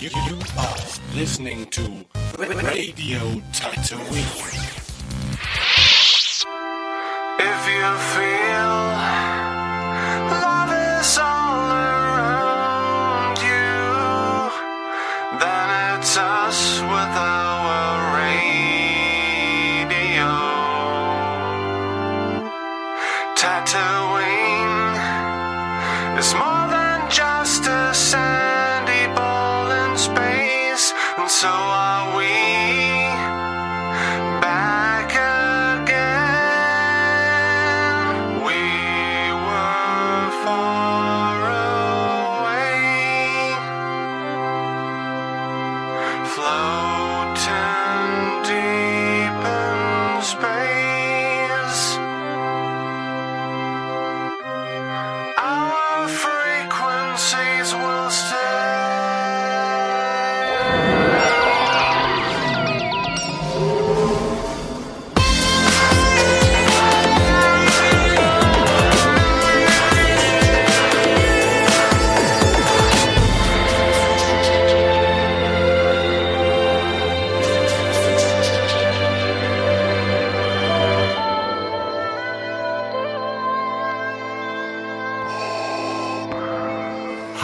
You, you are listening to Radio Tatooine. If you feel love is all around you, then it's us with our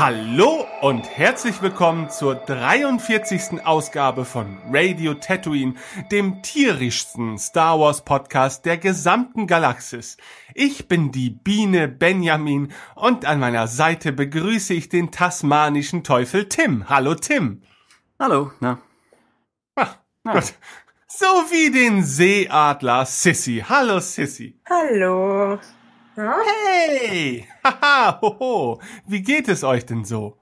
Hallo und herzlich willkommen zur 43. Ausgabe von Radio Tatooine, dem tierischsten Star Wars Podcast der gesamten Galaxis. Ich bin die Biene Benjamin und an meiner Seite begrüße ich den tasmanischen Teufel Tim. Hallo Tim. Hallo, na. Ah, gut. So wie den Seeadler Sissy. Hallo Sissy. Hallo. Hey! Haha, hoho. Wie geht es euch denn so?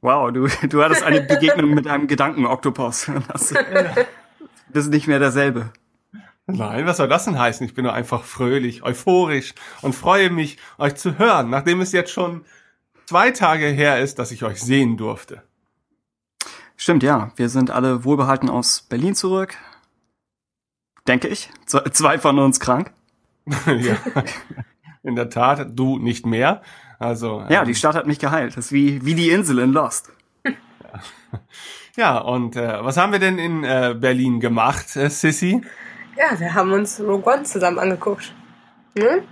Wow, du, du hattest eine Begegnung mit einem Gedankenoktopus. Das das ist nicht mehr derselbe. Nein, was soll das denn heißen? Ich bin nur einfach fröhlich, euphorisch und freue mich, euch zu hören, nachdem es jetzt schon zwei Tage her ist, dass ich euch sehen durfte. Stimmt, ja. Wir sind alle wohlbehalten aus Berlin zurück. Denke ich. Zwei von uns krank. ja. In der Tat, du nicht mehr. Also Ja, ähm, die Stadt hat mich geheilt. Das ist wie, wie die Insel in Lost. ja. Und äh, was haben wir denn in äh, Berlin gemacht, äh, Sissy? Ja, wir haben uns Rogue One zusammen angeguckt. Hm?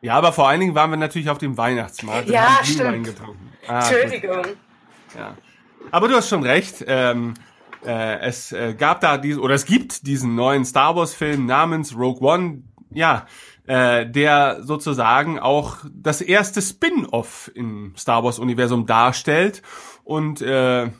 Ja, aber vor allen Dingen waren wir natürlich auf dem Weihnachtsmarkt. Ja, stimmt. getrunken. Ah, gut. Entschuldigung. Ja. Aber du hast schon recht. Ähm, äh, es äh, gab da diesen, oder es gibt diesen neuen Star Wars Film namens Rogue One, ja, äh, der sozusagen auch das erste Spin-off im Star Wars Universum darstellt und äh,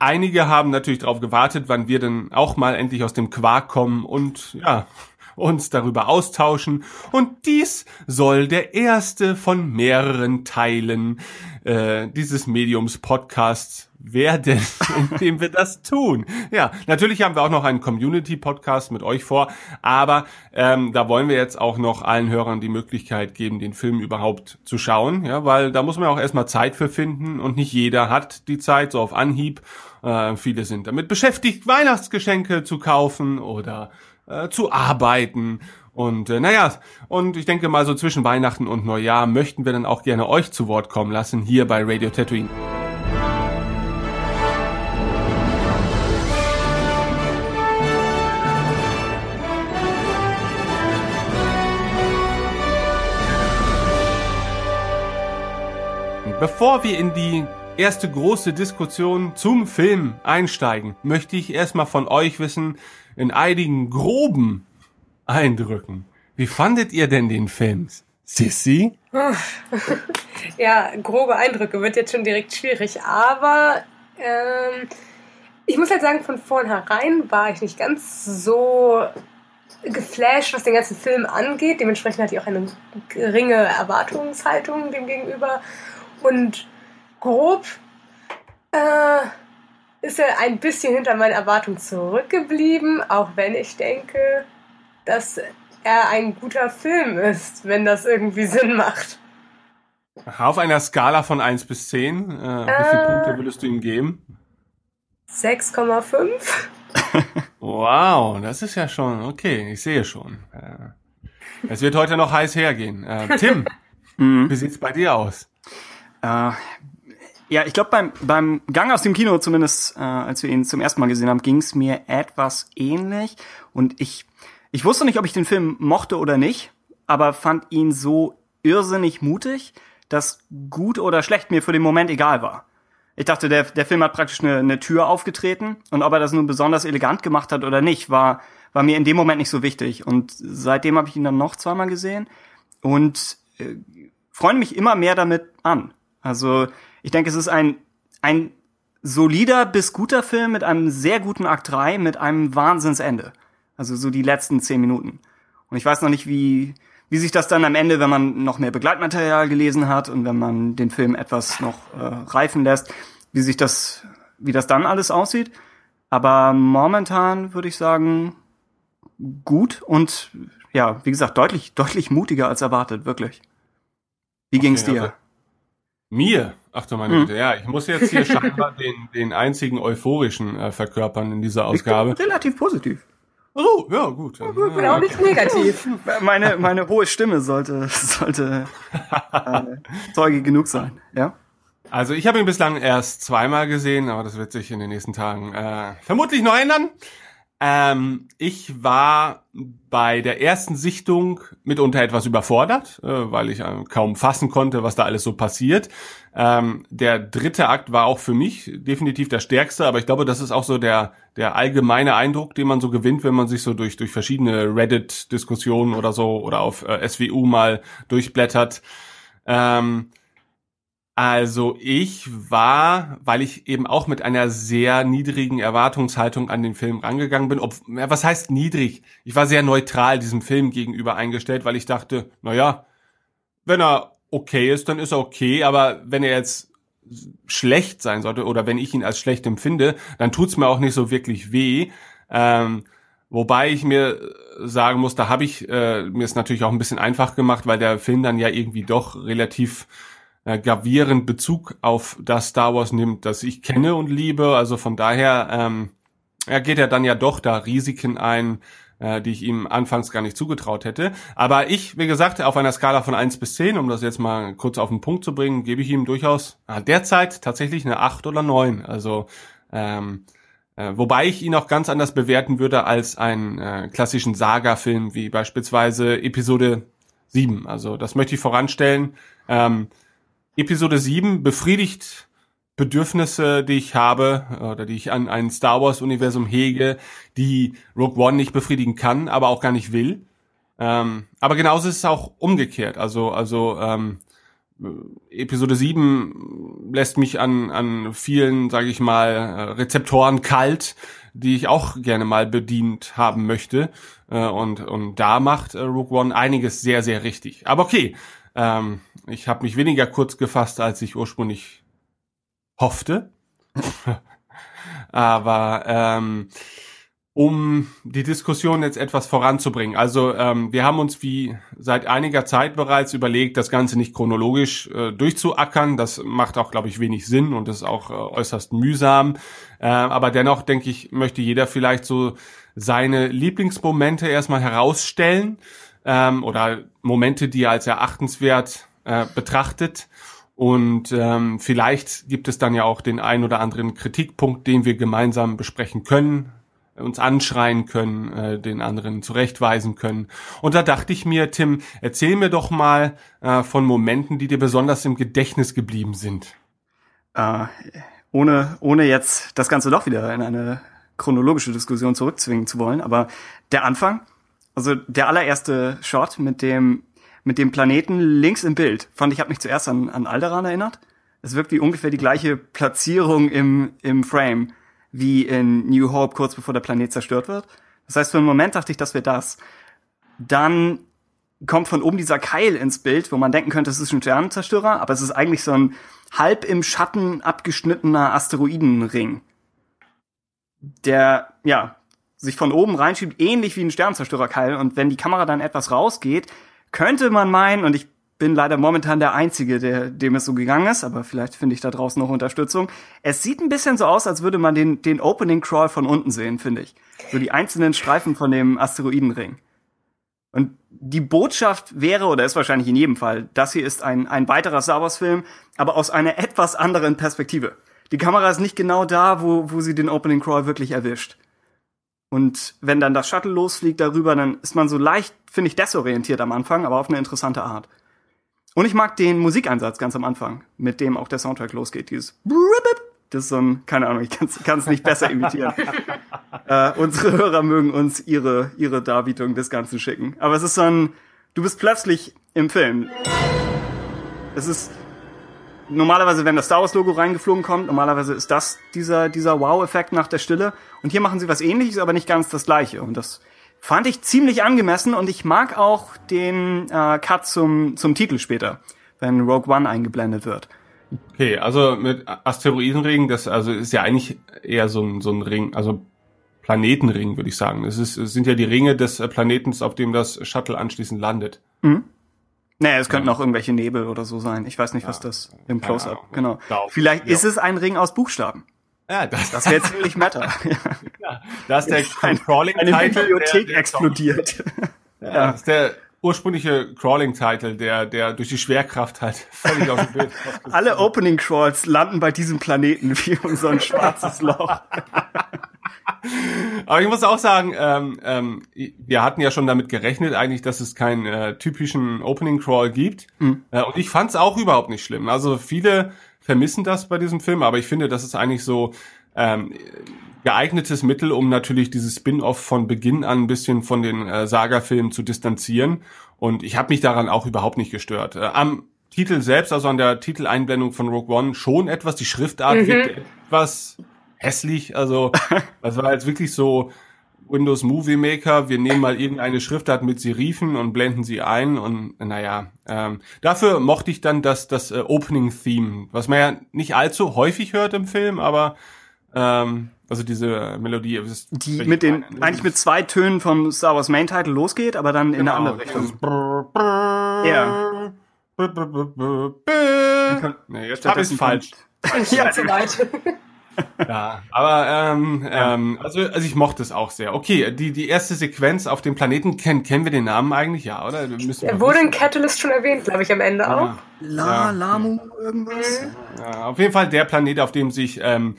Einige haben natürlich darauf gewartet, wann wir denn auch mal endlich aus dem Quark kommen und ja, uns darüber austauschen. Und dies soll der erste von mehreren Teilen äh, dieses Mediums Podcasts werden, indem wir das tun. Ja, natürlich haben wir auch noch einen Community-Podcast mit euch vor, aber ähm, da wollen wir jetzt auch noch allen Hörern die Möglichkeit geben, den Film überhaupt zu schauen, ja, weil da muss man auch erstmal Zeit für finden und nicht jeder hat die Zeit so auf Anhieb. Äh, viele sind damit beschäftigt, Weihnachtsgeschenke zu kaufen oder äh, zu arbeiten. Und äh, naja, und ich denke mal so zwischen Weihnachten und Neujahr möchten wir dann auch gerne euch zu Wort kommen lassen hier bei Radio Tatooine. Bevor wir in die erste große Diskussion zum Film einsteigen, möchte ich erstmal von euch wissen, in einigen groben Eindrücken. Wie fandet ihr denn den Film? Sissy? Ja, grobe Eindrücke wird jetzt schon direkt schwierig, aber ähm, ich muss halt sagen, von vornherein war ich nicht ganz so geflasht, was den ganzen Film angeht. Dementsprechend hatte ich auch eine geringe Erwartungshaltung dem gegenüber. Und grob äh, ist er ein bisschen hinter meinen Erwartungen zurückgeblieben, auch wenn ich denke, dass er ein guter Film ist, wenn das irgendwie Sinn macht. Auf einer Skala von 1 bis 10, äh, wie viele Äh. Punkte würdest du ihm geben? 6,5? Wow, das ist ja schon, okay, ich sehe schon. Äh, es wird heute noch heiß hergehen. Äh, Tim, Mhm. wie sieht's bei dir aus? Äh, Ja, ich glaube, beim, beim Gang aus dem Kino, zumindest äh, als wir ihn zum ersten Mal gesehen haben, ging es mir etwas ähnlich. Und ich, ich wusste nicht, ob ich den Film mochte oder nicht, aber fand ihn so irrsinnig mutig, dass gut oder schlecht mir für den Moment egal war. Ich dachte, der, der Film hat praktisch eine, eine Tür aufgetreten und ob er das nun besonders elegant gemacht hat oder nicht, war, war mir in dem Moment nicht so wichtig. Und seitdem habe ich ihn dann noch zweimal gesehen und äh, freue mich immer mehr damit an. Also ich denke, es ist ein, ein solider bis guter Film mit einem sehr guten Akt 3, mit einem Wahnsinnsende. Also so die letzten zehn Minuten. Und ich weiß noch nicht, wie, wie sich das dann am Ende, wenn man noch mehr Begleitmaterial gelesen hat und wenn man den Film etwas noch äh, reifen lässt, wie sich das, wie das dann alles aussieht. Aber momentan würde ich sagen, gut und ja, wie gesagt, deutlich, deutlich mutiger als erwartet, wirklich. Wie ging's Okay, dir? also- Mir? Ach du meine. Güte, ja, ich muss jetzt hier scheinbar den, den einzigen euphorischen äh, verkörpern in dieser ich bin Ausgabe. relativ positiv. Oh, ja, gut. Ich bin auch nicht negativ. Meine, meine hohe Stimme sollte, sollte äh, Zeuge genug sein, ja? Also ich habe ihn bislang erst zweimal gesehen, aber das wird sich in den nächsten Tagen äh, vermutlich noch ändern. Ähm, ich war bei der ersten Sichtung mitunter etwas überfordert, äh, weil ich äh, kaum fassen konnte, was da alles so passiert. Ähm, der dritte Akt war auch für mich definitiv der stärkste, aber ich glaube, das ist auch so der, der allgemeine Eindruck, den man so gewinnt, wenn man sich so durch, durch verschiedene Reddit-Diskussionen oder so oder auf äh, SWU mal durchblättert. Ähm, also ich war, weil ich eben auch mit einer sehr niedrigen Erwartungshaltung an den Film rangegangen bin. Ob, was heißt niedrig? Ich war sehr neutral diesem Film gegenüber eingestellt, weil ich dachte, na ja, wenn er okay ist, dann ist er okay, aber wenn er jetzt schlecht sein sollte oder wenn ich ihn als schlecht empfinde, dann tut's mir auch nicht so wirklich weh. Ähm, wobei ich mir sagen muss, da habe ich äh, mir es natürlich auch ein bisschen einfach gemacht, weil der Film dann ja irgendwie doch relativ äh, gravierend Bezug auf das Star Wars nimmt, das ich kenne und liebe. Also von daher ähm, er geht er dann ja doch da Risiken ein, äh, die ich ihm anfangs gar nicht zugetraut hätte. Aber ich, wie gesagt, auf einer Skala von 1 bis 10, um das jetzt mal kurz auf den Punkt zu bringen, gebe ich ihm durchaus äh, derzeit tatsächlich eine 8 oder 9. Also ähm, äh, wobei ich ihn auch ganz anders bewerten würde als einen äh, klassischen Saga-Film wie beispielsweise Episode 7. Also das möchte ich voranstellen. Ähm, Episode 7 befriedigt Bedürfnisse, die ich habe oder die ich an ein Star Wars Universum hege, die Rogue One nicht befriedigen kann, aber auch gar nicht will. Ähm, aber genauso ist es auch umgekehrt. Also also ähm, Episode 7 lässt mich an an vielen, sage ich mal, Rezeptoren kalt, die ich auch gerne mal bedient haben möchte. Äh, und und da macht äh, Rogue One einiges sehr sehr richtig. Aber okay, ähm, ich habe mich weniger kurz gefasst, als ich ursprünglich hoffte. Aber ähm, um die Diskussion jetzt etwas voranzubringen. Also ähm, wir haben uns wie seit einiger Zeit bereits überlegt, das Ganze nicht chronologisch äh, durchzuackern. Das macht auch, glaube ich, wenig Sinn und ist auch äh, äußerst mühsam. Äh, aber dennoch, denke ich, möchte jeder vielleicht so seine Lieblingsmomente erstmal herausstellen ähm, oder Momente, die er als erachtenswert äh, betrachtet. Und ähm, vielleicht gibt es dann ja auch den ein oder anderen Kritikpunkt, den wir gemeinsam besprechen können, uns anschreien können, äh, den anderen zurechtweisen können. Und da dachte ich mir, Tim, erzähl mir doch mal äh, von Momenten, die dir besonders im Gedächtnis geblieben sind. Äh, ohne, ohne jetzt das Ganze doch wieder in eine chronologische Diskussion zurückzwingen zu wollen, aber der Anfang, also der allererste Shot mit dem mit dem Planeten links im Bild, fand ich, hat mich zuerst an, an Alderaan erinnert. Es wirkt wie ungefähr die gleiche Platzierung im, im Frame wie in New Hope, kurz bevor der Planet zerstört wird. Das heißt, für einen Moment dachte ich, das wäre das. Dann kommt von oben dieser Keil ins Bild, wo man denken könnte, es ist ein Sternenzerstörer, aber es ist eigentlich so ein halb im Schatten abgeschnittener Asteroidenring. Der, ja, sich von oben reinschiebt, ähnlich wie ein Sternzerstörerkeil. Und wenn die Kamera dann etwas rausgeht, könnte man meinen, und ich bin leider momentan der Einzige, der, dem es so gegangen ist, aber vielleicht finde ich da draußen noch Unterstützung. Es sieht ein bisschen so aus, als würde man den, den Opening Crawl von unten sehen, finde ich. So die einzelnen Streifen von dem Asteroidenring. Und die Botschaft wäre, oder ist wahrscheinlich in jedem Fall, das hier ist ein, ein weiterer Star Wars-Film, aber aus einer etwas anderen Perspektive. Die Kamera ist nicht genau da, wo, wo sie den Opening Crawl wirklich erwischt. Und wenn dann das Shuttle losfliegt darüber, dann ist man so leicht, finde ich, desorientiert am Anfang, aber auf eine interessante Art. Und ich mag den Musikeinsatz ganz am Anfang, mit dem auch der Soundtrack losgeht. Dieses das ist so ein, keine Ahnung, ich kann es nicht besser imitieren. äh, unsere Hörer mögen uns ihre, ihre Darbietung des Ganzen schicken. Aber es ist so ein, du bist plötzlich im Film. Es ist, normalerweise, wenn das Star Wars Logo reingeflogen kommt, normalerweise ist das dieser, dieser Wow-Effekt nach der Stille. Und hier machen sie was ähnliches, aber nicht ganz das gleiche. Und das fand ich ziemlich angemessen und ich mag auch den äh, Cut zum, zum Titel später, wenn Rogue One eingeblendet wird. Okay, also mit Asteroidenring, das also ist ja eigentlich eher so ein, so ein Ring, also Planetenring, würde ich sagen. Es, ist, es sind ja die Ringe des Planetens, auf dem das Shuttle anschließend landet. Mhm. Naja, es könnten ja. auch irgendwelche Nebel oder so sein. Ich weiß nicht, ja. was das im Close-Up, ja, genau. Vielleicht ist es ein Ring aus Buchstaben. Ja, das, das wäre ziemlich meta. ja, da ist der Crawling-Titel. Eine Bibliothek der, der explodiert. Ja, ja. Das ist der ursprüngliche Crawling-Title, der, der durch die Schwerkraft halt völlig aus dem Bild Alle Opening-Crawls landen bei diesem Planeten wie so ein schwarzes Loch. Aber ich muss auch sagen, ähm, ähm, wir hatten ja schon damit gerechnet, eigentlich, dass es keinen äh, typischen Opening Crawl gibt. Mhm. Äh, und ich fand es auch überhaupt nicht schlimm. Also viele vermissen das bei diesem Film, aber ich finde, das ist eigentlich so ähm, geeignetes Mittel, um natürlich dieses Spin-off von Beginn an ein bisschen von den äh, Saga-Filmen zu distanzieren. Und ich habe mich daran auch überhaupt nicht gestört. Äh, am Titel selbst, also an der Titeleinblendung von Rogue One, schon etwas. Die Schriftart mhm. wirkt etwas hässlich. Also das war jetzt wirklich so Windows Movie Maker. Wir nehmen mal irgendeine Schriftart mit Serifen und blenden sie ein. Und naja, ähm, dafür mochte ich dann das, das äh, Opening Theme, was man ja nicht allzu häufig hört im Film, aber ähm, also diese Melodie. Die mit den, meine, eigentlich mit zwei Tönen vom Star Wars Main Title losgeht, aber dann in genau, eine andere Richtung. Ja. Nee, jetzt habe ich falsch. ja, zu weit. ja, aber ähm, ähm, also, also ich mochte es auch sehr. Okay, die, die erste Sequenz auf dem Planeten, kennen, kennen wir den Namen eigentlich? Ja, oder? Müssen er wurde in Catalyst schon erwähnt, glaube ich, am Ende ja. auch. La, ja. Lamu, irgendwas? Ja, auf jeden Fall der Planet, auf dem sich ähm,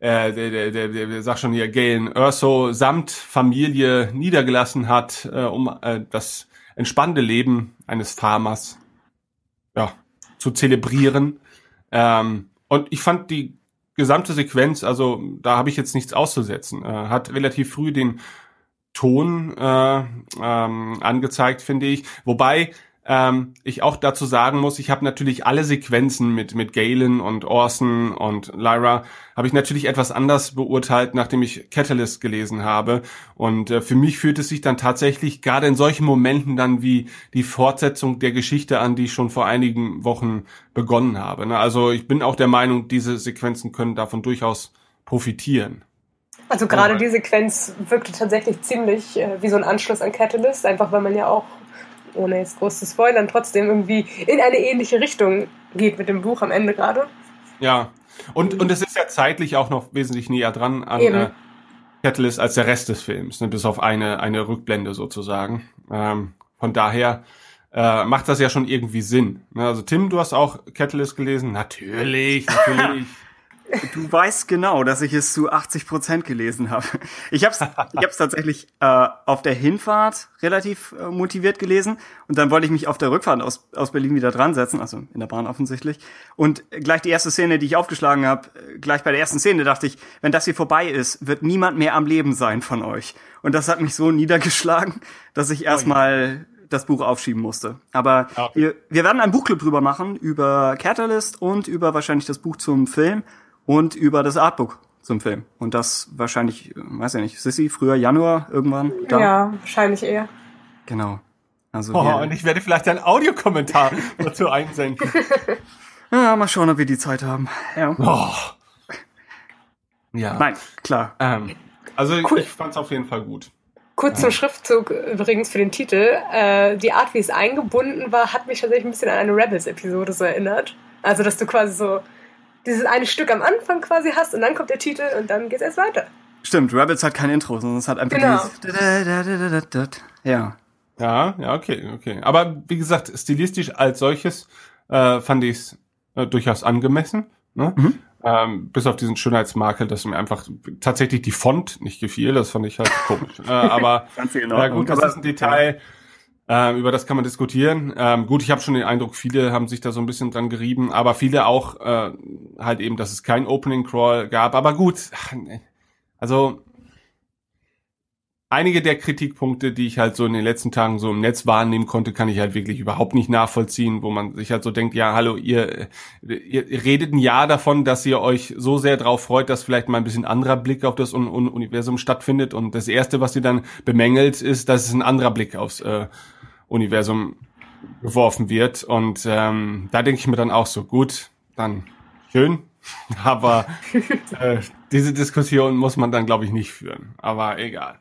äh, der, der, der, der sag schon hier, Galen Urso samt Familie niedergelassen hat, äh, um äh, das entspannende Leben eines Farmers ja, zu zelebrieren. Ähm, und ich fand die gesamte Sequenz, also da habe ich jetzt nichts auszusetzen, äh, hat relativ früh den Ton äh, ähm, angezeigt, finde ich. Wobei ähm, ich auch dazu sagen muss, ich habe natürlich alle Sequenzen mit mit Galen und Orson und Lyra habe ich natürlich etwas anders beurteilt, nachdem ich Catalyst gelesen habe. Und äh, für mich fühlt es sich dann tatsächlich gerade in solchen Momenten dann wie die Fortsetzung der Geschichte an, die ich schon vor einigen Wochen begonnen habe. Ne? Also ich bin auch der Meinung, diese Sequenzen können davon durchaus profitieren. Also gerade die Sequenz wirkte tatsächlich ziemlich äh, wie so ein Anschluss an Catalyst, einfach weil man ja auch ohne jetzt groß zu spoilern, trotzdem irgendwie in eine ähnliche Richtung geht mit dem Buch am Ende gerade. Ja, und, und es ist ja zeitlich auch noch wesentlich näher dran an äh, Catalyst als der Rest des Films, ne, bis auf eine, eine Rückblende sozusagen. Ähm, von daher äh, macht das ja schon irgendwie Sinn. Ne? Also Tim, du hast auch Catalyst gelesen? Natürlich, natürlich. Du weißt genau, dass ich es zu 80 Prozent gelesen habe. Ich habe es ich hab's tatsächlich äh, auf der Hinfahrt relativ äh, motiviert gelesen und dann wollte ich mich auf der Rückfahrt aus, aus Berlin wieder dran setzen, also in der Bahn offensichtlich. Und gleich die erste Szene, die ich aufgeschlagen habe, gleich bei der ersten Szene dachte ich, wenn das hier vorbei ist, wird niemand mehr am Leben sein von euch. Und das hat mich so niedergeschlagen, dass ich erstmal das Buch aufschieben musste. Aber okay. wir, wir werden einen Buchclub drüber machen, über Catalyst und über wahrscheinlich das Buch zum Film und über das Artbook zum Film. Und das wahrscheinlich, weiß ich nicht, Sissy, früher Januar irgendwann? Da? Ja, wahrscheinlich eher. Genau. Also oh, und ich werde vielleicht einen Audiokommentar dazu einsenden. ja, mal schauen, ob wir die Zeit haben. Ja. Oh. Ja. Nein, klar. Ähm, also cool. ich fand es auf jeden Fall gut. Kurz zum Schriftzug übrigens für den Titel. Äh, die Art, wie es eingebunden war, hat mich tatsächlich ein bisschen an eine Rebels-Episode so erinnert. Also, dass du quasi so dieses eine Stück am Anfang quasi hast und dann kommt der Titel und dann geht's erst weiter. Stimmt, Rebels hat kein Intro, sondern es hat einfach genau. dieses. Ja. Ja, ja, okay, okay. Aber wie gesagt, stilistisch als solches äh, fand ich es äh, durchaus angemessen. Ne? Mhm. Ähm, bis auf diesen Schönheitsmakel, dass mir einfach tatsächlich die Font nicht gefiel. Das fand ich halt komisch. Äh, aber ja gut, das aber- ist ein Detail. Ähm, über das kann man diskutieren. Ähm, gut, ich habe schon den Eindruck, viele haben sich da so ein bisschen dran gerieben, aber viele auch äh, halt eben, dass es kein Opening Crawl gab. Aber gut, ach, nee. also einige der Kritikpunkte, die ich halt so in den letzten Tagen so im Netz wahrnehmen konnte, kann ich halt wirklich überhaupt nicht nachvollziehen, wo man sich halt so denkt, ja, hallo, ihr, ihr redet ein Jahr davon, dass ihr euch so sehr drauf freut, dass vielleicht mal ein bisschen anderer Blick auf das Un Un Universum stattfindet und das erste, was ihr dann bemängelt, ist, dass es ein anderer Blick aufs äh, Universum geworfen wird und ähm, da denke ich mir dann auch so, gut, dann schön, aber äh, diese Diskussion muss man dann, glaube ich, nicht führen. Aber egal.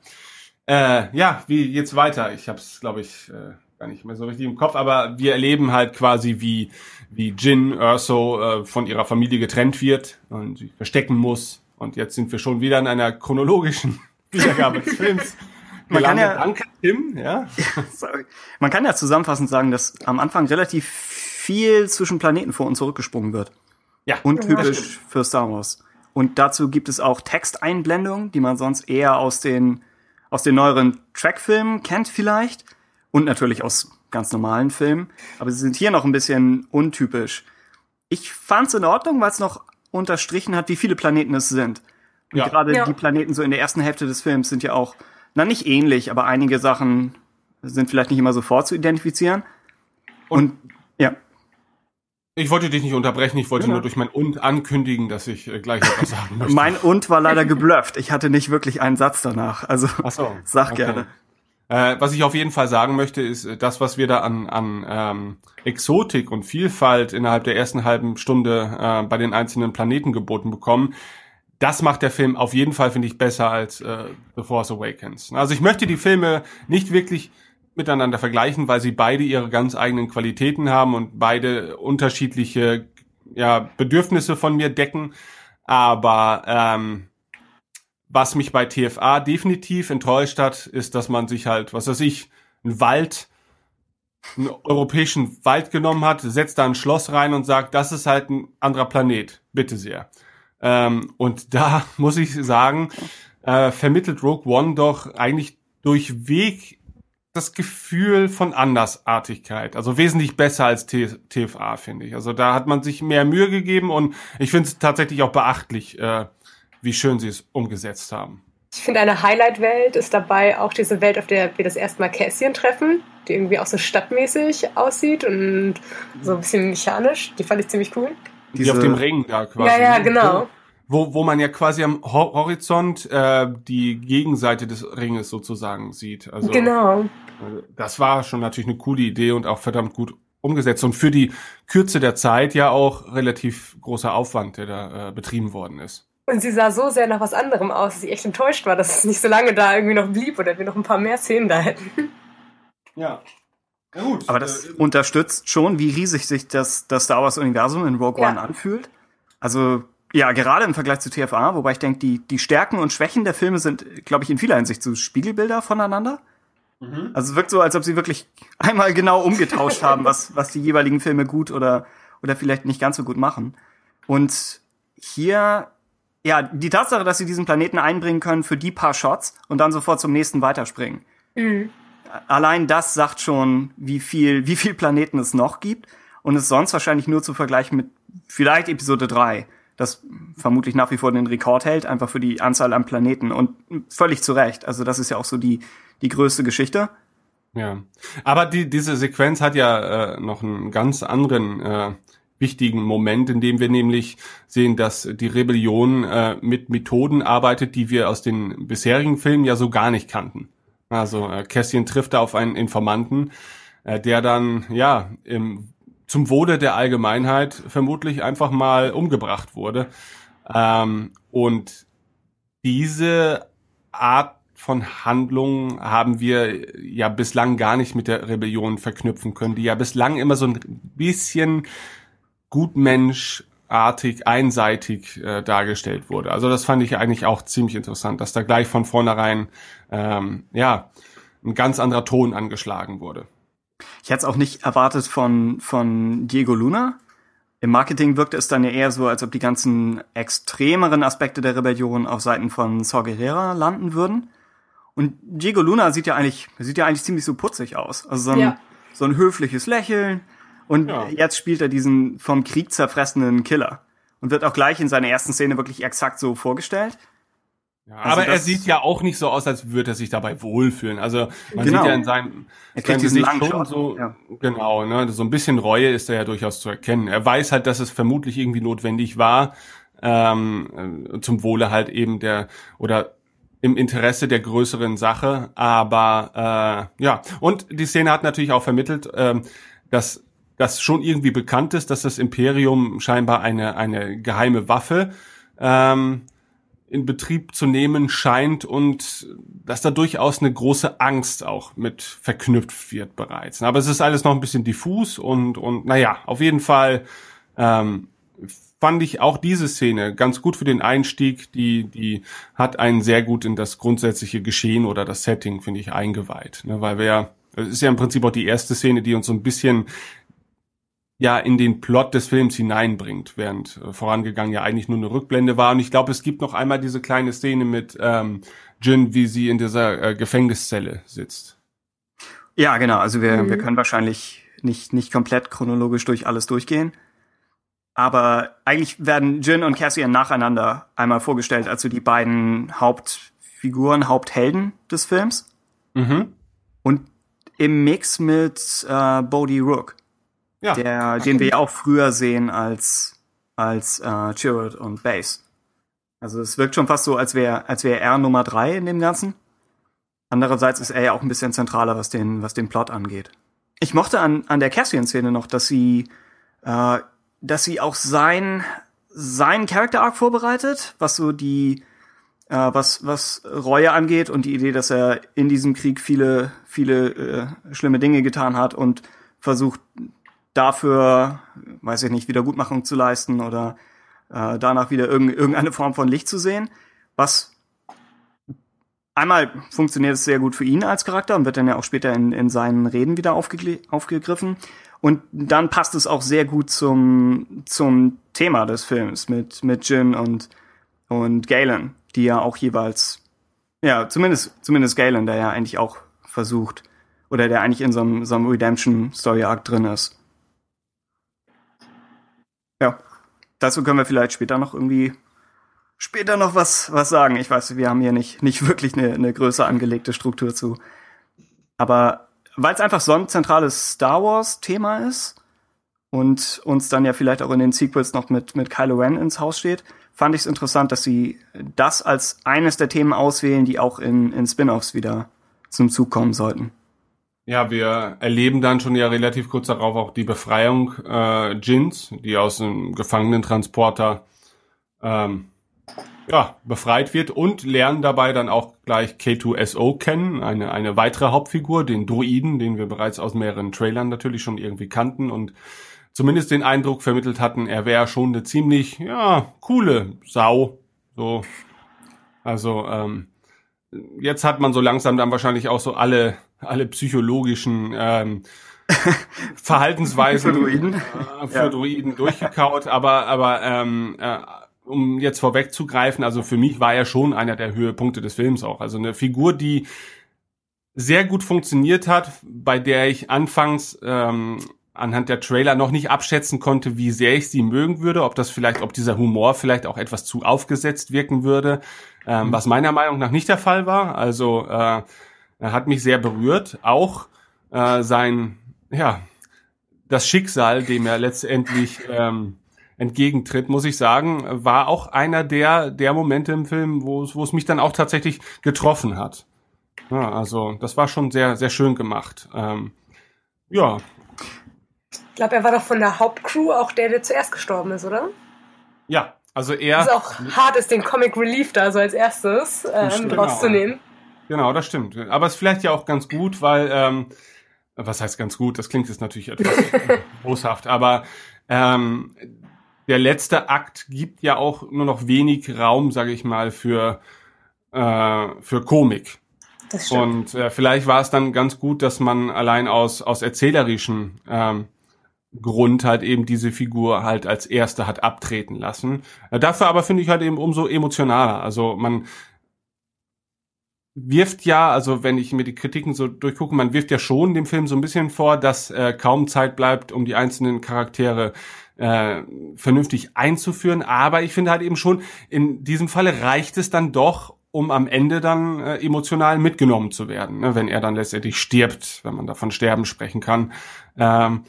Äh, ja, wie jetzt weiter? Ich habe es, glaube ich, äh, gar nicht mehr so richtig im Kopf, aber wir erleben halt quasi, wie, wie Jin Urso äh, von ihrer Familie getrennt wird und sich verstecken muss. Und jetzt sind wir schon wieder in einer chronologischen Wiedergabe des Films. Man kann ja- Danke, Tim, ja. Sorry. Man kann ja zusammenfassend sagen, dass am Anfang relativ viel zwischen Planeten vor und zurückgesprungen wird. Ja. Untypisch für Star Wars. Und dazu gibt es auch Texteinblendungen, die man sonst eher aus den, aus den neueren Trackfilmen kennt vielleicht. Und natürlich aus ganz normalen Filmen. Aber sie sind hier noch ein bisschen untypisch. Ich fand's in Ordnung, weil es noch unterstrichen hat, wie viele Planeten es sind. Und Ja. gerade Ja. die Planeten so in der ersten Hälfte des Films sind ja auch, na nicht ähnlich, aber einige Sachen sind vielleicht nicht immer sofort zu identifizieren. Und, ja. Ich wollte dich nicht unterbrechen, ich wollte Ja. nur durch mein Und ankündigen, dass ich äh, gleich etwas sagen möchte. Mein und war leider geblufft. Ich hatte nicht wirklich einen Satz danach. Also so. sag Okay. gerne. Äh, was ich auf jeden Fall sagen möchte, ist, äh, das, was wir da an, an ähm, Exotik und Vielfalt innerhalb der ersten halben Stunde äh, bei den einzelnen Planeten geboten bekommen, das macht der Film auf jeden Fall, finde ich, besser als äh, The Force Awakens. Also ich möchte die Filme nicht wirklich miteinander vergleichen, weil sie beide ihre ganz eigenen Qualitäten haben und beide unterschiedliche ja, Bedürfnisse von mir decken. Aber ähm, was mich bei TFA definitiv enttäuscht hat, ist, dass man sich halt, was weiß ich, einen Wald, einen europäischen Wald genommen hat, setzt da ein Schloss rein und sagt, das ist halt ein anderer Planet. Bitte sehr. Ähm, und da muss ich sagen, äh, vermittelt Rogue One doch eigentlich durchweg das Gefühl von Andersartigkeit. Also wesentlich besser als T TFA, finde ich. Also da hat man sich mehr Mühe gegeben und ich finde es tatsächlich auch beachtlich, äh, wie schön sie es umgesetzt haben. Ich finde, eine Highlight-Welt ist dabei auch diese Welt, auf der wir das erste Mal Cassian treffen, die irgendwie auch so stadtmäßig aussieht und so ein bisschen mechanisch. Die fand ich ziemlich cool. Die Diese- auf dem Ring da quasi. Ja, ja, ne? genau. Wo, wo man ja quasi am Hor Horizont äh, die Gegenseite des Ringes sozusagen sieht. Also Genau. äh, das war schon natürlich eine coole Idee und auch verdammt gut umgesetzt. Und für die Kürze der Zeit ja auch relativ großer Aufwand, der da äh, betrieben worden ist. Und sie sah so sehr nach was anderem aus, dass ich echt enttäuscht war, dass es nicht so lange da irgendwie noch blieb oder wir noch ein paar mehr Szenen da hätten. Ja. Na gut. Aber das äh, unterstützt schon, wie riesig sich das, das Star Wars Universum in Rogue Ja. One anfühlt. Also, ja, gerade im Vergleich zu TFA, wobei ich denke, die, die Stärken und Schwächen der Filme sind, glaube ich, in vieler Hinsicht so Spiegelbilder voneinander. Also es wirkt so, als ob sie wirklich einmal genau umgetauscht haben, was, was die jeweiligen Filme gut oder, oder vielleicht nicht ganz so gut machen. Und hier, ja, die Tatsache, dass sie diesen Planeten einbringen können für die paar Shots und dann sofort zum nächsten weiterspringen. Allein das sagt schon, wie viel, wie viel Planeten es noch gibt und ist sonst wahrscheinlich nur zu vergleichen mit vielleicht Episode 3, das vermutlich nach wie vor den Rekord hält, einfach für die Anzahl an Planeten und völlig zu Recht. Also das ist ja auch so die, die größte Geschichte. Ja, aber die, diese Sequenz hat ja äh, noch einen ganz anderen äh, wichtigen Moment, in dem wir nämlich sehen, dass die Rebellion äh, mit Methoden arbeitet, die wir aus den bisherigen Filmen ja so gar nicht kannten. Also äh, Cassian trifft da auf einen Informanten, äh, der dann ja im, zum Wohle der Allgemeinheit vermutlich einfach mal umgebracht wurde. Ähm, und diese Art von Handlungen haben wir ja bislang gar nicht mit der Rebellion verknüpfen können, die ja bislang immer so ein bisschen gutmenschartig, einseitig äh, dargestellt wurde. Also das fand ich eigentlich auch ziemlich interessant, dass da gleich von vornherein ähm, ja ein ganz anderer Ton angeschlagen wurde. Ich hätte es auch nicht erwartet von, von Diego Luna. Im Marketing wirkte es dann ja eher so, als ob die ganzen extremeren Aspekte der Rebellion auf Seiten von Saw Gerrera landen würden. Und Diego Luna sieht ja eigentlich, sieht ja eigentlich ziemlich so putzig aus. Also so ein, Ja. so ein höfliches Lächeln. Und Ja. jetzt spielt er diesen vom Krieg zerfressenen Killer. Und wird auch gleich in seiner ersten Szene wirklich exakt so vorgestellt. Ja, Also aber er sieht ja auch nicht so aus, als würde er sich dabei wohlfühlen. Also man Genau. sieht ja in seinem, Er kriegt seinem diesen Gesicht schon so, ja. genau, ne, so ein bisschen Reue ist er ja durchaus zu erkennen. Er weiß halt, dass es vermutlich irgendwie notwendig war, ähm, äh, zum Wohle halt eben der oder im Interesse der größeren Sache. Aber äh, ja, und die Szene hat natürlich auch vermittelt, ähm, dass das schon irgendwie bekannt ist, dass das Imperium scheinbar eine eine geheime Waffe ähm, in Betrieb zu nehmen scheint und dass da durchaus eine große Angst auch mit verknüpft wird bereits. Aber es ist alles noch ein bisschen diffus und, und naja, auf jeden Fall ähm, fand ich auch diese Szene ganz gut für den Einstieg. Die, die hat einen sehr gut in das grundsätzliche Geschehen oder das Setting, finde ich, eingeweiht. Ne, weil wir ja, es ist ja im Prinzip auch die erste Szene, die uns so ein bisschen ja in den Plot des Films hineinbringt, während äh, vorangegangen ja eigentlich nur eine Rückblende war. Und ich glaube, es gibt noch einmal diese kleine Szene mit ähm, Jin, wie sie in dieser äh, Gefängniszelle sitzt. Ja, genau. Also wir, Mhm. wir können wahrscheinlich nicht, nicht komplett chronologisch durch alles durchgehen. Aber eigentlich werden Jin und Cassian nacheinander einmal vorgestellt als so die beiden Hauptfiguren, Haupthelden des Films. Mhm. Und im Mix mit äh, Bodhi Rook, Ja. der, den wir ja auch früher sehen als, als äh, Chirrut und Base. Also es wirkt schon fast so, als wäre als wäre er Nummer drei in dem Ganzen. Andererseits ist er ja auch ein bisschen zentraler, was den, was den Plot angeht. Ich mochte an, an der Cassian-Szene noch, dass sie, äh, dass sie auch sein, sein Character Arc vorbereitet, was so die, äh, was, was Reue angeht und die Idee, dass er in diesem Krieg viele, viele äh, schlimme Dinge getan hat und versucht dafür, weiß ich nicht, Wiedergutmachung zu leisten oder äh, danach wieder irgend, irgendeine Form von Licht zu sehen. Was einmal funktioniert es sehr gut für ihn als Charakter und wird dann ja auch später in, in seinen Reden wieder aufgegl- aufgegriffen. Und dann passt es auch sehr gut zum, zum Thema des Films mit, mit Jin und, und Galen, die ja auch jeweils, ja, zumindest, zumindest Galen, der ja eigentlich auch versucht, oder der eigentlich in so einem, so einem Redemption-Story-Arc drin ist. Ja, dazu können wir vielleicht später noch irgendwie später noch was, was sagen. Ich weiß, wir haben hier nicht, nicht wirklich eine, eine größer angelegte Struktur zu. Aber weil es einfach so ein zentrales Star Wars-Thema ist und uns dann ja vielleicht auch in den Sequels noch mit, mit Kylo Ren ins Haus steht, fand ich es interessant, dass sie das als eines der Themen auswählen, die auch in, in Spin-offs wieder zum Zug kommen sollten. Ja, wir erleben dann schon ja relativ kurz darauf auch die Befreiung äh, Jins, die aus einem Gefangenentransporter ähm, ja, befreit wird und lernen dabei dann auch gleich K2SO kennen, eine, eine weitere Hauptfigur, den Druiden, den wir bereits aus mehreren Trailern natürlich schon irgendwie kannten und zumindest den Eindruck vermittelt hatten, er wäre schon eine ziemlich, ja, coole Sau. So. Also, ähm, jetzt hat man so langsam dann wahrscheinlich auch so alle, alle psychologischen ähm, Verhaltensweisen Für Druiden. äh, für Ja. Druiden durchgekaut, aber, aber ähm, äh, um jetzt vorwegzugreifen, also für mich war er schon einer der Höhepunkte des Films auch. Also eine Figur, die sehr gut funktioniert hat, bei der ich anfangs ähm, anhand der Trailer noch nicht abschätzen konnte, wie sehr ich sie mögen würde, ob das vielleicht, ob dieser Humor vielleicht auch etwas zu aufgesetzt wirken würde, ähm, was meiner Meinung nach nicht der Fall war. Also äh, hat mich sehr berührt, auch äh, sein, ja, das Schicksal, dem er letztendlich ähm, entgegentritt, muss ich sagen, war auch einer der der Momente im Film, wo es wo es mich dann auch tatsächlich getroffen hat. Ja, also das war schon sehr sehr schön gemacht. Ähm, ja, Ich glaube, er war doch von der Hauptcrew auch der, der zuerst gestorben ist, oder? ja, also er Was auch hart ist, den Comic Relief da so als erstes ähm, stimmt. rauszunehmen. Genau, das stimmt. Aber es ist vielleicht ja auch ganz gut, weil, ähm, was heißt ganz gut? Das klingt jetzt natürlich etwas boshaft, aber ähm, der letzte Akt gibt ja auch nur noch wenig Raum, sage ich mal, für, äh, für Komik. Das stimmt. Und äh, vielleicht war es dann ganz gut, dass man allein aus, aus erzählerischen ähm, Grund halt eben diese Figur halt als erste hat abtreten lassen. Äh, dafür aber finde ich halt eben umso emotionaler. Also man wirft ja, also wenn ich mir die Kritiken so durchgucke, man wirft ja schon dem Film so ein bisschen vor, dass äh, kaum Zeit bleibt, um die einzelnen Charaktere äh, vernünftig einzuführen. Aber ich finde halt eben schon, in diesem Falle reicht es dann doch, um am Ende dann äh, emotional mitgenommen zu werden, ne, wenn er dann letztendlich stirbt, wenn man davon Sterben sprechen kann. Ähm,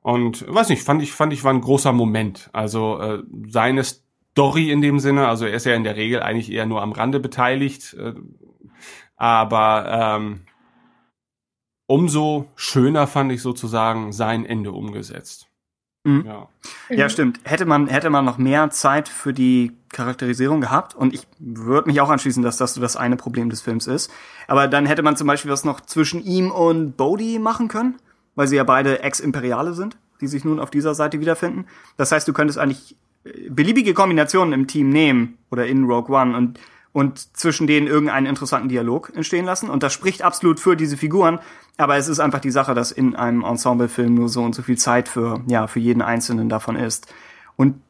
und weiß nicht, fand ich, fand ich war ein großer Moment. Also äh, seine Story in dem Sinne, also er ist ja in der Regel eigentlich eher nur am Rande beteiligt, äh, aber ähm, umso schöner fand ich sozusagen sein Ende umgesetzt. Mhm. Ja. Ja, stimmt. Hätte man, hätte man noch mehr Zeit für die Charakterisierung gehabt, und ich würde mich auch anschließen, dass das so das eine Problem des Films ist. Aber dann hätte man zum Beispiel was noch zwischen ihm und Bodhi machen können, weil sie ja beide Ex-Imperiale sind, die sich nun auf dieser Seite wiederfinden. Das heißt, du könntest eigentlich äh, beliebige Kombinationen im Team nehmen oder in Rogue One und und zwischen denen irgendeinen interessanten Dialog entstehen lassen. Und das spricht absolut für diese Figuren. Aber es ist einfach die Sache, dass in einem Ensemblefilm nur so und so viel Zeit für, ja, für jeden Einzelnen davon ist. Und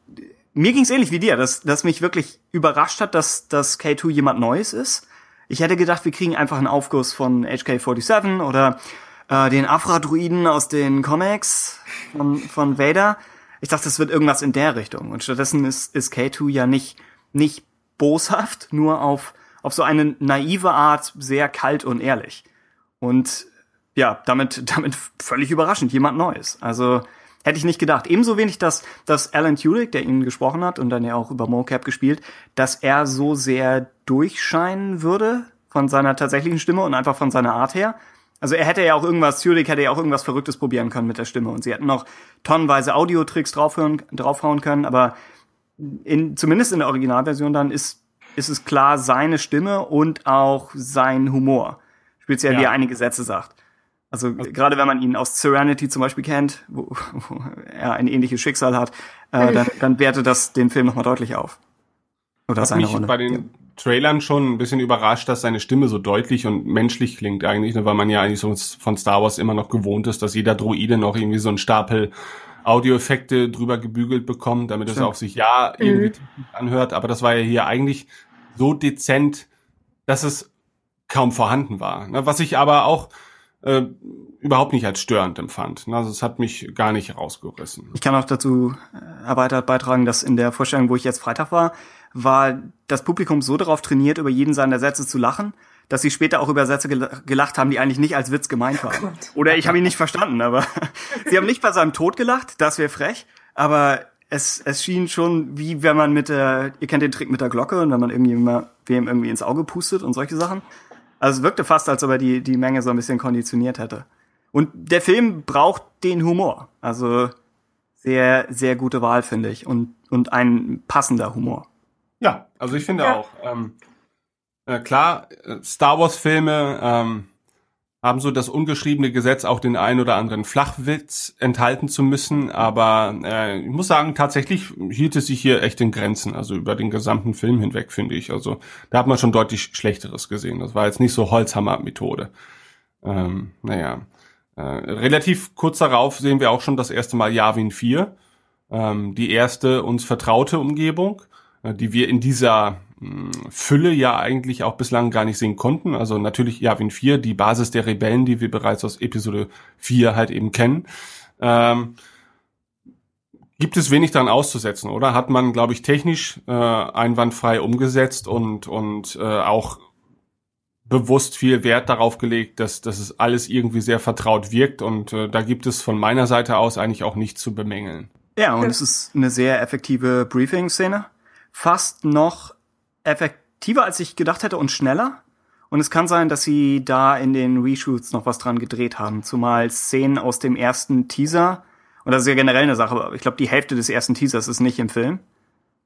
mir ging's ähnlich wie dir, dass, dass mich wirklich überrascht hat, dass, dass K2 jemand Neues ist. Ich hätte gedacht, wir kriegen einfach einen Aufguss von HK-47 oder äh, den Afra-Druiden aus den Comics von, von Vader. Ich dachte, es wird irgendwas in der Richtung. Und stattdessen ist, ist K2 ja nicht, nicht boshaft, nur auf, auf so eine naive Art sehr kalt und ehrlich. Und ja, damit, damit völlig überraschend, jemand Neues. Also hätte ich nicht gedacht. Ebenso wenig, dass, dass Alan Tudyk, der ihn gesprochen hat und dann ja auch über Mocap gespielt, dass er so sehr durchscheinen würde von seiner tatsächlichen Stimme und einfach von seiner Art her. Also er hätte ja auch irgendwas, Tudyk hätte ja auch irgendwas Verrücktes probieren können mit der Stimme und sie hätten noch tonnenweise Audiotricks draufhören, draufhauen können, aber in, zumindest in der Originalversion dann ist, ist es klar seine Stimme und auch sein Humor. Speziell Ja. wie er einige Sätze sagt. Also gerade wenn man ihn aus Serenity zum Beispiel kennt, wo, wo er ein ähnliches Schicksal hat, äh, dann, dann wertet das den Film nochmal deutlich auf. Oder Hat seine mich Rolle. bei den Trailern schon ein bisschen überrascht, dass seine Stimme so deutlich und menschlich klingt eigentlich, ne, weil man ja eigentlich so von Star Wars immer noch gewohnt ist, dass jeder Droide noch irgendwie so einen Stapel Audioeffekte drüber gebügelt bekommt, damit es auch sich ja irgendwie anhört. Aber das war ja hier eigentlich so dezent, dass es kaum vorhanden war. Ne, Was ich aber auch äh, überhaupt nicht als störend empfand. Ne, Also es hat mich gar nicht rausgerissen. Ich kann auch dazu äh, erweitert beitragen, dass in der Vorstellung, wo ich jetzt Freitag war, war das Publikum so darauf trainiert, über jeden seiner Sätze zu lachen, dass sie später auch über Sätze gel- gelacht haben, die eigentlich nicht als Witz gemeint waren. Gott. Oder ich habe ihn nicht verstanden, aber sie haben nicht bei seinem Tod gelacht, das wäre frech, aber es, es schien schon wie wenn man mit der, ihr kennt den Trick mit der Glocke und wenn man irgendwie immer wem irgendwie ins Auge pustet und solche Sachen. Also es wirkte fast, als ob er die, die Menge so ein bisschen konditioniert hätte. Und der Film braucht den Humor. Also sehr, sehr gute Wahl, finde ich. Und, und ein passender Humor. Ja, also ich finde Ja. auch. Ähm, äh, klar, äh, Star Wars Filme ähm, haben so das ungeschriebene Gesetz, auch den ein oder anderen Flachwitz enthalten zu müssen. Aber äh, ich muss sagen, tatsächlich hielt es sich hier echt in Grenzen. Also über den gesamten Film hinweg, finde ich. Also da hat man schon deutlich Schlechteres gesehen. Das war jetzt nicht so Holzhammer-Methode. Ähm, naja. Äh, relativ kurz darauf sehen wir auch schon das erste Mal Yavin 4. Ähm, die erste uns vertraute Umgebung, äh, die wir in dieser Fülle ja eigentlich auch bislang gar nicht sehen konnten. Also natürlich Yavin 4, die Basis der Rebellen, die wir bereits aus Episode 4 halt eben kennen. Ähm, gibt es wenig daran auszusetzen, oder? Hat man, glaube ich, technisch äh, einwandfrei umgesetzt und, und äh, auch bewusst viel Wert darauf gelegt, dass, dass es alles irgendwie sehr vertraut wirkt und äh, da gibt es von meiner Seite aus eigentlich auch nichts zu bemängeln. Ja, und es ist eine sehr effektive Briefing-Szene. Fast noch effektiver, als ich gedacht hätte und schneller. Und es kann sein, dass sie da in den Reshoots noch was dran gedreht haben. Zumal Szenen aus dem ersten Teaser, und das ist ja generell eine Sache, aber ich glaube, die Hälfte des ersten Teasers ist nicht im Film.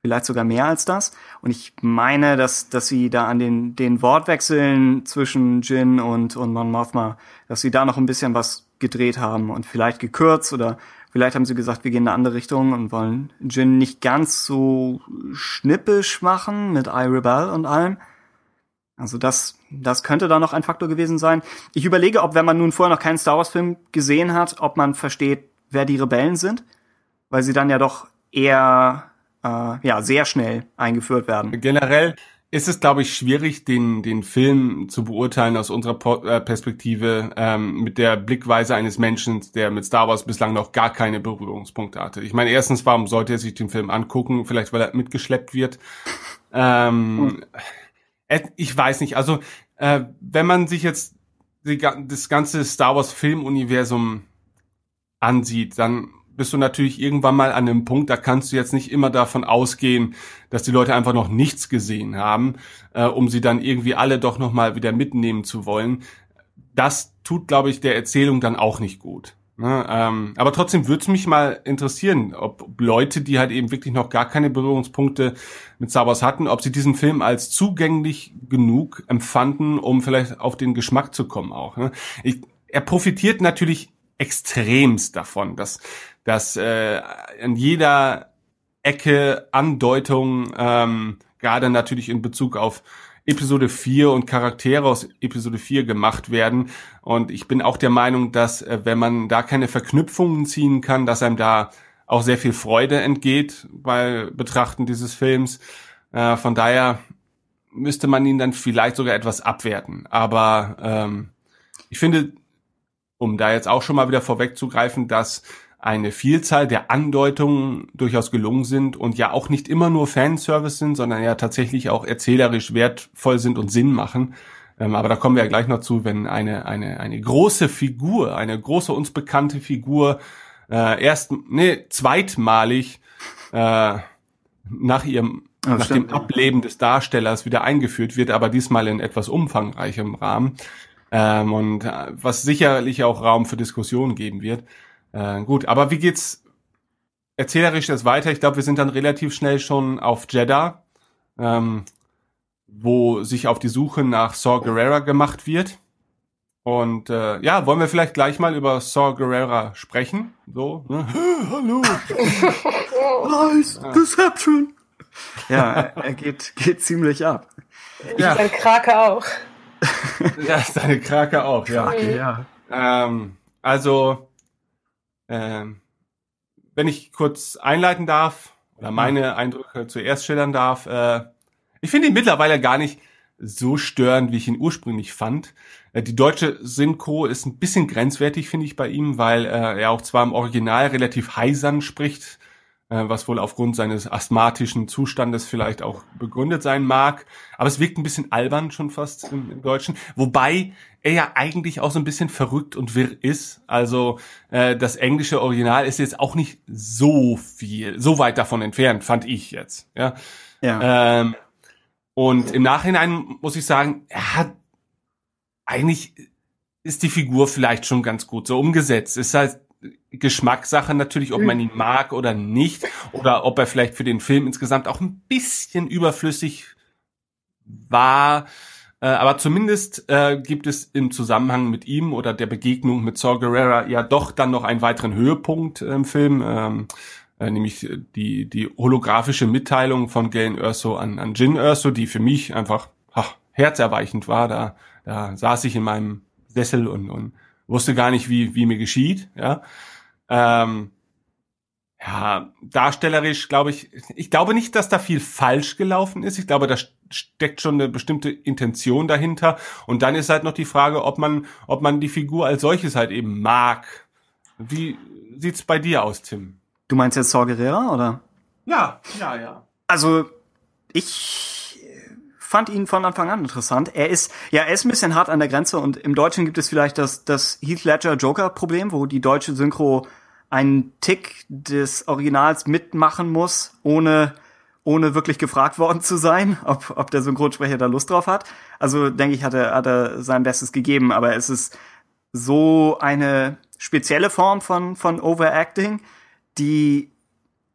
Vielleicht sogar mehr als das. Und ich meine, dass, dass sie da an den, den Wortwechseln zwischen Jin und, und Mon Mothma, dass sie da noch ein bisschen was gedreht haben und vielleicht gekürzt oder vielleicht haben sie gesagt, wir gehen in eine andere Richtung und wollen Jin nicht ganz so schnippisch machen mit I Rebel und allem. Also das, das könnte da noch ein Faktor gewesen sein. Ich überlege, ob wenn man nun vorher noch keinen Star Wars Film gesehen hat, ob man versteht, wer die Rebellen sind, weil sie dann ja doch eher äh, ja sehr schnell eingeführt werden. Generell ist es, glaube ich, schwierig, den, den Film zu beurteilen aus unserer äh, Perspektive ähm, mit der Blickweise eines Menschen, der mit Star Wars bislang noch gar keine Berührungspunkte hatte. Ich meine, erstens, warum sollte er sich den Film angucken? Vielleicht, weil er mitgeschleppt wird. Ähm, hm. Ich weiß nicht. Also, äh, wenn man sich jetzt die, das ganze Star Wars Filmuniversum ansieht, dann bist du natürlich irgendwann mal an einem Punkt, da kannst du jetzt nicht immer davon ausgehen, dass die Leute einfach noch nichts gesehen haben, äh, um sie dann irgendwie alle doch noch mal wieder mitnehmen zu wollen. Das tut, glaube ich, der Erzählung dann auch nicht gut. Ne? Ähm, aber trotzdem würde es mich mal interessieren, ob Leute, die halt eben wirklich noch gar keine Berührungspunkte mit Star Wars hatten, ob sie diesen Film als zugänglich genug empfanden, um vielleicht auf den Geschmack zu kommen auch. Ne? Ich, er profitiert natürlich extremst davon, dass dass äh, an jeder Ecke Andeutung, ähm, gerade natürlich in Bezug auf Episode 4 und Charaktere aus Episode 4 gemacht werden. Und ich bin auch der Meinung, dass äh, wenn man da keine Verknüpfungen ziehen kann, dass einem da auch sehr viel Freude entgeht bei Betrachten dieses Films. Äh, von daher müsste man ihn dann vielleicht sogar etwas abwerten. Aber ähm, ich finde, um da jetzt auch schon mal wieder vorwegzugreifen, dass eine Vielzahl der Andeutungen durchaus gelungen sind und ja auch nicht immer nur Fanservice sind, sondern ja tatsächlich auch erzählerisch wertvoll sind und Sinn machen. Ähm, aber da kommen wir ja gleich noch zu, wenn eine, eine, eine große Figur, eine große uns bekannte Figur äh, erst, nee, zweitmalig äh, nach ihrem ja, nach stimmt. dem Ableben des Darstellers wieder eingeführt wird, aber diesmal in etwas umfangreichem Rahmen. Ähm, und äh, was sicherlich auch Raum für Diskussionen geben wird. Äh, gut, aber wie geht's erzählerisch jetzt weiter? Ich glaube, wir sind dann relativ schnell schon auf Jeddah, ähm, wo sich auf die Suche nach Saw Gerrera gemacht wird. Und äh, ja, wollen wir vielleicht gleich mal über Saw Gerrera sprechen? So, ne? Hallo. nice, Deception. Ja, er geht, geht ziemlich ab. Ja. Seine Krake auch. ja, seine Krake auch, ja. Krake, ja. Ähm, also, ähm, wenn ich kurz einleiten darf oder meine Eindrücke zuerst schildern darf, äh, ich finde ihn mittlerweile gar nicht so störend, wie ich ihn ursprünglich fand. Äh, die deutsche Synchro ist ein bisschen grenzwertig, finde ich, bei ihm, weil äh, er auch zwar im Original relativ heisern spricht, was wohl aufgrund seines asthmatischen Zustandes vielleicht auch begründet sein mag. Aber es wirkt ein bisschen albern schon fast im, im Deutschen. Wobei er ja eigentlich auch so ein bisschen verrückt und wirr ist. Also äh, das englische Original ist jetzt auch nicht so viel, so weit davon entfernt, fand ich jetzt. Ja. ja. Ähm, und im Nachhinein muss ich sagen, er hat eigentlich ist die Figur vielleicht schon ganz gut so umgesetzt. Ist halt Geschmackssache natürlich, ob man ihn mag oder nicht, oder ob er vielleicht für den Film insgesamt auch ein bisschen überflüssig war. Äh, aber zumindest äh, gibt es im Zusammenhang mit ihm oder der Begegnung mit Saw Gerrera ja doch dann noch einen weiteren Höhepunkt im Film, ähm, äh, nämlich die, die holographische Mitteilung von Galen Erso an, an Jin Erso, die für mich einfach ach, herzerweichend war. Da, da saß ich in meinem Sessel und, und wusste gar nicht, wie, wie mir geschieht. Ja. Ähm, ja, darstellerisch glaube ich, ich glaube nicht, dass da viel falsch gelaufen ist. Ich glaube, da steckt schon eine bestimmte Intention dahinter. Und dann ist halt noch die Frage, ob man, ob man die Figur als solches halt eben mag. Wie sieht's bei dir aus, Tim? Du meinst jetzt Saw Gerrera, oder? Ja, ja, ja. Also, ich fand ihn von Anfang an interessant. Er ist, ja, er ist ein bisschen hart an der Grenze und im Deutschen gibt es vielleicht das, das Heath Ledger Joker Problem, wo die deutsche Synchro einen Tick des Originals mitmachen muss, ohne ohne wirklich gefragt worden zu sein, ob, ob der Synchronsprecher da Lust drauf hat. Also denke ich, hat er, hat er sein Bestes gegeben, aber es ist so eine spezielle Form von, von Overacting, die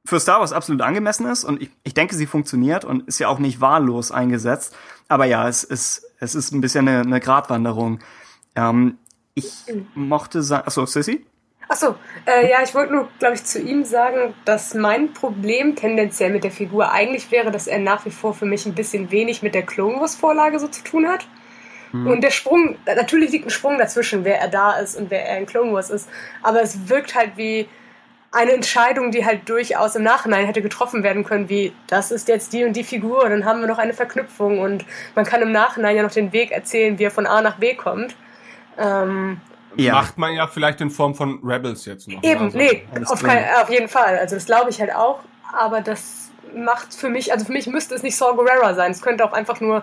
für Star Wars absolut angemessen ist und ich, ich denke, sie funktioniert und ist ja auch nicht wahllos eingesetzt. Aber ja, es ist, es ist ein bisschen eine, eine Gratwanderung. Ähm, ich mochte sagen, achso, Sissy? Achso, äh, ja, ich wollte nur, glaube ich, zu ihm sagen, dass mein Problem tendenziell mit der Figur eigentlich wäre, dass er nach wie vor für mich ein bisschen wenig mit der Clone Wars Vorlage so zu tun hat. Und der Sprung, natürlich liegt ein Sprung dazwischen, wer er da ist und wer er in Clone Wars ist. Aber es wirkt halt wie eine Entscheidung, die halt durchaus im Nachhinein hätte getroffen werden können, wie das ist jetzt die und die Figur, und dann haben wir noch eine Verknüpfung und man kann im Nachhinein ja noch den Weg erzählen, wie er von A nach B kommt. Ähm, Ja. Macht man ja vielleicht in Form von Rebels jetzt noch. Eben, Also, nee, auf, kein, auf jeden Fall. Also das glaube ich halt auch. Aber das macht für mich, also für mich müsste es nicht Saw Gerrera sein. Es könnte auch einfach nur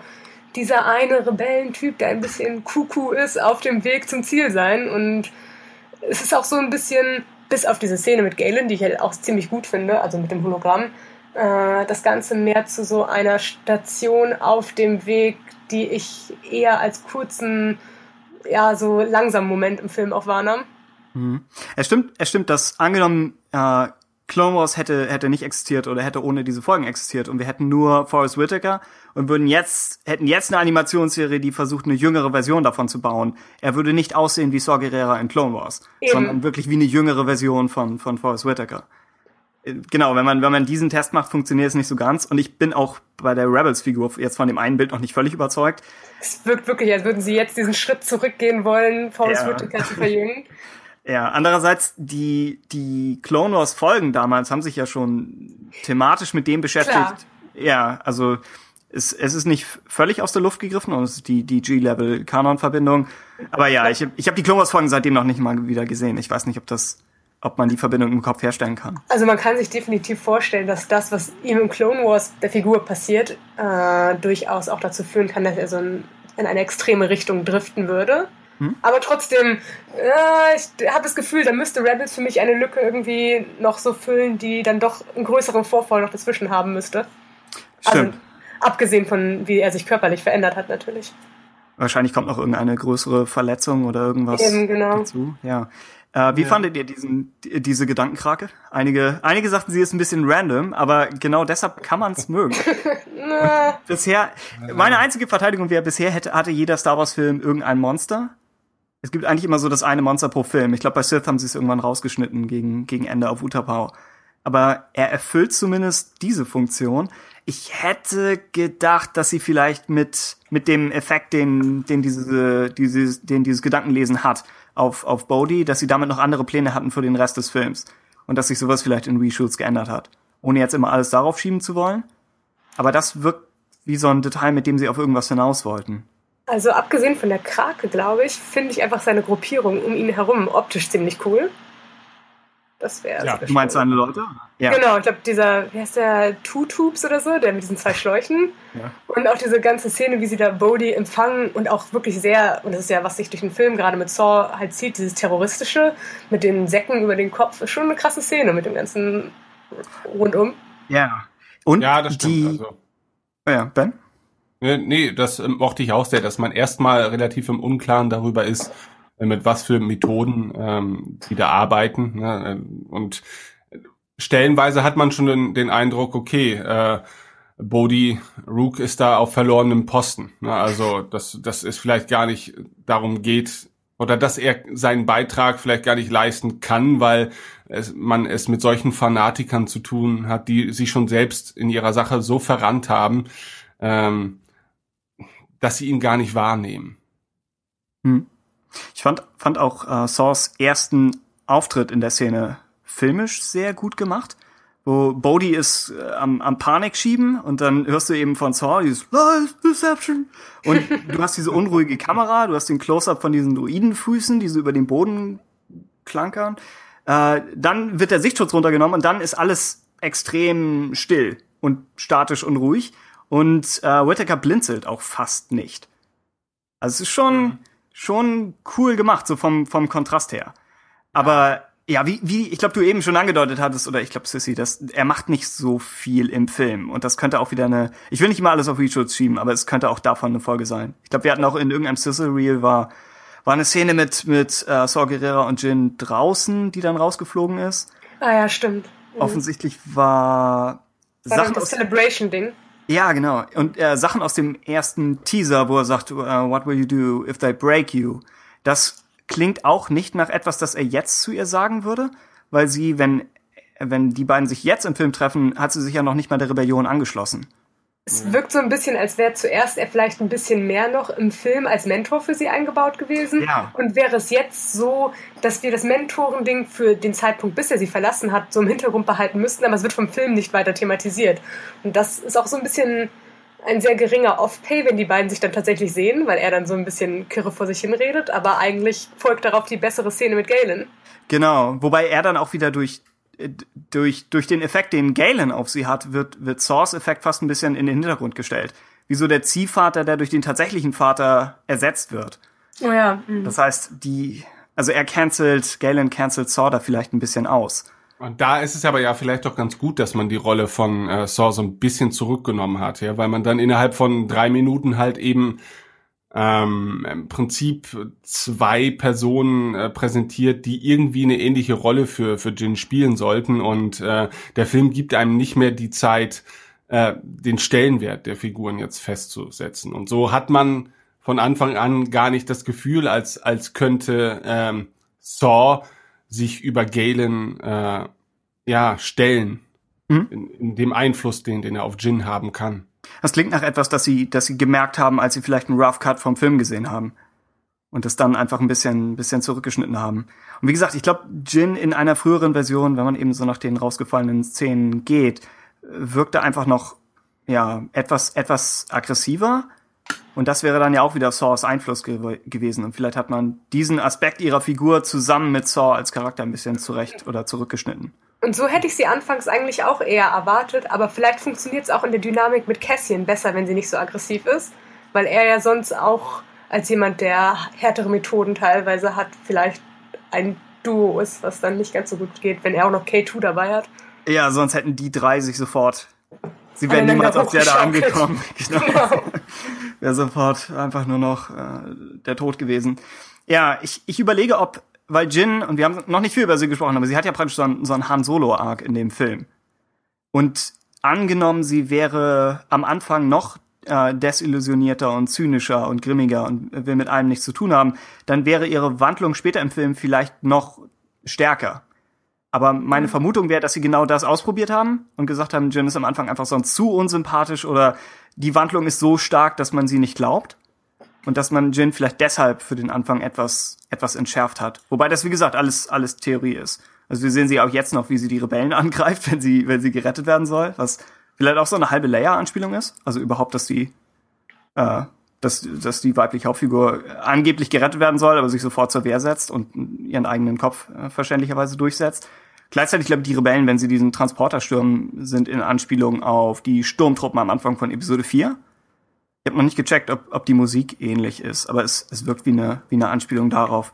dieser eine Rebellentyp, der ein bisschen Kuckuck ist, auf dem Weg zum Ziel sein. Und es ist auch so ein bisschen, bis auf diese Szene mit Galen, die ich halt auch ziemlich gut finde, also mit dem Hologramm, äh, das Ganze mehr zu so einer Station auf dem Weg, die ich eher als kurzen, ja, so langsamen Moment im Film auch wahrnahm. Es stimmt, es stimmt, dass angenommen äh, Clone Wars hätte hätte nicht existiert oder hätte ohne diese Folgen existiert und wir hätten nur Forrest Whitaker und würden jetzt hätten jetzt eine Animationsserie, die versucht eine jüngere Version davon zu bauen. Er würde nicht aussehen wie Saw Gerrera in Clone Wars, Eben. sondern wirklich wie eine jüngere Version von von Forrest Whitaker. Äh, Genau, wenn man wenn man diesen Test macht, funktioniert es nicht so ganz und ich bin auch bei der Rebels Figur jetzt von dem einen Bild noch nicht völlig überzeugt. Es wirkt wirklich, als würden sie jetzt diesen Schritt zurückgehen wollen, Forrest Ja. Whitaker zu verjüngen. Ja, andererseits die die Clone Wars Folgen damals haben sich ja schon thematisch mit dem beschäftigt. Klar. Ja, also es, es ist nicht völlig aus der Luft gegriffen und es ist die die G-Level Kanon Verbindung, aber ja, ich hab- ich habe die Clone Wars Folgen seitdem noch nicht mal wieder gesehen. Ich weiß nicht, ob das ob man die Verbindung im Kopf herstellen kann. Also man kann sich definitiv vorstellen, dass das, was ihm im Clone Wars der Figur passiert, äh, durchaus auch dazu führen kann, dass er so in, in eine extreme Richtung driften würde. Aber trotzdem, äh, ich habe das Gefühl, da müsste Rebels für mich eine Lücke irgendwie noch so füllen, die dann doch einen größeren Vorfall noch dazwischen haben müsste. Stimmt. Also, abgesehen von, wie er sich körperlich verändert hat, natürlich. Wahrscheinlich kommt noch irgendeine größere Verletzung oder irgendwas Eben, genau. dazu. Ja. Äh, wie fandet ihr diesen, die- diese Gedankenkrake? Einige, einige sagten, sie ist ein bisschen random, aber genau deshalb kann man es mögen. bisher, meine einzige Verteidigung wäre, bisher hätte, hatte jeder Star Wars Film irgendein Monster. Es gibt eigentlich immer so das eine Monster pro Film. Ich glaube, bei Sith haben sie es irgendwann rausgeschnitten gegen, gegen Ende auf Utapau. Aber er erfüllt zumindest diese Funktion. Ich hätte gedacht, dass sie vielleicht mit, mit dem Effekt, den, den diese, dieses, den dieses Gedankenlesen hat auf, auf Bodhi, dass sie damit noch andere Pläne hatten für den Rest des Films. Und dass sich sowas vielleicht in Reshoots geändert hat. Ohne jetzt immer alles darauf schieben zu wollen. Aber das wirkt wie so ein Detail, mit dem sie auf irgendwas hinaus wollten. Also abgesehen von der Krake, glaube ich, finde ich einfach seine Gruppierung um ihn herum optisch ziemlich cool. Das wäre. Ja, Du meinst seine Leute? Ja. Genau, ich glaube, dieser, wie heißt der, Two Tubes oder so, der mit diesen zwei Schläuchen. Ja. Und auch diese ganze Szene, wie sie da Bodhi empfangen und auch wirklich sehr, und das ist ja, was sich durch den Film gerade mit Saw halt zieht, dieses Terroristische mit den Säcken über den Kopf, ist schon eine krasse Szene mit dem ganzen rundum. Ja. Und Ja, das stimmt. die, Also. ja, Ben? Nee, Nee, das ähm, mochte ich auch sehr, dass man erstmal relativ im Unklaren darüber ist, äh, mit was für Methoden ähm, die da arbeiten. Ne? ähm, Und stellenweise hat man schon den, den Eindruck, okay, äh, Bodhi Rook ist da auf verlorenem Posten. Ne? Also, dass, dass es vielleicht gar nicht darum geht, oder dass er seinen Beitrag vielleicht gar nicht leisten kann, weil es, man es mit solchen Fanatikern zu tun hat, die sich schon selbst in ihrer Sache so verrannt haben, ähm, dass sie ihn gar nicht wahrnehmen. Hm. Ich fand, fand auch äh, Saws ersten Auftritt in der Szene filmisch sehr gut gemacht. Wo Bodhi ist äh, am, am Panik schieben und dann hörst du eben von Saw dieses Lies, Deception. Und du hast diese unruhige Kamera, du hast den Close-Up von diesen Druidenfüßen, die so über den Boden klankern. Äh, dann wird der Sichtschutz runtergenommen und dann ist alles extrem still und statisch und ruhig. Und äh, Whittaker blinzelt auch fast nicht. Also es ist schon, schon cool gemacht, so vom, vom Kontrast her. Aber ja, wie, wie ich glaube, du eben schon angedeutet hattest, oder ich glaube, Sissy, dass er macht nicht so viel im Film. Und das könnte auch wieder eine. Ich will nicht immer alles auf Reshoots schieben, aber es könnte auch davon eine Folge sein. Ich glaube, wir hatten auch in irgendeinem Sizzle Reel war, war eine Szene mit, mit äh, Saw Gerrera und Jin draußen, die dann rausgeflogen ist. Ah ja, stimmt. Offensichtlich war War Sachen das Celebration-Ding. Ja, genau. Und äh, Sachen aus dem ersten Teaser, wo er sagt, uh, what will you do if they break you? Das klingt auch nicht nach etwas, das er jetzt zu ihr sagen würde, weil sie, wenn, wenn die beiden sich jetzt im Film treffen, hat sie sich ja noch nicht mal der Rebellion angeschlossen. Es wirkt so ein bisschen, als wäre zuerst er vielleicht ein bisschen mehr noch im Film als Mentor für sie eingebaut gewesen. Ja. Und wäre es jetzt so, dass wir das Mentorending für den Zeitpunkt, bis er sie verlassen hat, so im Hintergrund behalten müssten, aber es wird vom Film nicht weiter thematisiert. Und das ist auch so ein bisschen ein sehr geringer Off-Pay, wenn die beiden sich dann tatsächlich sehen, weil er dann so ein bisschen kirre vor sich hinredet, aber eigentlich folgt darauf die bessere Szene mit Galen. Genau, wobei er dann auch wieder durch durch durch den Effekt, den Galen auf sie hat, wird wird Source Effekt fast ein bisschen in den Hintergrund gestellt. Wie so der Ziehvater, der durch den tatsächlichen Vater ersetzt wird. Oh ja. mhm. Das heißt, die also er cancelt Galen cancelt Saw da vielleicht ein bisschen aus. Und da ist es aber ja vielleicht doch ganz gut, dass man die Rolle von äh, Saw so ein bisschen zurückgenommen hat, ja, weil man dann innerhalb von drei Minuten halt eben ähm, im Prinzip zwei Personen äh, präsentiert, die irgendwie eine ähnliche Rolle für für Jin spielen sollten und äh, der Film gibt einem nicht mehr die Zeit, äh, den Stellenwert der Figuren jetzt festzusetzen. Und so hat man von Anfang an gar nicht das Gefühl, als als könnte ähm, Saw sich über Galen äh, ja stellen Mhm. in, in dem Einfluss, den den er auf Jin haben kann. Das klingt nach etwas, das sie, das sie gemerkt haben, als sie vielleicht einen Rough Cut vom Film gesehen haben. Und das dann einfach ein bisschen, ein bisschen zurückgeschnitten haben. Und wie gesagt, ich glaube, Jin in einer früheren Version, wenn man eben so nach den rausgefallenen Szenen geht, wirkte einfach noch, ja, etwas, etwas aggressiver. Und das wäre dann ja auch wieder Saws Einfluss gew gewesen. Und vielleicht hat man diesen Aspekt ihrer Figur zusammen mit Saw als Charakter ein bisschen zurecht oder zurückgeschnitten. Und so hätte ich sie anfangs eigentlich auch eher erwartet, aber vielleicht funktioniert es auch in der Dynamik mit Cassian besser, wenn sie nicht so aggressiv ist, weil er ja sonst auch als jemand, der härtere Methoden teilweise hat, vielleicht ein Duo ist, was dann nicht ganz so gut geht, wenn er auch noch K2 dabei hat. Ja, sonst hätten die drei sich sofort. Sie wären niemals auf der da angekommen. Genau. Genau. Wäre sofort einfach nur noch äh, der Tod gewesen. Ja, ich, ich überlege, ob, weil Jin, und wir haben noch nicht viel über sie gesprochen, aber sie hat ja praktisch so einen, so einen Han Solo-Arc in dem Film. Und angenommen, sie wäre am Anfang noch äh, desillusionierter und zynischer und grimmiger und will mit allem nichts zu tun haben, dann wäre ihre Wandlung später im Film vielleicht noch stärker. Aber meine Vermutung wäre, dass sie genau das ausprobiert haben und gesagt haben, Jin ist am Anfang einfach sonst zu unsympathisch oder die Wandlung ist so stark, dass man sie nicht glaubt. Und dass man Jin vielleicht deshalb für den Anfang etwas, etwas entschärft hat. Wobei das, wie gesagt, alles, alles Theorie ist. Also wir sehen sie auch jetzt noch, wie sie die Rebellen angreift, wenn sie, wenn sie gerettet werden soll, was vielleicht auch so eine halbe Layer-Anspielung ist. Also überhaupt, dass die, äh, dass, dass die weibliche Hauptfigur angeblich gerettet werden soll, aber sich sofort zur Wehr setzt und ihren eigenen Kopf äh, verständlicherweise durchsetzt. Gleichzeitig glaube ich, die Rebellen, wenn sie diesen Transporter stürmen, sind in Anspielung auf die Sturmtruppen am Anfang von Episode 4. Ich habe noch nicht gecheckt, ob, ob die Musik ähnlich ist, aber es, es wirkt wie eine, wie eine Anspielung darauf.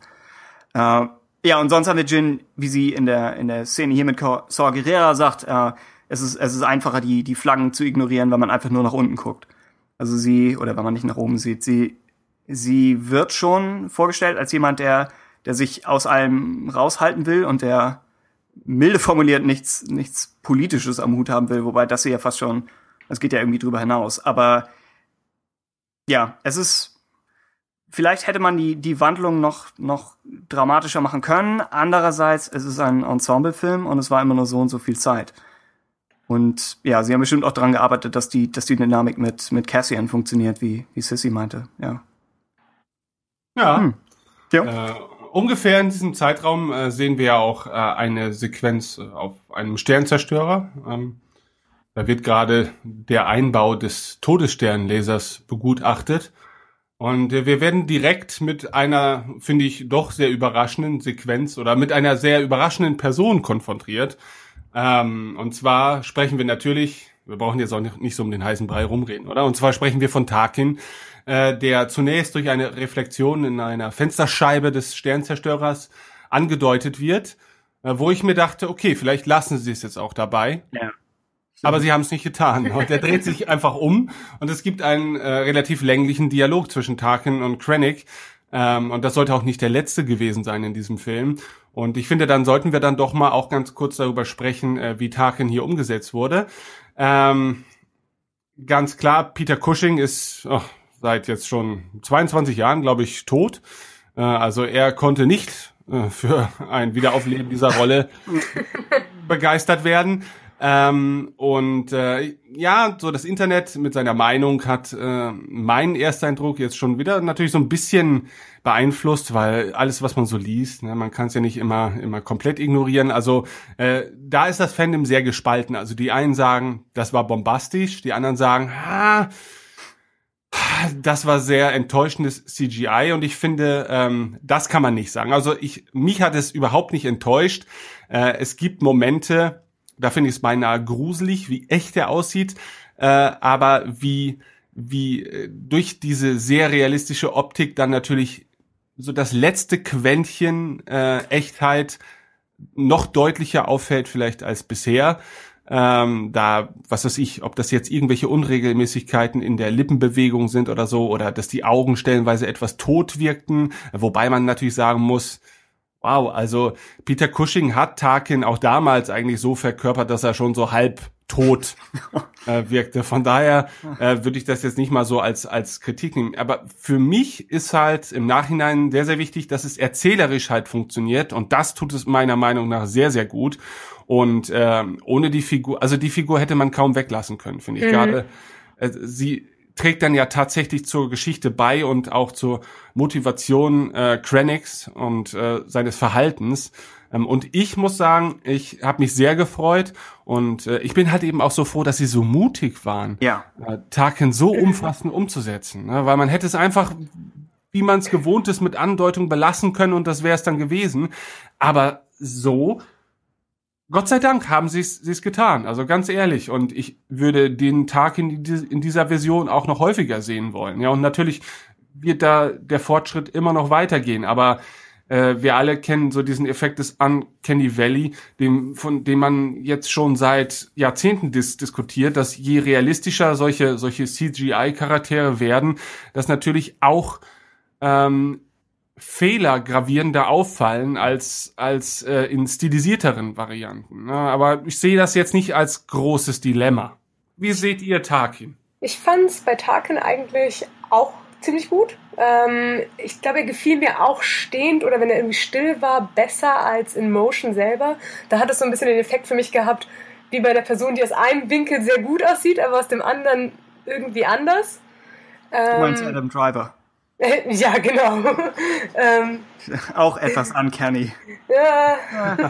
Äh, ja, und sonst haben wir Jin, wie sie in der, in der Szene hier mit Saw Gerrera sagt, äh, es ist, es ist einfacher, die, die Flaggen zu ignorieren, wenn man einfach nur nach unten guckt. Also sie, oder wenn man nicht nach oben sieht, sie, sie wird schon vorgestellt als jemand, der, der sich aus allem raushalten will und der milde formuliert nichts, nichts Politisches am Hut haben will, wobei das hier ja fast schon, das geht ja irgendwie drüber hinaus. Aber ja, es ist, vielleicht hätte man die, die Wandlung noch, noch dramatischer machen können. Andererseits, es ist ein Ensemblefilm und es war immer nur so und so viel Zeit. Und ja, sie haben bestimmt auch daran gearbeitet, dass die, dass die Dynamik mit, mit Cassian funktioniert, wie, wie Sissy meinte, ja. Ja. Hm. Ja. Äh, ungefähr in diesem Zeitraum äh, sehen wir ja auch äh, eine Sequenz äh, auf einem Sternzerstörer. Ähm, da wird gerade der Einbau des Todessternlasers begutachtet. Und äh, wir werden direkt mit einer, finde ich, doch sehr überraschenden Sequenz oder mit einer sehr überraschenden Person konfrontiert. Ähm, und zwar sprechen wir natürlich, wir brauchen jetzt auch nicht, so um den heißen Brei rumreden, oder? Und zwar sprechen wir von Tarkin, äh, der zunächst durch eine Reflexion in einer Fensterscheibe des Sternzerstörers angedeutet wird, äh, wo ich mir dachte, okay, vielleicht lassen sie es jetzt auch dabei. Ja. Aber sie haben es nicht getan. Und er dreht sich einfach um und es gibt einen äh, relativ länglichen Dialog zwischen Tarkin und Krennic. Ähm, und das sollte auch nicht der letzte gewesen sein in diesem Film. Und ich finde, dann sollten wir dann doch mal auch ganz kurz darüber sprechen, äh, wie Tarkin hier umgesetzt wurde. Ähm, ganz klar, Peter Cushing ist oh, seit jetzt schon 22 Jahren, glaube ich, tot. Äh, also er konnte nicht äh, für ein Wiederaufleben dieser Rolle begeistert werden. Ähm, und äh, ja, so das Internet mit seiner Meinung hat äh, meinen Ersteindruck jetzt schon wieder natürlich so ein bisschen beeinflusst, weil alles, was man so liest, ne, man kann es ja nicht immer immer komplett ignorieren. Also äh, da ist das Fandom sehr gespalten. Also die einen sagen, das war bombastisch, die anderen sagen, ah, das war sehr enttäuschendes CGI und ich finde, ähm, das kann man nicht sagen. Also ich, mich hat es überhaupt nicht enttäuscht. Äh, es gibt Momente, da finde ich es beinahe gruselig, wie echt er aussieht, äh, aber wie wie äh, durch diese sehr realistische Optik dann natürlich so das letzte Quäntchen äh, Echtheit noch deutlicher auffällt vielleicht als bisher. Ähm, da, was weiß ich, ob das jetzt irgendwelche Unregelmäßigkeiten in der Lippenbewegung sind oder so, oder dass die Augen stellenweise etwas tot wirkten, wobei man natürlich sagen muss, Wow, also Peter Cushing hat Tarkin auch damals eigentlich so verkörpert, dass er schon so halb tot äh, wirkte. Von daher äh, würde ich das jetzt nicht mal so als als Kritik nehmen. Aber für mich ist halt im Nachhinein sehr sehr wichtig, dass es erzählerisch halt funktioniert und das tut es meiner Meinung nach sehr sehr gut. Und äh, ohne die Figur, also die Figur hätte man kaum weglassen können, finde ich. Mhm. Gerade äh, sie trägt dann ja tatsächlich zur Geschichte bei und auch zur Motivation äh, Krennics und äh, seines Verhaltens. Ähm, und ich muss sagen, ich habe mich sehr gefreut und äh, ich bin halt eben auch so froh, dass sie so mutig waren, ja. äh, Tarkin so umfassend umzusetzen. Ne? Weil man hätte es einfach, wie man es gewohnt ist, mit Andeutung belassen können und das wäre es dann gewesen. Aber so Gott sei Dank haben sie es getan, also ganz ehrlich. Und ich würde den Tag in, die, in, dieser Version auch noch häufiger sehen wollen. Ja, und natürlich wird da der Fortschritt immer noch weitergehen, aber äh, wir alle kennen so diesen Effekt des Uncanny Valley, dem, von dem man jetzt schon seit Jahrzehnten dis diskutiert, dass je realistischer solche, solche CGI-Charaktere werden, dass natürlich auch ähm, Fehler gravierender auffallen als, als äh, in stilisierteren Varianten. Ne? Aber ich sehe das jetzt nicht als großes Dilemma. Wie seht ihr Tarkin? Ich fand es bei Tarkin eigentlich auch ziemlich gut. Ähm, ich glaube, er gefiel mir auch stehend oder wenn er irgendwie still war, besser als in Motion selber. Da hat es so ein bisschen den Effekt für mich gehabt, wie bei der Person, die aus einem Winkel sehr gut aussieht, aber aus dem anderen irgendwie anders. du meinst ähm, Adam Driver? Ja, genau. ähm, auch etwas uncanny. ja.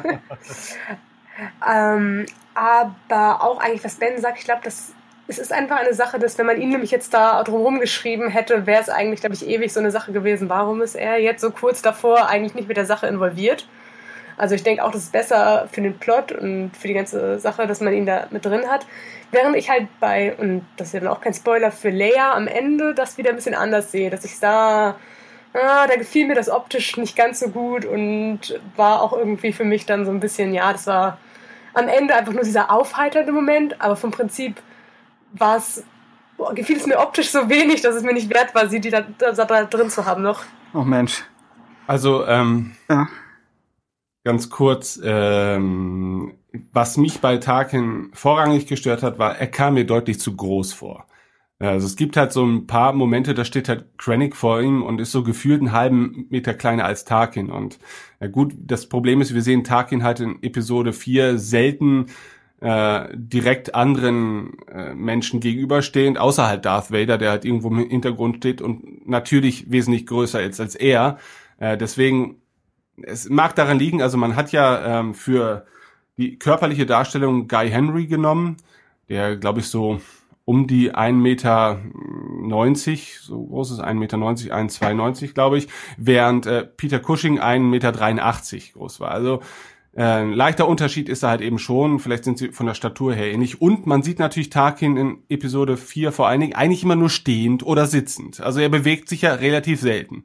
ähm, aber auch eigentlich, was Ben sagt, ich glaube, das es ist einfach eine Sache, dass wenn man ihn nämlich jetzt da drumherum geschrieben hätte, wäre es eigentlich, glaube ich, ewig so eine Sache gewesen. Warum ist er jetzt so kurz davor eigentlich nicht mit der Sache involviert? Also ich denke auch, das ist besser für den Plot und für die ganze Sache, dass man ihn da mit drin hat. Während ich halt bei, und das ist ja dann auch kein Spoiler, für Leia am Ende das wieder ein bisschen anders sehe, dass ich da, ah, da gefiel mir das optisch nicht ganz so gut und war auch irgendwie für mich dann so ein bisschen, ja, das war am Ende einfach nur dieser aufheiternde Moment, aber vom Prinzip war es, gefiel es mir optisch so wenig, dass es mir nicht wert war, sie die da, da, da drin zu haben noch. Oh Mensch. Also, ähm, ja ganz kurz, ähm, was mich bei Tarkin vorrangig gestört hat, war, er kam mir deutlich zu groß vor. Also es gibt halt so ein paar Momente, da steht halt Krennic vor ihm und ist so gefühlt einen halben Meter kleiner als Tarkin. Und ja gut, das Problem ist, wir sehen Tarkin halt in Episode 4 selten äh, direkt anderen äh, Menschen gegenüberstehend, außer halt Darth Vader, der halt irgendwo im Hintergrund steht und natürlich wesentlich größer ist als er. Äh, deswegen es mag daran liegen, also man hat ja ähm, für die körperliche Darstellung Guy Henry genommen, der, glaube ich, so um die 1,90 Meter, so groß ist 1,90 Meter, 1,92 glaube ich, während äh, Peter Cushing 1,83 Meter groß war. Also äh, leichter Unterschied ist da halt eben schon, vielleicht sind sie von der Statur her ähnlich. Und man sieht natürlich Tarkin in Episode 4 vor allen Dingen eigentlich immer nur stehend oder sitzend. Also er bewegt sich ja relativ selten.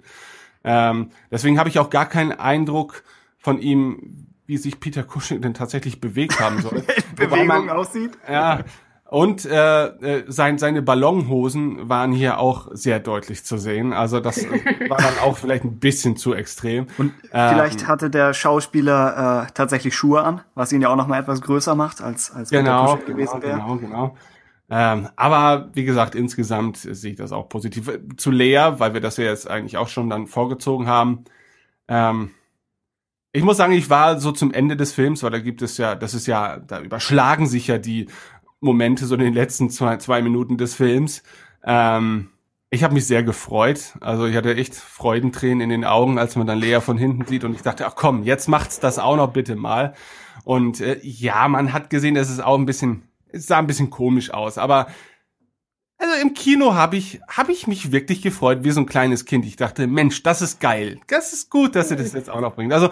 Ähm, deswegen habe ich auch gar keinen Eindruck von ihm, wie sich Peter Cushing denn tatsächlich bewegt haben soll. Bewegung man, aussieht. Ja. Und äh, äh, sein, seine Ballonhosen waren hier auch sehr deutlich zu sehen. Also das war dann auch vielleicht ein bisschen zu extrem. Und vielleicht ähm, hatte der Schauspieler äh, tatsächlich Schuhe an, was ihn ja auch noch mal etwas größer macht als als genau, gewesen genau, wäre. Genau, genau. Ähm, aber wie gesagt, insgesamt sehe ich das auch positiv. Zu Lea, weil wir das ja jetzt eigentlich auch schon dann vorgezogen haben. Ähm, ich muss sagen, ich war so zum Ende des Films, weil da gibt es ja, das ist ja, da überschlagen sich ja die Momente so in den letzten zwei, zwei Minuten des Films. Ähm, ich habe mich sehr gefreut. Also ich hatte echt Freudentränen in den Augen, als man dann Lea von hinten sieht und ich dachte, ach komm, jetzt macht's das auch noch bitte mal. Und äh, ja, man hat gesehen, dass es auch ein bisschen, es sah ein bisschen komisch aus, aber also im Kino habe ich hab ich mich wirklich gefreut, wie so ein kleines Kind. Ich dachte, Mensch, das ist geil. Das ist gut, dass sie das jetzt auch noch bringt. Also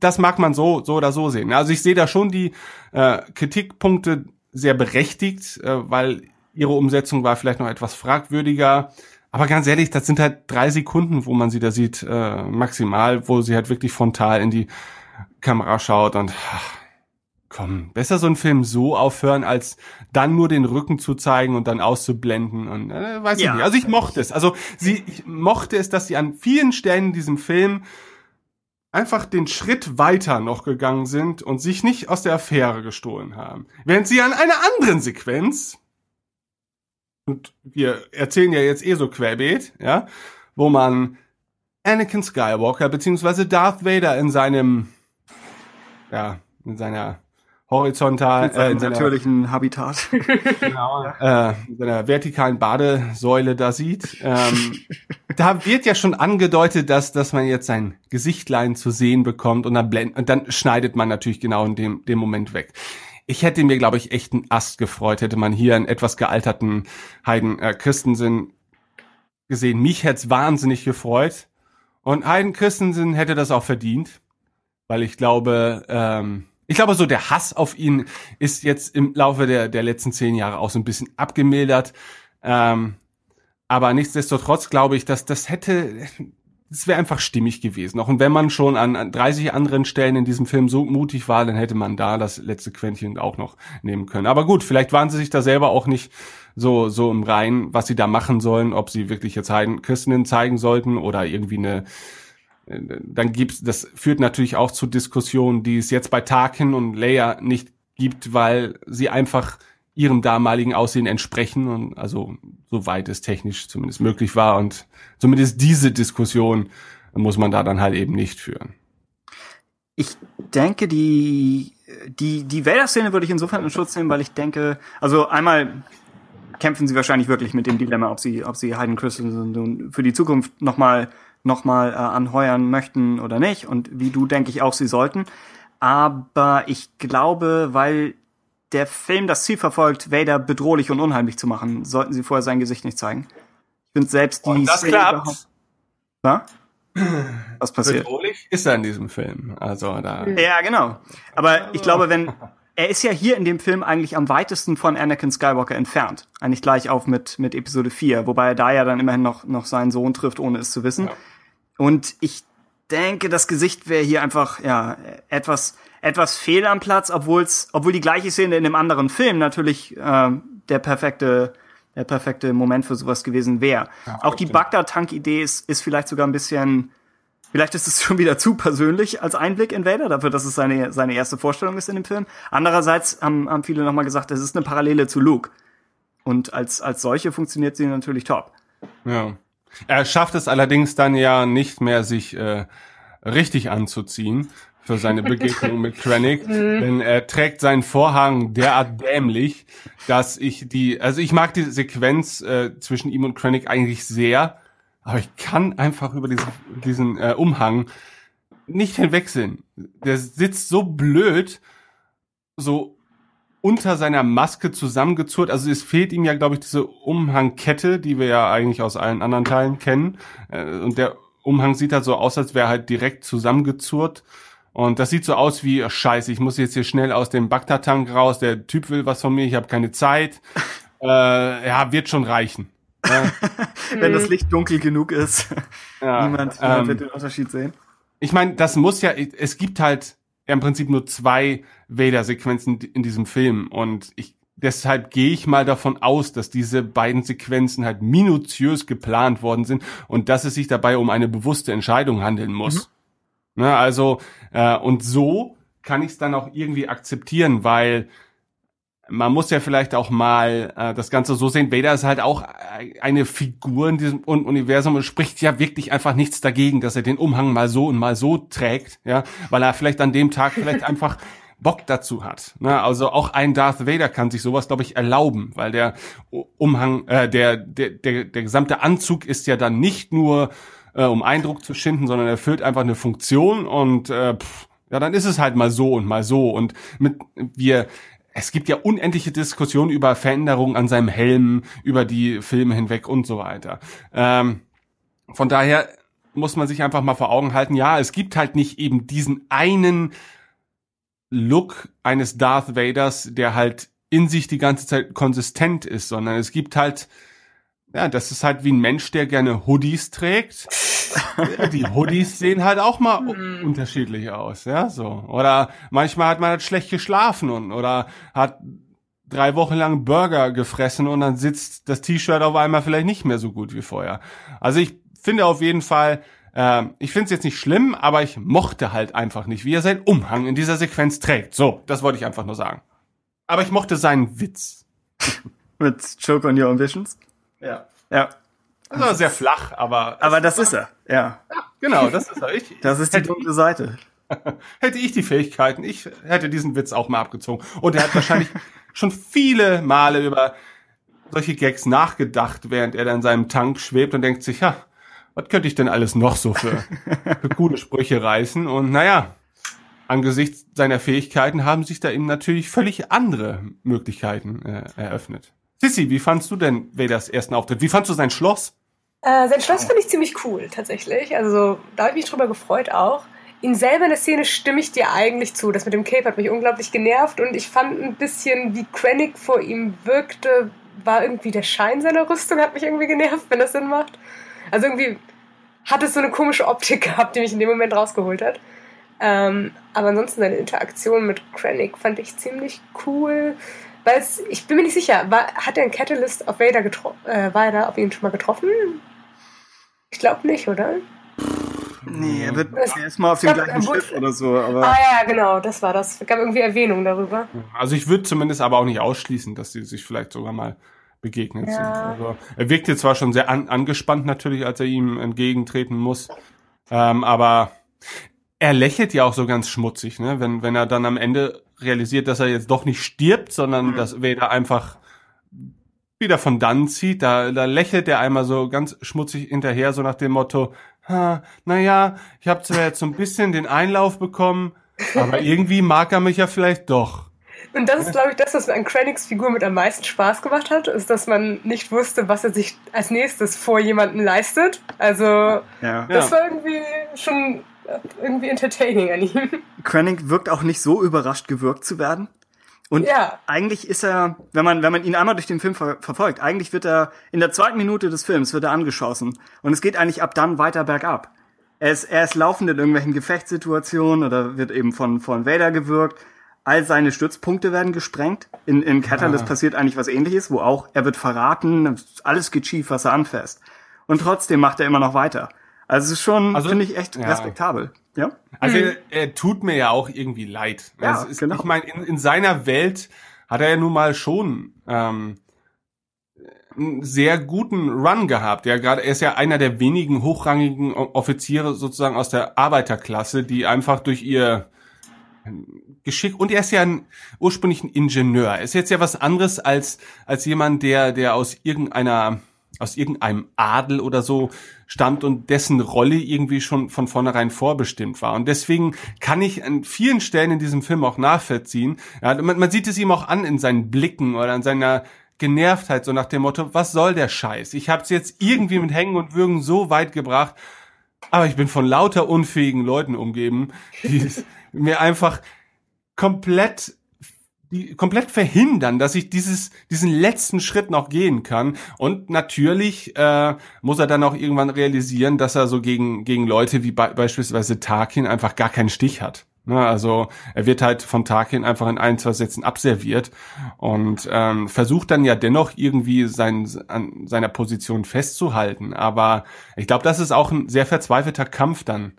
das mag man so so oder so sehen. Also ich sehe da schon die äh, Kritikpunkte sehr berechtigt, äh, weil ihre Umsetzung war vielleicht noch etwas fragwürdiger. Aber ganz ehrlich, das sind halt drei Sekunden, wo man sie da sieht, äh, maximal, wo sie halt wirklich frontal in die Kamera schaut und ach, komm, besser so einen Film so aufhören, als dann nur den Rücken zu zeigen und dann auszublenden und äh, weiß Ja. ich nicht. Also ich mochte es. Also sie ich mochte es, dass sie an vielen Stellen in diesem Film einfach den Schritt weiter noch gegangen sind und sich nicht aus der Affäre gestohlen haben. Während sie an einer anderen Sequenz und wir erzählen ja jetzt eh so querbeet, ja, wo man Anakin Skywalker beziehungsweise Darth Vader in seinem, ja, in seiner horizontal, seinem äh, in seiner, natürlichen Habitat. genau, äh, in seiner vertikalen Badesäule da sieht. Ähm, da wird ja schon angedeutet, dass, dass man jetzt sein Gesichtlein zu sehen bekommt und dann, blend, und dann schneidet man natürlich genau in dem, dem Moment weg. Ich hätte mir, glaube ich, echt einen Ast gefreut, hätte man hier einen etwas gealterten Hayden äh, Christensen gesehen. Mich hätte es wahnsinnig gefreut. Und Hayden Christensen hätte das auch verdient, weil ich glaube, ähm, ich glaube, so der Hass auf ihn ist jetzt im Laufe der, der letzten zehn Jahre auch so ein bisschen abgemildert. Ähm, aber nichtsdestotrotz glaube ich, dass das hätte, das wäre einfach stimmig gewesen. Auch und wenn man schon an, an 30 anderen Stellen in diesem Film so mutig war, dann hätte man da das letzte Quäntchen auch noch nehmen können. Aber gut, vielleicht waren sie sich da selber auch nicht so, so im Reinen, was sie da machen sollen, ob sie wirklich jetzt Heiden Christinnen zeigen sollten oder irgendwie eine, dann gibt's, das führt natürlich auch zu Diskussionen, die es jetzt bei Tarkin und Leia nicht gibt, weil sie einfach ihrem damaligen Aussehen entsprechen und also soweit es technisch zumindest möglich war und zumindest diese Diskussion muss man da dann halt eben nicht führen. Ich denke, die, die, die Vader-Szene würde ich insofern in Schutz nehmen, weil ich denke, also einmal kämpfen sie wahrscheinlich wirklich mit dem Dilemma, ob sie, ob sie Hayden Christensen für die Zukunft nochmal noch mal, äh, anheuern möchten oder nicht. Und wie du, denke ich auch, sie sollten. Aber ich glaube, weil der Film das Ziel verfolgt, Vader bedrohlich und unheimlich zu machen, sollten sie vorher sein Gesicht nicht zeigen. Ich finde selbst die Und das Szene klappt. überhaupt- Was? Was passiert? Bedrohlich ist er in diesem Film. Also da. Ja, genau. Aber ich glaube, wenn er ist ja hier in dem Film eigentlich am weitesten von Anakin Skywalker entfernt. Eigentlich gleich auf mit, mit Episode 4, wobei er da ja dann immerhin noch, noch seinen Sohn trifft, ohne es zu wissen. Und ich denke, das Gesicht wäre hier einfach, ja, etwas, etwas fehl am Platz, obwohl's, obwohl die gleiche Szene in dem anderen Film natürlich äh, der perfekte, der perfekte Moment für sowas gewesen wäre. Auch die. Bagdad-Tank-Idee ist, ist vielleicht sogar ein bisschen, Vielleicht ist es schon wieder zu persönlich als Einblick in Vader, dafür, dass es seine, seine erste Vorstellung ist in dem Film. Andererseits haben, haben viele nochmal gesagt, es ist eine Parallele zu Luke. Und als, als solche funktioniert sie natürlich top. Ja. Er schafft es allerdings dann ja nicht mehr, sich äh, richtig anzuziehen für seine Begegnung mit Krennic, denn er trägt seinen Vorhang derart dämlich, dass ich die, also ich mag die Sequenz äh, zwischen ihm und Krennic eigentlich sehr, aber ich kann einfach über diesen, diesen äh, Umhang nicht hinwechseln. Der sitzt so blöd, so unter seiner Maske zusammengezurrt. Also es fehlt ihm ja, glaube ich, diese Umhangkette, die wir ja eigentlich aus allen anderen Teilen kennen. Äh, Und der Umhang sieht halt so aus, als wäre halt direkt zusammengezurrt. Und das sieht so aus wie, oh, scheiße, ich muss jetzt hier schnell aus dem Bagdad-Tank raus, der Typ will was von mir, ich habe keine Zeit. Äh, ja, wird schon reichen. Wenn das Licht dunkel genug ist, ja, niemand, niemand ähm, wird den Unterschied sehen. ich meine, das muss ja, es gibt halt im Prinzip nur zwei Vader-Sequenzen in diesem Film. Und ich deshalb gehe ich mal davon aus, dass diese beiden Sequenzen halt minutiös geplant worden sind und dass es sich dabei um eine bewusste Entscheidung handeln muss. Ne, also äh, und so kann ich es dann auch irgendwie akzeptieren, weil man muss ja vielleicht auch mal äh, das Ganze so sehen, Vader ist halt auch eine Figur in diesem Universum und spricht ja wirklich einfach nichts dagegen, dass er den Umhang mal so und mal so trägt, ja, weil er vielleicht an dem Tag vielleicht einfach Bock dazu hat. Ne? Also auch ein Darth Vader kann sich sowas, glaube ich, erlauben, weil der Umhang, äh, der, der, der, der gesamte Anzug ist ja dann nicht nur, äh, um Eindruck zu schinden, sondern erfüllt einfach eine Funktion und äh, pff, ja, dann ist es halt mal so und mal so. Und mit wir es gibt ja unendliche Diskussionen über Veränderungen an seinem Helm, über die Filme hinweg und so weiter. Ähm, von daher muss man sich einfach mal vor Augen halten, ja, es gibt halt nicht eben diesen einen Look eines Darth Vaders, der halt in sich die ganze Zeit konsistent ist, sondern es gibt halt, ja, das ist halt wie ein Mensch, der gerne Hoodies trägt. die Hoodies sehen halt auch mal Mhm. unterschiedlich aus, ja, so. Oder manchmal hat man halt schlecht geschlafen und, oder hat drei Wochen lang Burger gefressen und dann sitzt das T-Shirt auf einmal vielleicht nicht mehr so gut wie vorher. Also ich finde auf jeden Fall, äh, ich finde es jetzt nicht schlimm, aber ich mochte halt einfach nicht, wie er seinen Umhang in dieser Sequenz trägt. So, das wollte ich einfach nur sagen. Aber ich mochte seinen Witz. Mit Choke on Your Ambitions. Ja. Ja. Das war sehr flach, aber Aber das ist er. Ja. genau, das ist er. Ich, Das ist die dunkle Seite. hätte ich die Fähigkeiten, ich hätte diesen Witz auch mal abgezogen. Und er hat wahrscheinlich schon viele Male über solche Gags nachgedacht, während er da in seinem Tank schwebt und denkt sich, ja, was könnte ich denn alles noch so für, für coole Sprüche reißen? Und naja, angesichts seiner Fähigkeiten haben sich da ihm natürlich völlig andere Möglichkeiten äh, eröffnet. Sissy, wie fandst du denn Vaders ersten Auftritt? Wie fandst du sein Schloss? Äh, sein Schloss finde ich ziemlich cool, tatsächlich. Also da habe ich mich drüber gefreut auch. Ihn selber in der Szene stimme ich dir eigentlich zu. Das mit dem Cape hat mich unglaublich genervt und ich fand ein bisschen, wie Krennic vor ihm wirkte, war irgendwie der Schein seiner Rüstung, hat mich irgendwie genervt, wenn das Sinn macht. Also irgendwie hat es so eine komische Optik gehabt, die mich in dem Moment rausgeholt hat. Ähm, aber ansonsten seine Interaktion mit Krennic fand ich ziemlich cool. Weil es, ich bin mir nicht sicher, war, hat er einen Catalyst auf Vader getroffen? Äh, war er da auf ihn schon mal getroffen? Ich glaube nicht, oder? Nee, er wird erstmal auf dem gleichen Schiff oder so, aber. Ah ja, genau, das war das. Es gab irgendwie Erwähnung darüber. Also ich würde zumindest aber auch nicht ausschließen, dass sie sich vielleicht sogar mal begegnet Ja. sind. Also er wirkte zwar schon sehr an, angespannt natürlich, als er ihm entgegentreten muss, ähm, aber er lächelt ja auch so ganz schmutzig, ne? Wenn wenn er dann am Ende realisiert, dass er jetzt doch nicht stirbt, sondern dass Vader einfach wieder von dann zieht, da, da lächelt er einmal so ganz schmutzig hinterher, so nach dem Motto, ha, naja, ich habe zwar jetzt so ein bisschen den Einlauf bekommen, aber irgendwie mag er mich ja vielleicht doch. Und das ist, glaube ich, das, was mir an Krennics Figur mit am meisten Spaß gemacht hat, ist, dass man nicht wusste, was er sich als nächstes vor jemanden leistet. Also, Ja. das war irgendwie schon irgendwie entertaining an ihm. Krennic wirkt auch nicht so überrascht gewirkt zu werden. Und Ja. eigentlich ist er, wenn man, wenn man ihn einmal durch den Film ver verfolgt, eigentlich wird er in der zweiten Minute des Films wird er angeschossen. Und es geht eigentlich ab dann weiter bergab. Er ist, er ist laufend in irgendwelchen Gefechtssituationen oder wird eben von, von Vader gewirkt. All seine Stützpunkte werden gesprengt. In, in Catalyst passiert eigentlich was ähnliches, wo auch er wird verraten, alles geht schief, was er anfasst. Und trotzdem macht er immer noch weiter. Also es ist schon, Also, finde ich, echt ja. respektabel. Ja? Also er, er tut mir ja auch irgendwie leid. Ja, Also ist, genau. Ich meine, in, in seiner Welt hat er ja nun mal schon ähm, einen sehr guten Run gehabt. Ja, gerade er ist ja einer der wenigen hochrangigen Offiziere sozusagen aus der Arbeiterklasse, die einfach durch ihr Geschick und er ist ja ein, ursprünglich ein Ingenieur. Er ist jetzt ja was anderes als als jemand, der der aus irgendeiner aus irgendeinem Adel oder so stammt und dessen Rolle irgendwie schon von vornherein vorbestimmt war. Und deswegen kann ich an vielen Stellen in diesem Film auch nachvollziehen. Ja, man, man sieht es ihm auch an in seinen Blicken oder an seiner Genervtheit, so nach dem Motto, was soll der Scheiß? Ich habe es jetzt irgendwie mit Hängen und Würgen so weit gebracht, aber ich bin von lauter unfähigen Leuten umgeben, die mir einfach komplett die komplett verhindern, dass ich dieses diesen letzten Schritt noch gehen kann. Und natürlich äh, muss er dann auch irgendwann realisieren, dass er so gegen gegen Leute wie be beispielsweise Tarkin einfach gar keinen Stich hat. Ne, also er wird halt von Tarkin einfach in ein, zwei Sätzen abserviert und ähm, versucht dann ja dennoch irgendwie sein, an seiner Position festzuhalten. Aber ich glaube, das ist auch ein sehr verzweifelter Kampf dann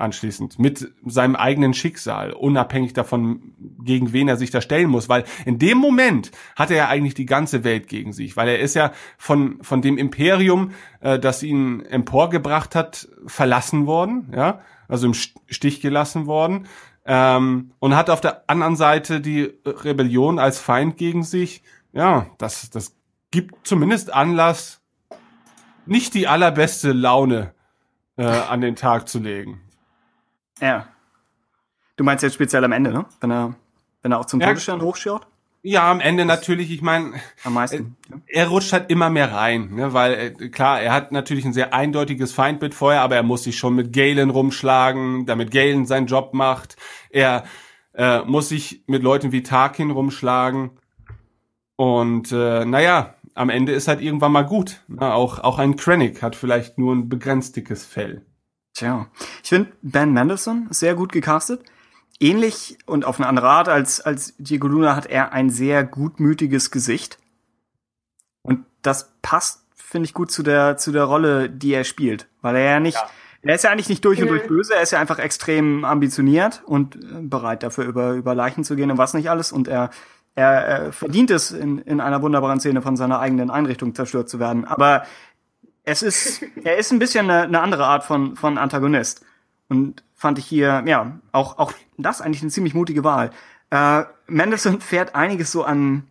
anschließend mit seinem eigenen Schicksal, unabhängig davon, gegen wen er sich da stellen muss, weil in dem Moment hat er ja eigentlich die ganze Welt gegen sich, weil er ist ja von von dem Imperium, äh, das ihn emporgebracht hat, verlassen worden, ja, also im Stich gelassen worden ähm, und hat auf der anderen Seite die Rebellion als Feind gegen sich. Ja, das das gibt zumindest Anlass, nicht die allerbeste Laune äh, an den Tag zu legen. Ja. Du meinst jetzt speziell am Ende, ne? Wenn er, wenn er auch zum Ja. Todesstern hochschaut? Ja, am Ende natürlich, ich meine, Am meisten. er rutscht halt immer mehr rein, ne? weil äh, klar, er hat natürlich ein sehr eindeutiges Feindbild vorher, aber er muss sich schon mit Galen rumschlagen, damit Galen seinen Job macht. Er äh, muss sich mit Leuten wie Tarkin rumschlagen. Und äh, naja, am Ende ist halt irgendwann mal gut. Ne? Auch, auch ein Krennic hat vielleicht nur ein begrenzt dickes Fell. Tja. Ich finde Ben Mendelsohn sehr gut gecastet. Ähnlich und auf eine andere Art als, als Diego Luna hat er ein sehr gutmütiges Gesicht. Und das passt, finde ich, gut zu der, zu der Rolle, die er spielt. Weil er ja nicht, er ist ja eigentlich nicht durch und durch böse, er ist ja einfach extrem ambitioniert und äh, bereit dafür über, über Leichen zu gehen und was nicht alles. Und er, er, er verdient es, in, in einer wunderbaren Szene von seiner eigenen Einrichtung zerstört zu werden. Aber es ist, er ist ein bisschen eine, eine andere Art von, von Antagonist. Und fand ich hier, ja, auch, auch das eigentlich eine ziemlich mutige Wahl. Äh, Mendelssohn fährt einiges so an,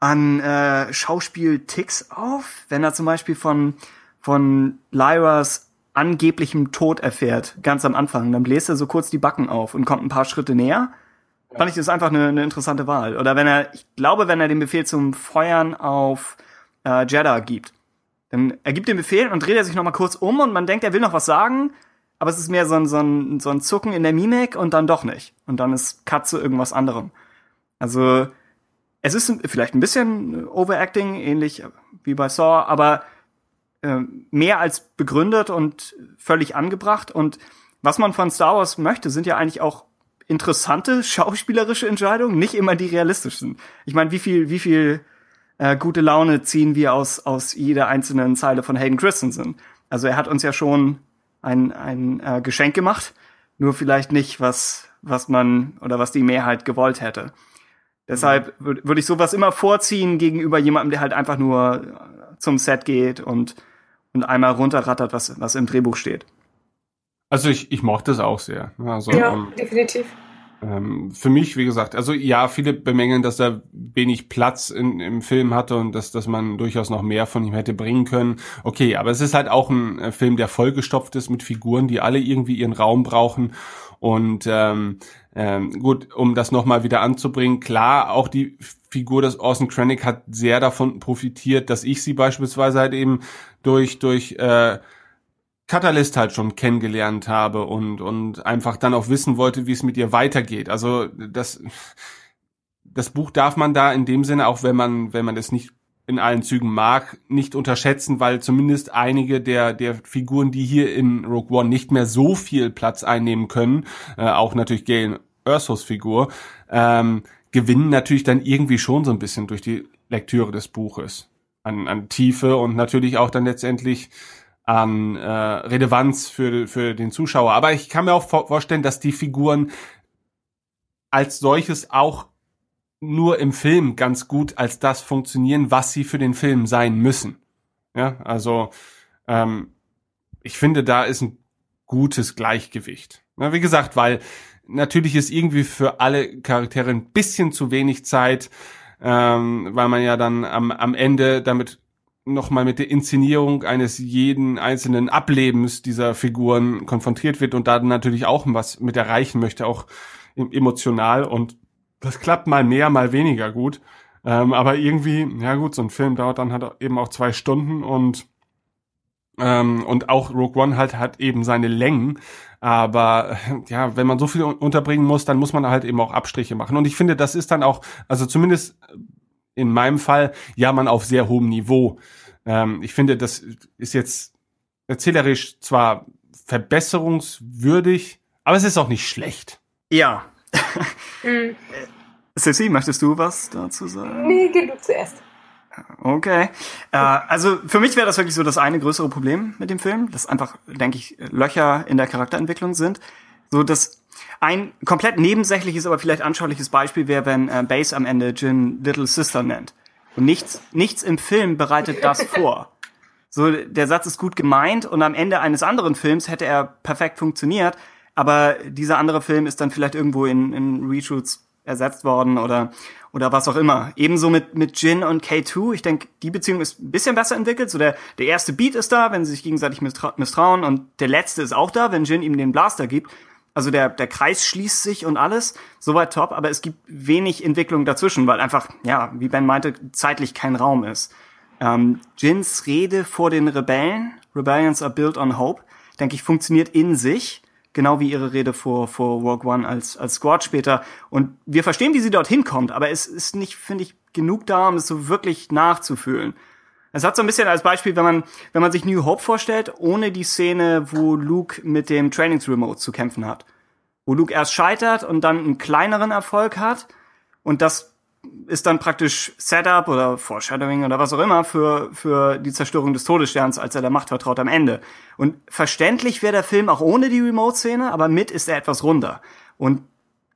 an äh, Schauspiel-Ticks auf, wenn er zum Beispiel von, von Lyras angeblichem Tod erfährt, ganz am Anfang. Dann bläst er so kurz die Backen auf und kommt ein paar Schritte näher. Fand ich das einfach eine, eine interessante Wahl. Oder wenn er, ich glaube, wenn er den Befehl zum Feuern auf äh, Jeddah gibt, dann er gibt den Befehl und dreht er sich noch mal kurz um und man denkt, er will noch was sagen, aber es ist mehr so ein, so ein, so ein Zucken in der Mimik und dann doch nicht. Und dann ist zu irgendwas anderem. Also, es ist vielleicht ein bisschen Overacting, ähnlich wie bei Saw, aber äh, mehr als begründet und völlig angebracht. Und was man von Star Wars möchte, sind ja eigentlich auch interessante schauspielerische Entscheidungen, nicht immer die realistischen. Ich meine, wie viel, wie viel äh, gute Laune ziehen wir aus, aus jeder einzelnen Zeile von Hayden Christensen. Also er hat uns ja schon ein, ein äh, Geschenk gemacht, nur vielleicht nicht, was, was man oder was die Mehrheit gewollt hätte. Deshalb würde würd ich sowas immer vorziehen gegenüber jemandem, der halt einfach nur äh, zum Set geht und, und einmal runterrattert, was, was im Drehbuch steht. Also ich, ich mochte es auch sehr. Also, Ja, ähm, definitiv. Ähm, für mich, wie gesagt, also ja, viele bemängeln, dass er wenig Platz in, im Film hatte und dass, dass man durchaus noch mehr von ihm hätte bringen können. Okay, aber es ist halt auch ein äh, Film, der vollgestopft ist mit Figuren, die alle irgendwie ihren Raum brauchen. Und ähm, ähm, gut, um das nochmal wieder anzubringen, klar, auch die Figur des Orson Krennic hat sehr davon profitiert, dass ich sie beispielsweise halt eben durch, durch äh, Catalyst halt schon kennengelernt habe und, und einfach dann auch wissen wollte, wie es mit ihr weitergeht. Also das, das Buch darf man da in dem Sinne, auch wenn man, wenn man es nicht in allen Zügen mag, nicht unterschätzen, weil zumindest einige der, der Figuren, die hier in Rogue One nicht mehr so viel Platz einnehmen können, äh, auch natürlich Galen Ursos Figur, ähm, gewinnen natürlich dann irgendwie schon so ein bisschen durch die Lektüre des Buches an, an Tiefe und natürlich auch dann letztendlich an äh, Relevanz für, für den Zuschauer. Aber ich kann mir auch vor vorstellen, dass die Figuren als solches auch nur im Film ganz gut als das funktionieren, was sie für den Film sein müssen. Ja, also ähm, ich finde, da ist ein gutes Gleichgewicht. Ja, wie gesagt, weil natürlich ist irgendwie für alle Charaktere ein bisschen zu wenig Zeit, ähm, weil man ja dann am, am Ende damit nochmal mit der Inszenierung eines jeden einzelnen Ablebens dieser Figuren konfrontiert wird und da natürlich auch was mit erreichen möchte, auch em- emotional und das klappt mal mehr, mal weniger gut. Ähm, aber irgendwie, ja gut, so ein Film dauert dann halt eben auch zwei Stunden und ähm, und auch Rogue One halt hat eben seine Längen. Aber ja, wenn man so viel un- unterbringen muss, dann muss man halt eben auch Abstriche machen. Und ich finde, das ist dann auch, also zumindest in meinem Fall, ja, man auf sehr hohem Niveau. Ähm, ich finde, das ist jetzt erzählerisch zwar verbesserungswürdig, aber es ist auch nicht schlecht. Ja. Mhm. Sissy, möchtest du was dazu sagen? Nee, geh du zuerst. Okay. Äh, also für mich wäre das wirklich so das eine größere Problem mit dem Film, dass einfach, denke ich, Löcher in der Charakterentwicklung sind. So dass ein komplett nebensächliches, aber vielleicht anschauliches Beispiel wäre, wenn äh, Base am Ende Jin Little Sister nennt. Und nichts, nichts im Film bereitet das vor. So, der Satz ist gut gemeint und am Ende eines anderen Films hätte er perfekt funktioniert, aber dieser andere Film ist dann vielleicht irgendwo in, in Reshoots ersetzt worden oder oder was auch immer. Ebenso mit mit Jin und K2. Ich denke, die Beziehung ist ein bisschen besser entwickelt. So der der erste Beat ist da, wenn sie sich gegenseitig misstrauen und der letzte ist auch da, wenn Jin ihm den Blaster gibt. Also der der Kreis schließt sich und alles. Soweit top, aber es gibt wenig Entwicklung dazwischen, weil einfach ja, wie Ben meinte, zeitlich kein Raum ist. Ähm, Jins Rede vor den Rebellen, Rebellions are built on hope, denke ich, funktioniert in sich genau wie ihre Rede vor, vor Rogue One als, als Squad später. Und wir verstehen, wie sie dorthin kommt, aber es ist nicht, finde ich, genug da, um es so wirklich nachzufühlen. Es hat so ein bisschen als Beispiel, wenn man, wenn man sich New Hope vorstellt, ohne die Szene, wo Luke mit dem Trainings Remote zu kämpfen hat. Wo Luke erst scheitert und dann einen kleineren Erfolg hat. Und das ist dann praktisch Setup oder Foreshadowing oder was auch immer für, für die Zerstörung des Todessterns, als er der Macht vertraut am Ende. Und verständlich wäre der Film auch ohne die Remote-Szene, aber mit ist er etwas runder. Und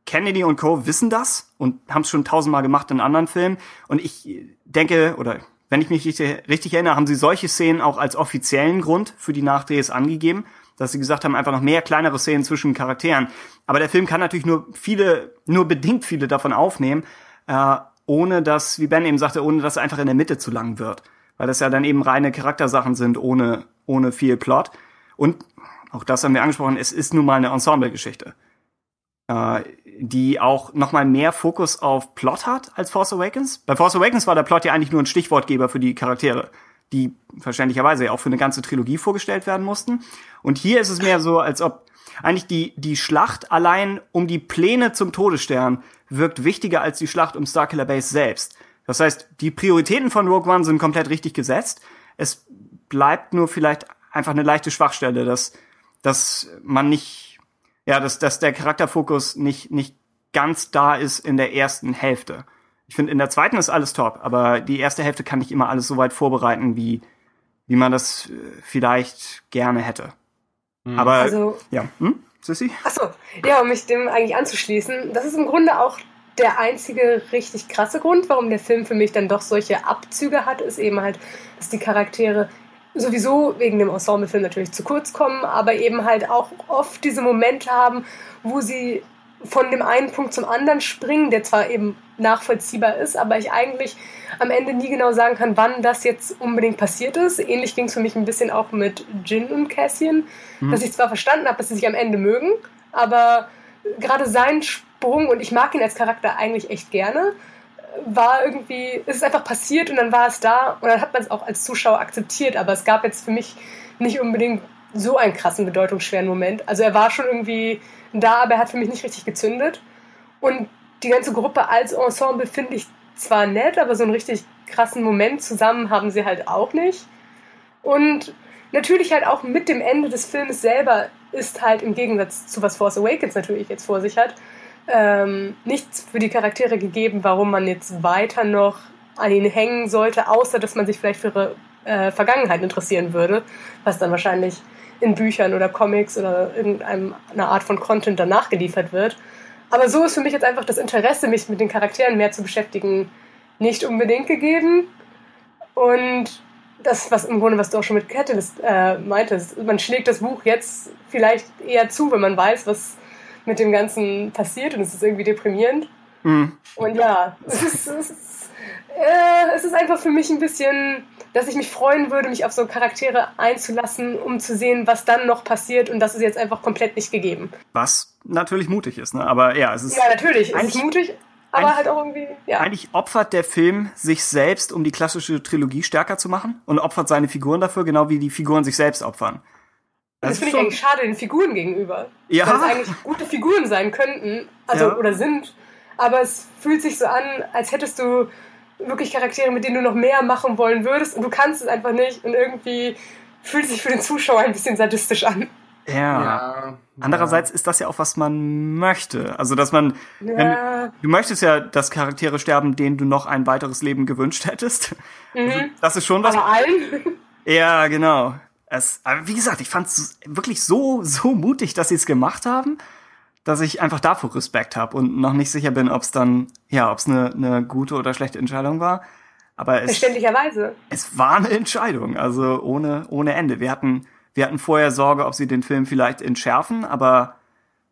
Kennedy und Co. wissen das und haben es schon tausendmal gemacht in anderen Filmen. Und ich denke, oder wenn ich mich richtig, erinnere, haben sie solche Szenen auch als offiziellen Grund für die Nachdrehs angegeben, dass sie gesagt haben, einfach noch mehr kleinere Szenen zwischen Charakteren. Aber der Film kann natürlich nur viele, nur bedingt viele davon aufnehmen äh, ohne dass, wie Ben eben sagte, ohne dass er einfach in der Mitte zu lang wird. Weil das ja dann eben reine Charaktersachen sind, ohne, ohne viel Plot. Und auch das haben wir angesprochen, es ist nun mal eine Ensemble-Geschichte. Äh, die auch noch mal mehr Fokus auf Plot hat als Force Awakens. Bei Force Awakens war der Plot ja eigentlich nur ein Stichwortgeber für die Charaktere, die verständlicherweise ja auch für eine ganze Trilogie vorgestellt werden mussten. Und hier ist es mehr so, als ob eigentlich die, die Schlacht allein um die Pläne zum Todesstern wirkt wichtiger als die Schlacht um Starkiller Base selbst. Das heißt, die Prioritäten von Rogue One sind komplett richtig gesetzt. Es bleibt nur vielleicht einfach eine leichte Schwachstelle, dass, dass man nicht, ja, dass, dass der Charakterfokus nicht, nicht ganz da ist in der ersten Hälfte. Ich finde, in der zweiten ist alles top, aber die erste Hälfte kann nicht immer alles so weit vorbereiten, wie, wie man das äh, vielleicht gerne hätte. Mhm. Aber, also, ja, hm? Sissi? Achso, ja, um mich dem eigentlich anzuschließen. Das ist im Grunde auch der einzige richtig krasse Grund, warum der Film für mich dann doch solche Abzüge hat, ist eben halt, dass die Charaktere sowieso wegen dem Ensemblefilm natürlich zu kurz kommen, aber eben halt auch oft diese Momente haben, wo sie von dem einen Punkt zum anderen springen, der zwar eben nachvollziehbar ist, aber ich eigentlich am Ende nie genau sagen kann, wann das jetzt unbedingt passiert ist. Ähnlich ging es für mich ein bisschen auch mit Jin und Cassian, mhm. dass ich zwar verstanden habe, dass sie sich am Ende mögen, aber gerade sein Sprung, und ich mag ihn als Charakter eigentlich echt gerne, war irgendwie, es ist einfach passiert und dann war es da und dann hat man es auch als Zuschauer akzeptiert, aber es gab jetzt für mich nicht unbedingt so einen krassen, bedeutungsschweren Moment. Also er war schon irgendwie da, aber er hat für mich nicht richtig gezündet. Und die ganze Gruppe als Ensemble finde ich zwar nett, aber so einen richtig krassen Moment zusammen haben sie halt auch nicht. Und natürlich halt auch mit dem Ende des Films selber ist halt im Gegensatz zu was Force Awakens natürlich jetzt vor sich hat, ähm, nichts für die Charaktere gegeben, warum man jetzt weiter noch an ihnen hängen sollte, außer dass man sich vielleicht für ihre äh, Vergangenheit interessieren würde, was dann wahrscheinlich in Büchern oder Comics oder irgendeiner Art von Content danach geliefert wird. Aber so ist für mich jetzt einfach das Interesse, mich mit den Charakteren mehr zu beschäftigen, nicht unbedingt gegeben. Und das, was im Grunde, was du auch schon mit Catalyst äh, meintest, man schlägt das Buch jetzt vielleicht eher zu, wenn man weiß, was mit dem Ganzen passiert und es ist irgendwie deprimierend. Mhm. Und ja, es ist, es, ist, äh, es ist einfach für mich ein bisschen dass ich mich freuen würde, mich auf so Charaktere einzulassen, um zu sehen, was dann noch passiert. Und das ist jetzt einfach komplett nicht gegeben. Was natürlich mutig ist, ne? Aber ja, es ist. Ja, natürlich. Es ist mutig. Aber halt auch irgendwie, ja. Eigentlich opfert der Film sich selbst, um die klassische Trilogie stärker zu machen und opfert seine Figuren dafür, genau wie die Figuren sich selbst opfern. Das, das finde ich eigentlich schade den Figuren gegenüber. Ja. Weil es eigentlich gute Figuren sein könnten, also ja. oder sind. Aber es fühlt sich so an, als hättest du wirklich Charaktere, mit denen du noch mehr machen wollen würdest und du kannst es einfach nicht und irgendwie fühlt sich für den Zuschauer ein bisschen sadistisch an. Ja. Andererseits ist das ja auch, was man möchte. Also, dass man, wenn, Ja. du möchtest ja, dass Charaktere sterben, denen du noch ein weiteres Leben gewünscht hättest. Also, das ist schon was. Aber allen? Ja, genau. Es, aber wie gesagt, ich fand es wirklich so, so mutig, dass sie es gemacht haben, dass ich einfach davor Respekt habe und noch nicht sicher bin, ob es dann, ja, ob es eine, eine gute oder schlechte Entscheidung war. Aber es, Verständlicherweise. es war eine Entscheidung, also ohne, ohne Ende. Wir hatten, wir hatten vorher Sorge, ob sie den Film vielleicht entschärfen, aber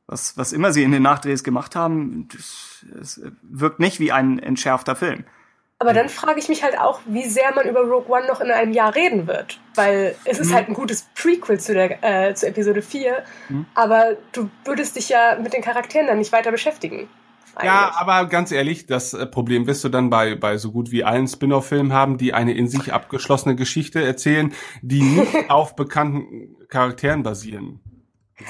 was, was immer sie in den Nachdrehs gemacht haben, das, es wirkt nicht wie ein entschärfter Film. Aber dann frage ich mich halt auch, wie sehr man über Rogue One noch in einem Jahr reden wird. Weil es ist halt ein gutes Prequel zu, der, äh, zu Episode 4, aber du würdest dich ja mit den Charakteren dann nicht weiter beschäftigen. Ja, eigentlich. aber ganz ehrlich, das äh, Problem wirst du dann bei, bei so gut wie allen Spin-off-Filmen haben, die eine in sich abgeschlossene Geschichte erzählen, die nicht auf bekannten Charakteren basieren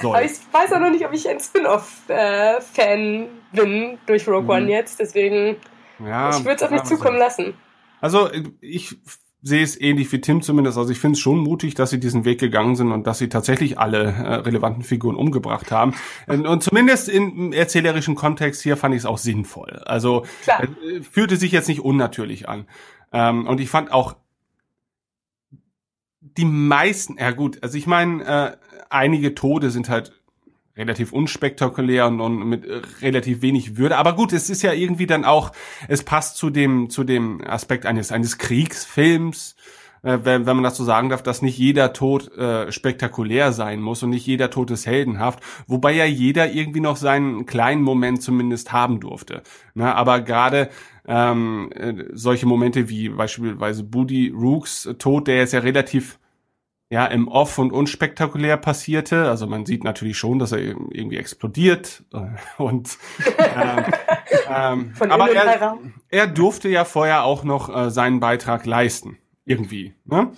soll. Aber ich weiß auch noch nicht, ob ich ein Spin-off-Fan bin durch Rogue One jetzt, deswegen ja, ich würde es auf mich zukommen lassen. Also ich sehe es ähnlich wie Tim zumindest. Also ich finde es schon mutig, dass sie diesen Weg gegangen sind und dass sie tatsächlich alle äh, relevanten Figuren umgebracht haben. Und, und zumindest im erzählerischen Kontext hier fand ich es auch sinnvoll. Also äh, fühlte sich jetzt nicht unnatürlich an. Ähm, und ich fand auch die meisten, ja gut, also ich meine, äh, einige Tode sind halt relativ unspektakulär und, und mit äh, relativ wenig Würde. Aber gut, es ist ja irgendwie dann auch, es passt zu dem, zu dem Aspekt eines, eines Kriegsfilms, äh, wenn, wenn man das so sagen darf, dass nicht jeder Tod äh, spektakulär sein muss und nicht jeder Tod ist heldenhaft, wobei ja jeder irgendwie noch seinen kleinen Moment zumindest haben durfte. Ne? Aber gerade ähm, äh, solche Momente wie beispielsweise Booty Rooks Tod, der ist ja relativ ja, im Off und unspektakulär passierte. Also man sieht natürlich schon, dass er irgendwie explodiert äh, und ähm, ähm, Von aber er, er durfte ja vorher auch noch äh, seinen Beitrag leisten, irgendwie. Ne?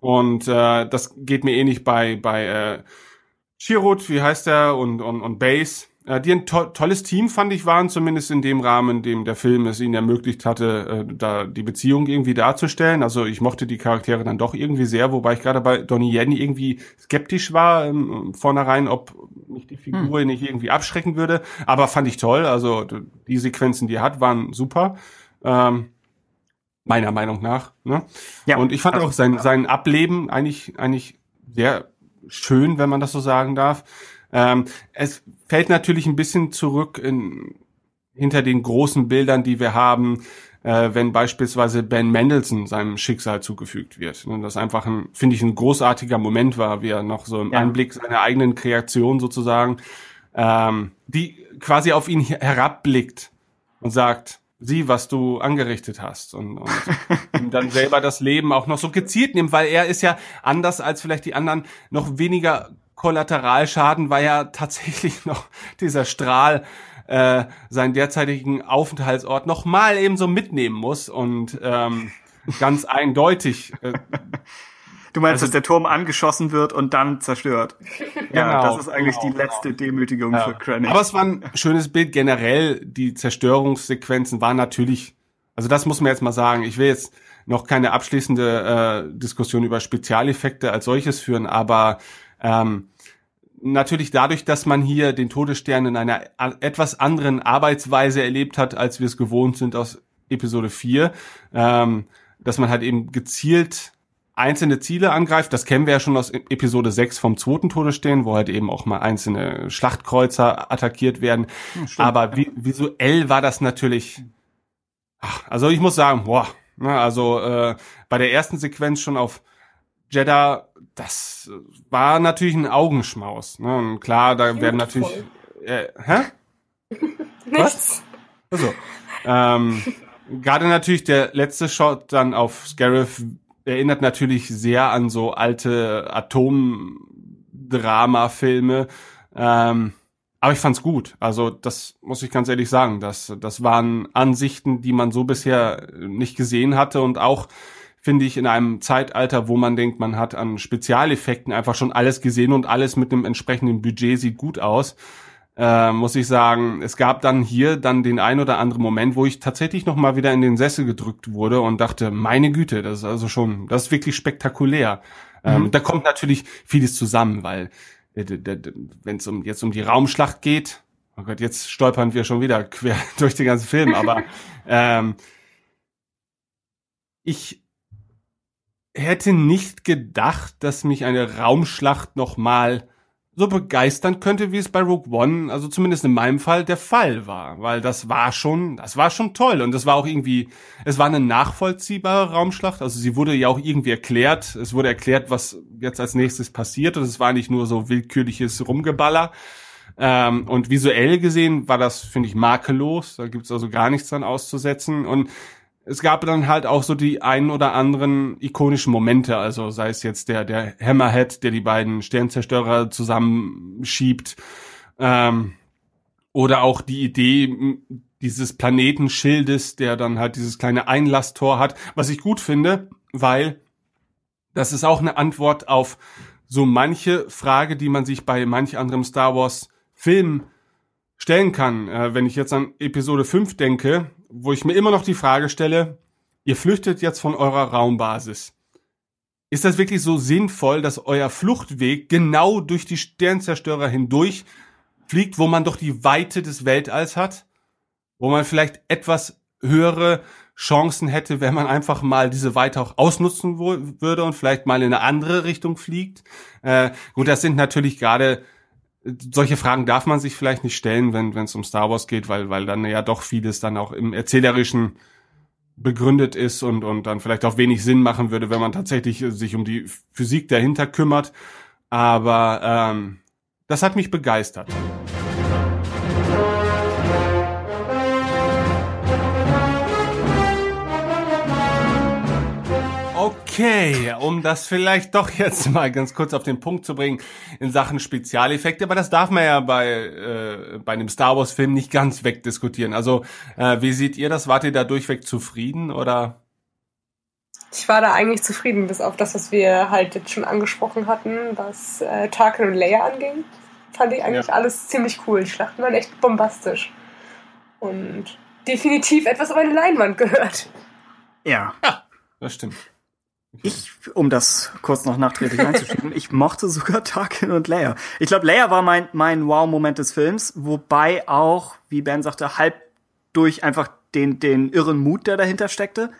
Und äh, das geht mir ähnlich bei bei äh, Chirrut, wie heißt er, und und und Base. Äh, die ein to tolles Team fand ich waren, zumindest in dem Rahmen, in dem der Film es ihnen ermöglicht hatte, äh, da die Beziehung irgendwie darzustellen. Also ich mochte die Charaktere dann doch irgendwie sehr, wobei ich gerade bei Donnie Yen irgendwie skeptisch war ähm, vornherein, ob mich die Figur nicht irgendwie abschrecken würde. Aber fand ich toll. Also die Sequenzen, die er hat, waren super. Ähm, meiner Meinung nach. Ne? Ja. Und ich fand Also, auch sein, sein Ableben eigentlich, eigentlich sehr schön, wenn man das so sagen darf. Ähm, es fällt natürlich ein bisschen zurück in, hinter den großen Bildern, die wir haben, äh, wenn beispielsweise Ben Mendelssohn seinem Schicksal zugefügt wird. Und das einfach ein, finde ich, ein großartiger Moment war, wie er noch so im Ja. Anblick seiner eigenen Kreation sozusagen, ähm, die quasi auf ihn herabblickt und sagt, sieh, was du angerichtet hast und, und ihm dann selber das Leben auch noch so gezielt nimmt, weil er ist ja anders als vielleicht die anderen noch weniger Kollateralschaden, weil ja tatsächlich noch dieser Strahl äh, seinen derzeitigen Aufenthaltsort noch mal eben so mitnehmen muss und ähm, ganz eindeutig äh, Du meinst, dass der Turm angeschossen wird und dann zerstört. Ja, Genau, das ist eigentlich genau, die letzte Demütigung für Krennic. Aber es war ein schönes Bild. Generell, die Zerstörungssequenzen waren natürlich, also das muss man jetzt mal sagen. Ich will jetzt noch keine abschließende äh, Diskussion über Spezialeffekte als solches führen, aber ähm, natürlich dadurch, dass man hier den Todesstern in einer etwas anderen Arbeitsweise erlebt hat, als wir es gewohnt sind aus Episode 4, ähm, dass man halt eben gezielt einzelne Ziele angreift. Das kennen wir ja schon aus E- Episode 6 vom zweiten Todesstern, wo halt eben auch mal einzelne Schlachtkreuzer attackiert werden. Aber vi visuell war das natürlich, ach, also ich muss sagen, boah, ne, also äh, bei der ersten Sequenz schon auf Jeddah, das war natürlich ein Augenschmaus. Ne? Und klar, da werden natürlich, äh, hä? Nichts. Also, ähm, gerade natürlich der letzte Shot dann auf Scarif erinnert natürlich sehr an so alte Atomdrama-Filme. Ähm, aber ich fand's gut. Also das muss ich ganz ehrlich sagen. Das, das waren Ansichten, die man so bisher nicht gesehen hatte und auch finde ich in einem Zeitalter, wo man denkt, man hat an Spezialeffekten einfach schon alles gesehen und alles mit einem entsprechenden Budget sieht gut aus äh, muss ich sagen, es gab dann hier dann den ein oder anderen Moment, wo ich tatsächlich noch mal wieder in den Sessel gedrückt wurde und dachte, meine Güte, das ist also schon, das ist wirklich spektakulär. Ähm, da kommt natürlich vieles zusammen, weil wenn es um, jetzt um die Raumschlacht geht, oh Gott, jetzt stolpern wir schon wieder quer durch den ganzen Film, aber ähm, ich hätte nicht gedacht, dass mich eine Raumschlacht nochmal so begeistern könnte, wie es bei Rogue One, also zumindest in meinem Fall, der Fall war. Weil das war schon, das war schon toll. Und das war auch irgendwie, es war eine nachvollziehbare Raumschlacht. Also sie wurde ja auch irgendwie erklärt. Es wurde erklärt, was jetzt als nächstes passiert. Und es war nicht nur so willkürliches Rumgeballer. Ähm, und visuell gesehen war das, finde ich, makellos. Da gibt's also gar nichts dran auszusetzen. Und es gab dann halt auch so die ein oder anderen ikonischen Momente, also sei es jetzt der, der Hammerhead, der die beiden Sternzerstörer zusammenschiebt, ähm, oder auch die Idee dieses Planetenschildes, der dann halt dieses kleine Einlasstor hat, was ich gut finde, weil das ist auch eine Antwort auf so manche Frage, die man sich bei manch anderem Star Wars Film stellen kann. Äh, wenn ich jetzt an Episode 5 denke, wo ich mir immer noch die Frage stelle, ihr flüchtet jetzt von eurer Raumbasis. Ist das wirklich so sinnvoll, dass euer Fluchtweg genau durch die Sternzerstörer hindurch fliegt, wo man doch die Weite des Weltalls hat? Wo man vielleicht etwas höhere Chancen hätte, wenn man einfach mal diese Weite auch ausnutzen würde und vielleicht mal in eine andere Richtung fliegt. Äh, gut, das sind natürlich gerade solche Fragen darf man sich vielleicht nicht stellen, wenn es um Star Wars geht, weil, weil dann ja doch vieles dann auch im Erzählerischen begründet ist und, und dann vielleicht auch wenig Sinn machen würde, wenn man tatsächlich sich um die Physik dahinter kümmert. Aber ähm, das hat mich begeistert. Okay, um das vielleicht doch jetzt mal ganz kurz auf den Punkt zu bringen in Sachen Spezialeffekte, aber das darf man ja bei, äh, bei einem Star Wars Film nicht ganz wegdiskutieren. Also, äh, wie seht ihr das? Wart ihr da durchweg zufrieden oder? Ich war da eigentlich zufrieden, bis auf das, was wir halt jetzt schon angesprochen hatten, was äh, Tarkin und Leia anging. Fand ich eigentlich ja. alles ziemlich cool. Die Schlachten waren echt bombastisch. Und definitiv etwas auf eine Leinwand gehört. Ja. Ja, das stimmt. Ich, um das kurz noch nachträglich einzuschieben, ich mochte sogar Tarkin und Leia. Ich glaube, Leia war mein, mein Wow-Moment des Films, wobei auch, wie Ben sagte, halb durch einfach den, den irren Mut, der dahinter steckte.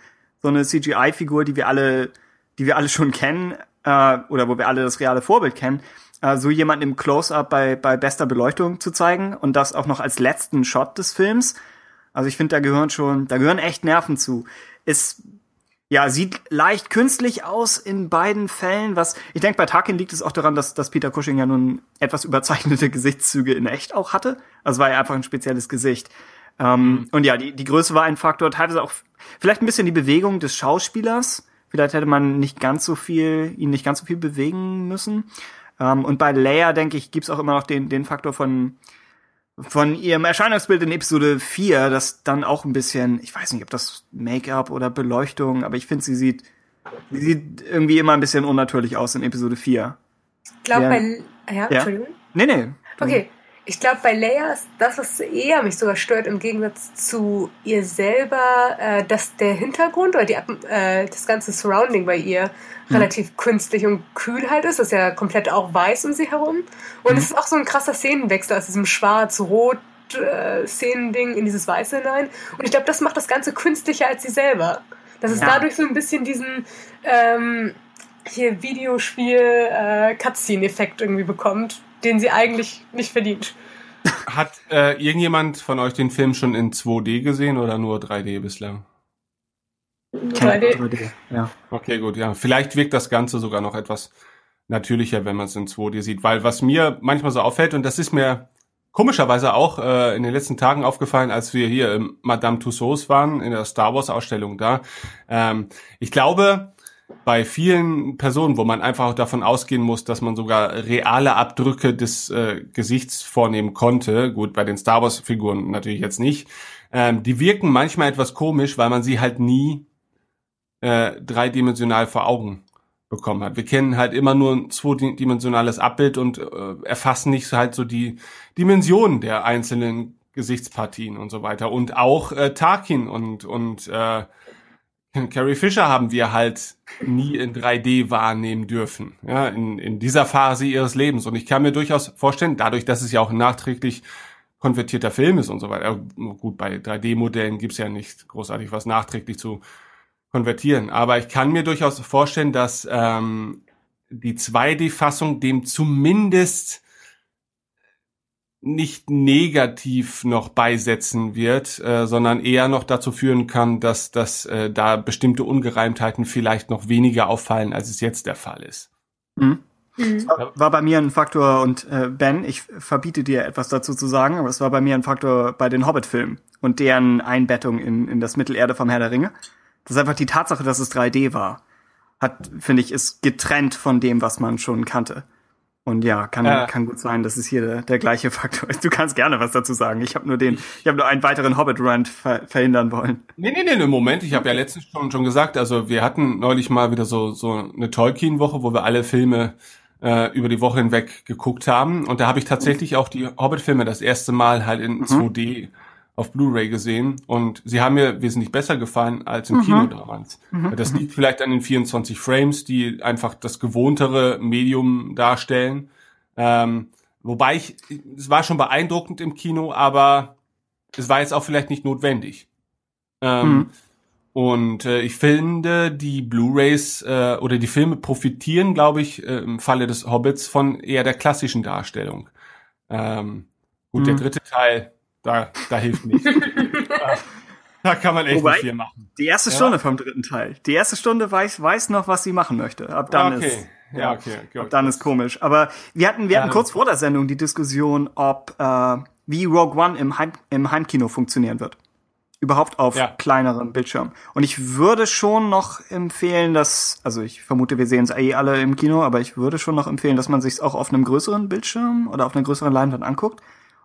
So eine CGI-Figur, die wir alle, die wir alle schon kennen, äh, oder wo wir alle das reale Vorbild kennen, äh, so jemanden im Close-Up bei, bei bester Beleuchtung zu zeigen und das auch noch als letzten Shot des Films. Also ich finde, da gehören schon, da gehören echt Nerven zu. Es ja, sieht leicht künstlich aus in beiden Fällen. Was ich denke, bei Tarkin liegt es auch daran, dass, dass Peter Cushing ja nun etwas überzeichnete Gesichtszüge in echt auch hatte. Also war ja einfach ein spezielles Gesicht. Ähm, mhm. Und ja, die, die Größe war ein Faktor, teilweise auch vielleicht ein bisschen die Bewegung des Schauspielers. Vielleicht hätte man nicht ganz so viel, ihn nicht ganz so viel bewegen müssen. Ähm, und bei Leia, denke ich, gibt's auch immer noch den, den Faktor von von ihrem Erscheinungsbild in Episode 4, das dann auch ein bisschen, ich weiß nicht, ob das Make-up oder Beleuchtung, aber ich finde, sie sieht, sie sieht irgendwie immer ein bisschen unnatürlich aus in Episode 4. Ich glaube, ja. bei, ja, ja, Entschuldigung. Nee, nee. Okay. Ich glaube, bei Leia ist das, was eher mich sogar stört, im Gegensatz zu ihr selber, äh, dass der Hintergrund oder die, äh, das ganze Surrounding bei ihr mhm. relativ künstlich und kühl halt ist. Das ist ja komplett auch weiß um sie herum. Und mhm. es ist auch so ein krasser Szenenwechsel aus diesem schwarz-rot äh, Szenending in dieses Weiße hinein. Und ich glaube, das macht das Ganze künstlicher als sie selber. Dass es ja. dadurch so ein bisschen diesen ähm, hier Videospiel äh, irgendwie bekommt, den sie eigentlich nicht verdient. Hat äh, irgendjemand von euch den Film schon in 2D gesehen oder nur 3D bislang? 3D. 3D. Ja. Okay, gut, ja. Vielleicht wirkt das Ganze sogar noch etwas natürlicher, wenn man es in 2D sieht. Weil was mir manchmal so auffällt, und das ist mir komischerweise auch äh, in den letzten Tagen aufgefallen, als wir hier im Madame Tussauds waren, in der Star Wars Ausstellung da. Ähm, ich glaube, bei vielen Personen, wo man einfach davon ausgehen muss, dass man sogar reale Abdrücke des äh, Gesichts vornehmen konnte, gut, bei den Star Wars-Figuren natürlich jetzt nicht, ähm, die wirken manchmal etwas komisch, weil man sie halt nie äh, dreidimensional vor Augen bekommen hat. Wir kennen halt immer nur ein zweidimensionales Abbild und äh, erfassen nicht halt so die Dimensionen der einzelnen Gesichtspartien und so weiter. Und auch äh, Tarkin und, und äh, Carrie Fisher haben wir halt nie in 3D wahrnehmen dürfen, ja, in, in dieser Phase ihres Lebens. Und ich kann mir durchaus vorstellen, dadurch, dass es ja auch nachträglich konvertierter Film ist und so weiter. Gut, bei 3D-Modellen gibt's ja nicht großartig was nachträglich zu konvertieren. Aber ich kann mir durchaus vorstellen, dass ähm, die 2D-Fassung dem zumindest nicht negativ noch beisetzen wird, äh, sondern eher noch dazu führen kann, dass, dass äh, da bestimmte Ungereimtheiten vielleicht noch weniger auffallen, als es jetzt der Fall ist. Mhm. War bei mir ein Faktor und äh, Ben, ich verbiete dir etwas dazu zu sagen, aber es war bei mir ein Faktor bei den Hobbit-Filmen und deren Einbettung in, in das Mittelerde vom Herr der Ringe. Das ist einfach die Tatsache, dass es 3D war. Hat, finde ich, ist getrennt von dem, was man schon kannte. Und ja, kann, Ja. kann gut sein, dass es hier der, der gleiche Faktor ist. Du kannst gerne was dazu sagen. Ich habe nur den, ich habe nur einen weiteren Hobbit-Rant ver verhindern wollen. Nee, nee, nee, Moment. Ich habe ja letztens schon, schon gesagt, also wir hatten neulich mal wieder so, so eine Tolkien-Woche, wo wir alle Filme äh, über die Woche hinweg geguckt haben. Und da habe ich tatsächlich auch die Hobbit-Filme das erste Mal halt in 2D auf Blu-ray gesehen. Und sie haben mir wesentlich besser gefallen als im Kino damals. Das liegt vielleicht an den 24 Frames, die einfach das gewohntere Medium darstellen. Ähm, wobei ich, es war schon beeindruckend im Kino, aber es war jetzt auch vielleicht nicht notwendig. Ähm, Mhm. Und äh, ich finde, die Blu-rays äh, oder die Filme profitieren, glaube ich, äh, im Falle des Hobbits von eher der klassischen Darstellung. Ähm, gut, der Mhm. dritte Teil, da, da hilft nicht. da, da kann man echt Wobei- nicht viel machen. Die erste Ja. Stunde vom dritten Teil. Die erste Stunde weiß, weiß noch, was sie machen möchte. Ab dann okay. ist, ja, okay. okay. ab dann ist komisch. Aber wir hatten, wir hatten Ähm. kurz vor der Sendung die Diskussion, ob, äh, wie Rogue One im, Heim, im Heimkino funktionieren wird. Überhaupt auf Ja. kleinerem Bildschirm. Und ich würde schon noch empfehlen, dass, also ich vermute, wir sehen es eh alle im Kino, aber ich würde schon noch empfehlen, dass man sich auch auf einem größeren Bildschirm oder auf einer größeren Leinwand anguckt.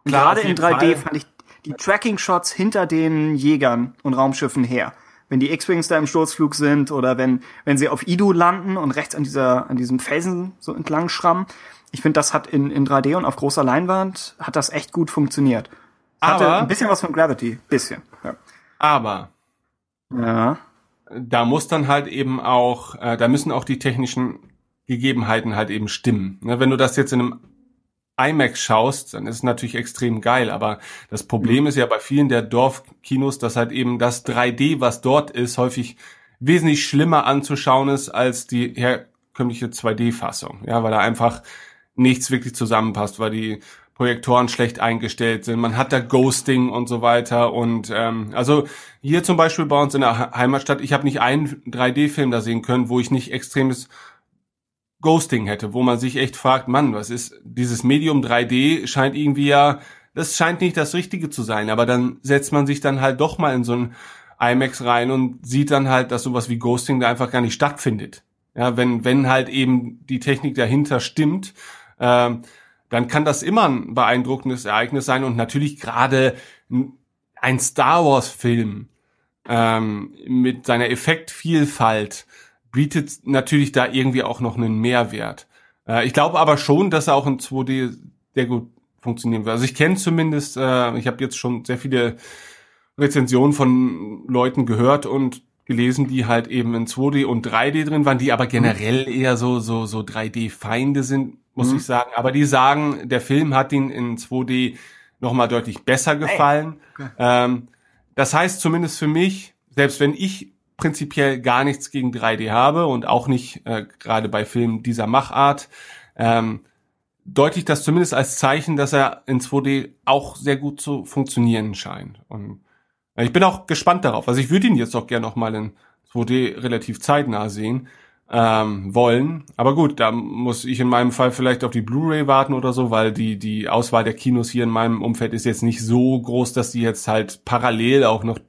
Und Klar, gerade in jeden 3D Fall. fand ich die Tracking-Shots hinter den Jägern und Raumschiffen her. Wenn die X-Wings da im Sturzflug sind oder wenn, wenn sie auf Idu landen und rechts an dieser, an diesem Felsen so entlang schrammen. Ich finde, das hat in, in 3D und auf großer Leinwand hat das echt gut funktioniert. Hatte Aber- ein bisschen was von Gravity. Bisschen. Ja. Aber ja. da muss dann halt eben auch, äh, da müssen auch die technischen Gegebenheiten halt eben stimmen. Ne, wenn du das jetzt in einem IMAX schaust, dann ist es natürlich extrem geil, aber das Problem ist ja bei vielen der Dorfkinos, dass halt eben das 3D, was dort ist, häufig wesentlich schlimmer anzuschauen ist als die herkömmliche 2D-Fassung. Ja, weil da einfach nichts wirklich zusammenpasst, weil die Projektoren schlecht eingestellt sind, man hat da Ghosting und so weiter. Und ähm, also hier zum Beispiel bei uns in der He- Heimatstadt, ich habe nicht einen 3D-Film da sehen können, wo ich nicht extremes Ghosting hätte, wo man sich echt fragt, Mann, was ist dieses Medium 3D scheint irgendwie ja, das scheint nicht das Richtige zu sein, aber dann setzt man sich dann halt doch mal in so ein IMAX rein und sieht dann halt, dass sowas wie Ghosting da einfach gar nicht stattfindet. Ja, wenn wenn halt eben die Technik dahinter stimmt, ähm, dann kann das immer ein beeindruckendes Ereignis sein und natürlich gerade ein- ein Star Wars Film ähm, mit seiner Effektvielfalt bietet natürlich da irgendwie auch noch einen Mehrwert. Äh, ich glaube aber schon, dass er auch in 2D sehr gut funktionieren wird. Also ich kenne zumindest, äh, ich habe jetzt schon sehr viele Rezensionen von Leuten gehört und gelesen, die halt eben in 2D und 3D drin waren, die aber generell eher so so so 3D-Feinde sind, muss Mhm. ich sagen. Aber die sagen, der Film hat ihnen in 2D noch mal deutlich besser gefallen. Ähm, das heißt zumindest für mich, selbst wenn ich prinzipiell gar nichts gegen 3D habe und auch nicht äh, gerade bei Filmen dieser Machart, ähm, deutlich das zumindest als Zeichen, dass er in 2D auch sehr gut zu funktionieren scheint. Und äh, ich bin auch gespannt darauf. Also ich würde ihn jetzt auch gerne noch mal in 2D relativ zeitnah sehen ähm, wollen. Aber gut, da muss ich in meinem Fall vielleicht auf die Blu-ray warten oder so, weil die die Auswahl der Kinos hier in meinem Umfeld ist jetzt nicht so groß, dass die jetzt halt parallel auch noch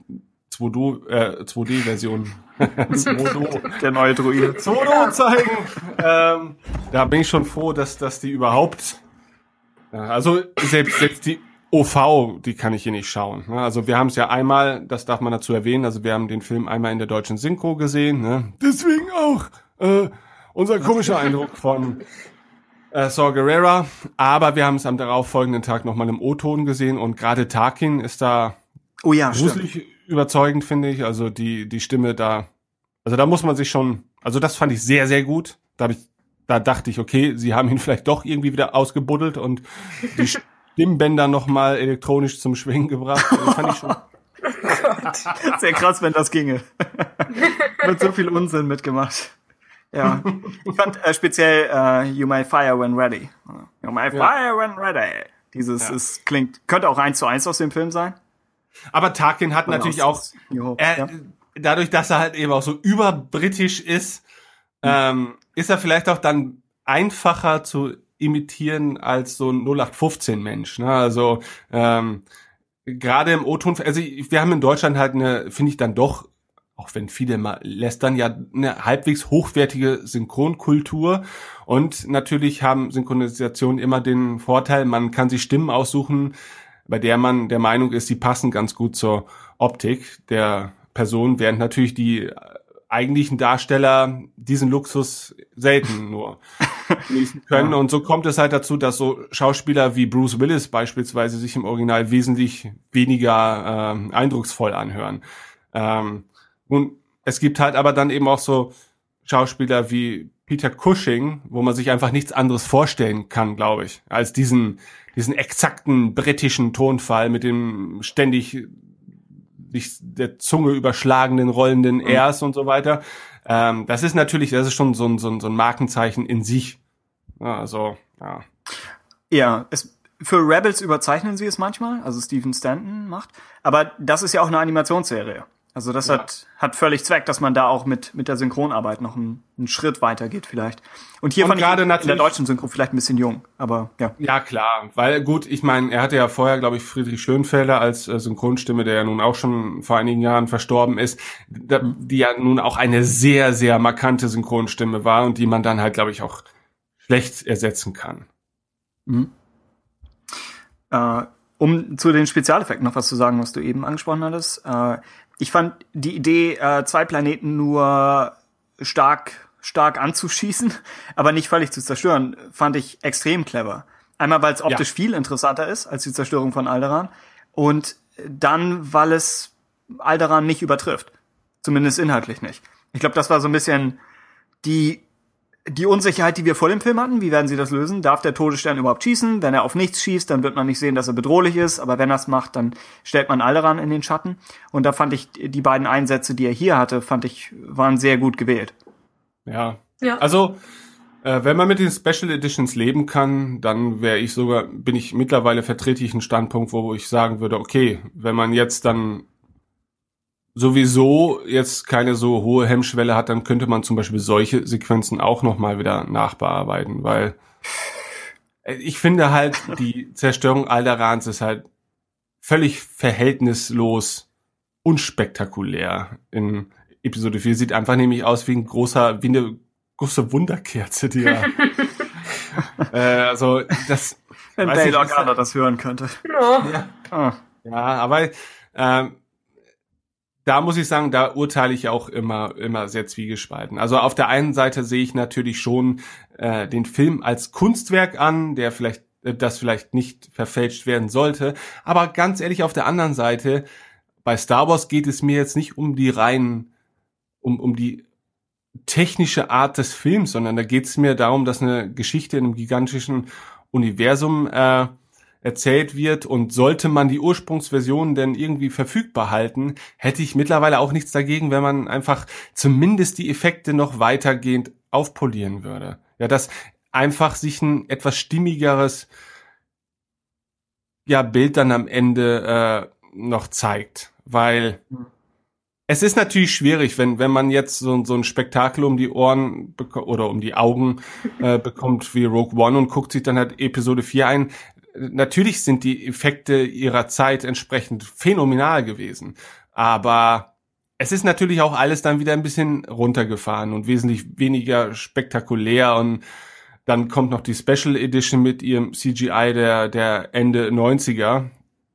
2D, äh, 2D-Version 2D Der neue Druide. 2D zeigen. Ähm, da bin ich schon froh, dass, dass die überhaupt. Also selbst, selbst die OV, die kann ich hier nicht schauen. ne? Also wir haben es ja einmal, das darf man dazu erwähnen, also wir haben den Film einmal in der deutschen Synchro gesehen. Ne? Deswegen auch äh, unser komischer Eindruck von äh, Saw Gerrera. Aber wir haben es am darauffolgenden Tag nochmal im O-Ton gesehen und gerade Tarkin ist da Oh ja, stimmt. Überzeugend, finde ich. Also die, die Stimme da Also da muss man sich schon, also das fand ich sehr, sehr gut. Da, hab ich, da dachte ich, okay, sie haben ihn vielleicht doch irgendwie wieder ausgebuddelt und die Stimmbänder nochmal elektronisch zum Schwingen gebracht. Also fand ich schon, Sehr krass, wenn das ginge. Wird so viel Unsinn mitgemacht. Ja. Ich fand äh, speziell äh, You May Fire When Ready. You May Fire When Ready. Dieses Ja. ist, klingt, könnte auch eins zu eins aus dem Film sein. Aber Tarkin hat natürlich auch, er, ja. dadurch, dass er halt eben auch so überbritisch ist, ähm, ist er vielleicht auch dann einfacher zu imitieren als so ein 0815 Mensch. Ne? Also ähm, gerade im O-Ton, also wir haben in Deutschland halt eine, finde ich dann doch, auch wenn viele mal lästern, ja eine halbwegs hochwertige Synchronkultur. Und natürlich haben Synchronisationen immer den Vorteil, man kann sich Stimmen aussuchen, bei der man der Meinung ist, die passen ganz gut zur Optik der Person, während natürlich die eigentlichen Darsteller diesen Luxus selten nur genießen können. Und so kommt es halt dazu, dass so Schauspieler wie Bruce Willis beispielsweise sich im Original wesentlich weniger ähm, eindrucksvoll anhören. Ähm, und es gibt halt aber dann eben auch so Schauspieler wie Peter Cushing, wo man sich einfach nichts anderes vorstellen kann, glaube ich, als diesen, diesen exakten britischen Tonfall mit dem ständig sich der Zunge überschlagenden, rollenden Rs und so weiter. Ähm, das ist natürlich, das ist schon so ein, so ein, so ein Markenzeichen in sich. Ja, also, ja. Ja, es, für Rebels überzeichnen sie es manchmal, also Stephen Stanton macht. Aber das ist ja auch eine Animationsserie. Also das Ja. hat, hat völlig Zweck, dass man da auch mit, mit der Synchronarbeit noch einen, einen Schritt weiter geht vielleicht. Und hier Und fand ich gerade in der deutschen Synchro vielleicht ein bisschen jung, aber ja. Ja, klar, weil gut, ich meine, er hatte ja vorher, glaube ich, Friedrich Schönfelder als äh, Synchronstimme, der ja nun auch schon vor einigen Jahren verstorben ist, da, die ja nun auch eine sehr, sehr markante Synchronstimme war und die man dann halt, glaube ich, auch schlecht ersetzen kann. Äh, um zu den Spezialeffekten noch was zu sagen, was du eben angesprochen hattest. Äh, ich fand die Idee, äh, zwei Planeten nur stark, stark anzuschießen, aber nicht völlig zu zerstören, fand ich extrem clever. Einmal, weil es optisch viel interessanter ist als die Zerstörung von Alderan und dann, weil es Alderan nicht übertrifft. Zumindest inhaltlich nicht. Ich glaube, das war so ein bisschen die die Unsicherheit, die wir vor dem Film hatten, wie werden sie das lösen? Darf der Todesstern überhaupt schießen? Wenn er auf nichts schießt, dann wird man nicht sehen, dass er bedrohlich ist, aber wenn er es macht, dann stellt man Alderan in den Schatten. Und da fand ich die beiden Einsätze, die er hier hatte, fand ich, waren sehr gut gewählt. Ja. Ja. Also, äh, wenn man mit den Special Editions leben kann, dann wäre ich sogar, bin ich mittlerweile vertrete ich einen Standpunkt, wo ich sagen würde, okay, wenn man jetzt dann sowieso jetzt keine so hohe Hemmschwelle hat, dann könnte man zum Beispiel solche Sequenzen auch nochmal wieder nachbearbeiten, weil äh, ich finde halt, die Zerstörung Alderans ist halt völlig verhältnislos unspektakulär in Episode 4. Sieht einfach nämlich aus wie ein großer, wie eine große Wunderkerze, die ja. äh, also das. Wenn weiß Bail Organa das hören könnte. Oh. Ah. Ja, aber ähm, da muss ich sagen, da urteile ich auch immer, immer sehr zwiegespalten. Also auf der einen Seite sehe ich natürlich schon äh, den Film als Kunstwerk an, der vielleicht, äh, das vielleicht nicht verfälscht werden sollte. Aber ganz ehrlich, auf der anderen Seite, bei Star Wars geht es mir jetzt nicht um die reinen, um, um die technische Art des Films, sondern da geht es mir darum, dass eine Geschichte in einem gigantischen Universum äh, erzählt wird und sollte man die Ursprungsversion denn irgendwie verfügbar halten, hätte ich mittlerweile auch nichts dagegen, wenn man einfach zumindest die Effekte noch weitergehend aufpolieren würde. Ja, dass einfach sich ein etwas stimmigeres ja, Bild dann am Ende äh, noch zeigt, weil es ist natürlich schwierig, wenn, wenn man jetzt so, so ein Spektakel um die Ohren oder um die Augen äh, bekommt wie Rogue One und guckt sich dann halt Episode 4 ein. Natürlich sind die Effekte ihrer Zeit entsprechend phänomenal gewesen. Aber es ist natürlich auch alles dann wieder ein bisschen runtergefahren und wesentlich weniger spektakulär und dann kommt noch die Special Edition mit ihrem CGI der, der Ende 90er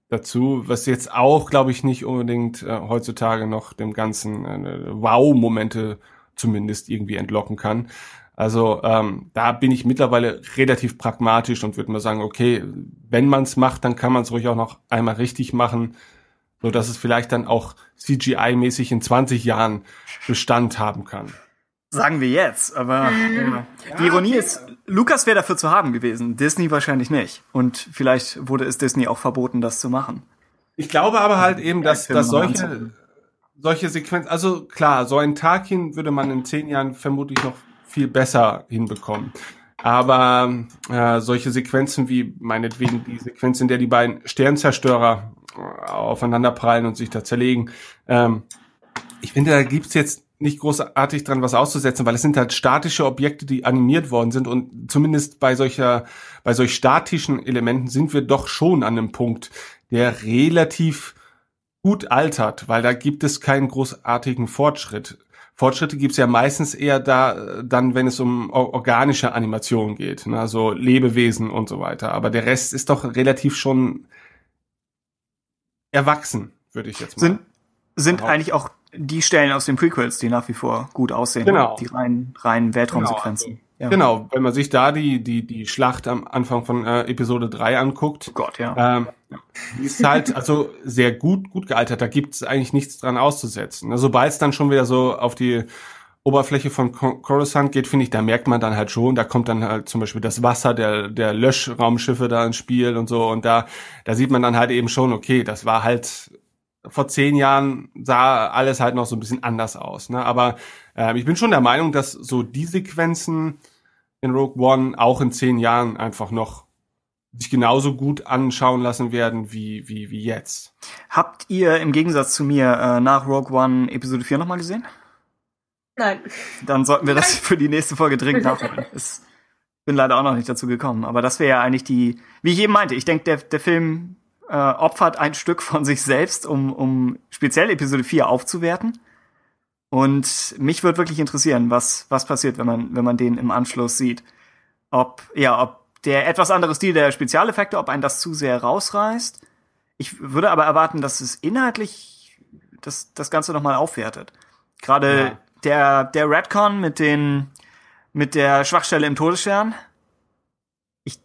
dazu, was jetzt auch, glaube ich, nicht unbedingt äh, heutzutage noch dem Ganzen äh, Wow-Momente zumindest irgendwie entlocken kann. Also ähm, da bin ich mittlerweile relativ pragmatisch und würde mal sagen, okay, wenn man es macht, dann kann man es ruhig auch noch einmal richtig machen. so dass es vielleicht dann auch CGI-mäßig in 20 Jahren Bestand haben kann. Sagen wir jetzt, aber ja. die Ironie ist, Lukas wäre dafür zu haben gewesen, Disney wahrscheinlich nicht. Und vielleicht wurde es Disney auch verboten, das zu machen. Ich glaube aber halt eben, dass, dass solche, solche Sequenzen, also klar, so ein Tarkin würde man in zehn Jahren vermutlich noch viel besser hinbekommen. Aber äh, solche Sequenzen wie meinetwegen die Sequenz, in der die beiden Sternzerstörer äh, aufeinanderprallen und sich da zerlegen, ähm, ich finde, da gibt's jetzt nicht großartig dran was auszusetzen, weil es sind halt statische Objekte, die animiert worden sind und zumindest bei solcher, bei solch statischen Elementen sind wir doch schon an einem Punkt, der relativ gut altert, weil da gibt es keinen großartigen Fortschritt. Fortschritte gibt's ja meistens eher da, dann, wenn es um or- organische Animation geht, ne, also Lebewesen und so weiter. Aber der Rest ist doch relativ schon erwachsen, würde ich jetzt mal. Sind, sind Wow. eigentlich auch die Stellen aus den Prequels, die nach wie vor gut aussehen. Genau. Die reinen, reinen Weltraumsequenzen. Ja. Genau, wenn man sich da die, die, die Schlacht am Anfang von äh, Episode 3 anguckt, Oh Gott, ja. ähm, ist halt also sehr gut, gut gealtert. Da gibt's eigentlich nichts dran auszusetzen. Sobald es dann schon wieder so auf die Oberfläche von Cor- Coruscant geht, finde ich, da merkt man dann halt schon, da kommt dann halt zum Beispiel das Wasser der, der Löschraumschiffe da ins Spiel und so. Und da, da sieht man dann halt eben schon, okay, das war halt vor zehn Jahren sah alles halt noch so ein bisschen anders aus. Ne? Aber ähm, ich bin schon der Meinung, dass so die Sequenzen in Rogue One auch in zehn Jahren einfach noch sich genauso gut anschauen lassen werden wie, wie, wie jetzt. Habt ihr im Gegensatz zu mir äh, nach Rogue One Episode 4 nochmal gesehen? Nein. Dann sollten wir das für die nächste Folge dringend nachholen. Es bin leider auch noch nicht dazu gekommen. Aber das wäre ja eigentlich die, wie ich eben meinte, ich denke, der, der Film äh, opfert ein Stück von sich selbst, um, um speziell Episode 4 aufzuwerten. Und mich würde wirklich interessieren, was, was passiert, wenn man, wenn man den im Anschluss sieht. Ob, ja, ob der etwas andere Stil der Spezialeffekte, ob einen das zu sehr rausreißt. Ich würde aber erwarten, dass es inhaltlich das, das Ganze nochmal aufwertet. Gerade Ja. der, der Redcon mit den, mit der Schwachstelle im Todesstern. Ich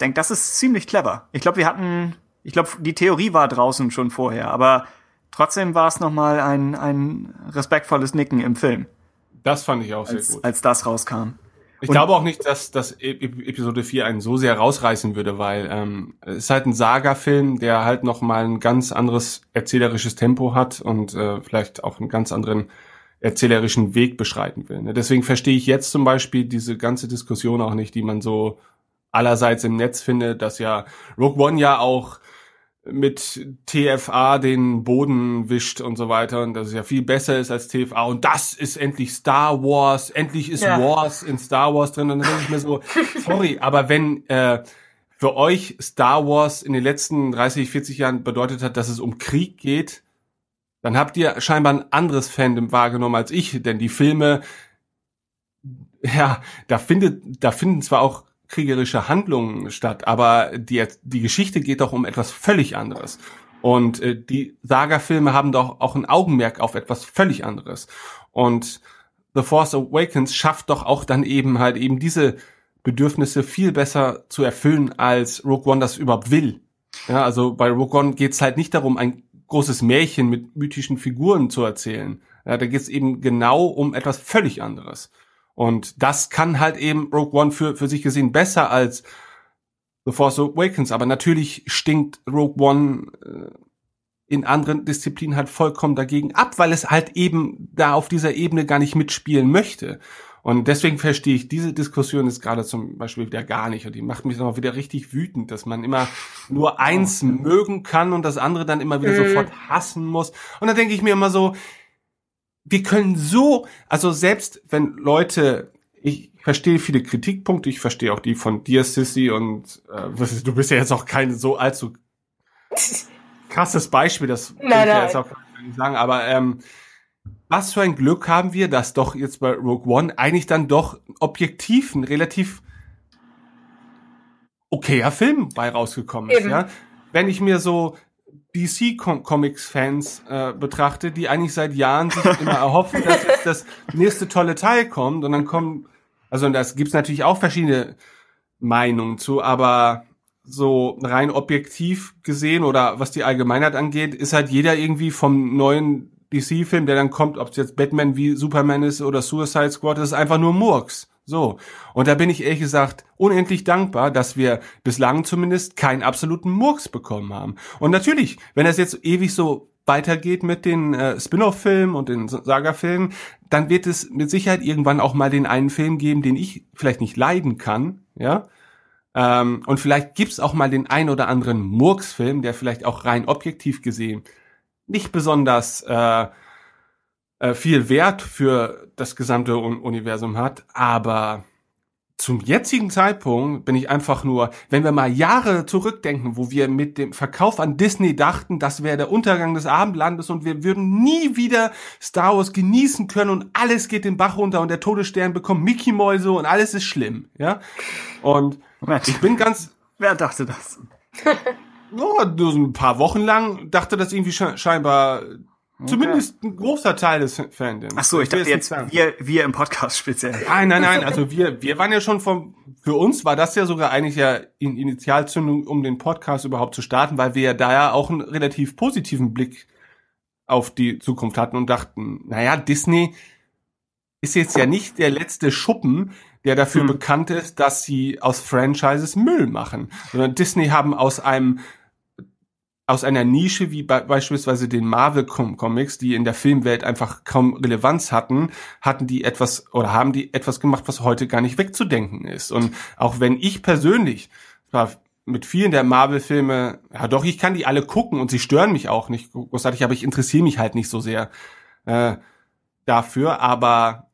denke, das ist ziemlich clever. Ich glaube, wir hatten, ich glaube, die Theorie war draußen schon vorher, aber trotzdem war es nochmal ein, ein respektvolles Nicken im Film, Das fand ich auch sehr als, gut. als das rauskam. Ich Und- glaube auch nicht, dass, dass E- E- Episode 4 einen so sehr rausreißen würde, weil ähm, es ist halt ein Saga-Film, der halt noch mal ein ganz anderes erzählerisches Tempo hat und äh, vielleicht auch einen ganz anderen erzählerischen Weg beschreiten will. Ne? Deswegen verstehe ich jetzt zum Beispiel diese ganze Diskussion auch nicht, die man so allerseits im Netz findet, dass ja Rogue One ja auch mit TFA den Boden wischt und so weiter und dass es ja viel besser ist als TFA und das ist endlich Star Wars, endlich ist Ja. Wars in Star Wars drin und dann denke ich mir so, sorry, aber wenn äh, für euch Star Wars in den letzten 30, 40 Jahren bedeutet hat, dass es um Krieg geht, dann habt ihr scheinbar ein anderes Fandom wahrgenommen als ich, denn die Filme, ja, da findet, da finden zwar auch kriegerische Handlungen statt, aber die, die Geschichte geht doch um etwas völlig anderes. Und äh, die Saga-Filme haben doch auch ein Augenmerk auf etwas völlig anderes. Und The Force Awakens schafft doch auch dann eben halt eben diese Bedürfnisse viel besser zu erfüllen, als Rogue One das überhaupt will. Ja, also bei Rogue One geht's halt nicht darum, ein großes Märchen mit mythischen Figuren zu erzählen. Ja, da geht's eben genau um etwas völlig anderes. Und das kann halt eben Rogue One für, für sich gesehen besser als The Force Awakens. Aber natürlich stinkt Rogue One äh, in anderen Disziplinen halt vollkommen dagegen ab, weil es halt eben da auf dieser Ebene gar nicht mitspielen möchte. Und deswegen verstehe ich diese Diskussion jetzt gerade zum Beispiel wieder gar nicht. Und die macht mich dann auch wieder richtig wütend, dass man immer nur eins mögen kann und das andere dann immer wieder Mhm. sofort hassen muss. Und dann denke ich mir immer so, wir können so, also selbst wenn Leute, ich verstehe viele Kritikpunkte, ich verstehe auch die von dir, Sissy, und äh, du bist ja jetzt auch kein so allzu krasses Beispiel, das will Nein, ich ja jetzt auch gar nicht sagen, aber ähm, was für ein Glück haben wir, dass doch jetzt bei Rogue One eigentlich dann doch objektiv ein relativ okayer Film bei rausgekommen ist, Eben. ja. Wenn ich mir so DC Com Comics Fans äh, betrachte, die eigentlich seit Jahren sich immer erhoffen, dass jetzt das nächste tolle Teil kommt und dann kommen, also und das gibt's natürlich auch verschiedene Meinungen zu, aber so rein objektiv gesehen oder was die Allgemeinheit angeht, ist halt jeder irgendwie vom neuen DC-Film, der dann kommt, ob es jetzt Batman wie Superman ist oder Suicide Squad, das ist einfach nur Murks. So. Und da bin ich ehrlich gesagt unendlich dankbar, dass wir bislang zumindest keinen absoluten Murks bekommen haben. Und natürlich, wenn das jetzt ewig so weitergeht mit den äh, Spin-off-Filmen und den Saga-Filmen, dann wird es mit Sicherheit irgendwann auch mal den einen Film geben, den ich vielleicht nicht leiden kann, ja. Ähm, und vielleicht gibt's auch mal den ein oder anderen Murks-Film, der vielleicht auch rein objektiv gesehen nicht besonders äh, äh, viel Wert für das gesamte Universum hat, aber zum jetzigen Zeitpunkt bin ich einfach nur, wenn wir mal Jahre zurückdenken, wo wir mit dem Verkauf an Disney dachten, das wäre der Untergang des Abendlandes und wir würden nie wieder Star Wars genießen können und alles geht den Bach runter und der Todesstern bekommt Mickey Mäuse und alles ist schlimm, ja? Und Moment. ich bin ganz Wer dachte das? oh, nur so ein paar Wochen lang dachte das irgendwie scheinbar Okay. Zumindest ein großer Teil des Fandoms. Ach so, ich dachte jetzt wir, wir im Podcast speziell. Nein, nein, nein. Also wir, wir waren ja schon vom, für uns war das ja sogar eigentlich ja in Initialzündung, um den Podcast überhaupt zu starten, weil wir ja da ja auch einen relativ positiven Blick auf die Zukunft hatten und dachten, naja, Disney ist jetzt ja nicht der letzte Schuppen, der dafür hm. bekannt ist, dass sie aus Franchises Müll machen, sondern Disney haben aus einem aus einer Nische wie be beispielsweise den Marvel Comics, die in der Filmwelt einfach kaum Relevanz hatten, hatten die etwas oder haben die etwas gemacht, was heute gar nicht wegzudenken ist. Und auch wenn ich persönlich mit vielen der Marvel-Filme, ja doch, ich kann die alle gucken und sie stören mich auch nicht großartig, aber ich interessiere mich halt nicht so sehr äh, dafür. Aber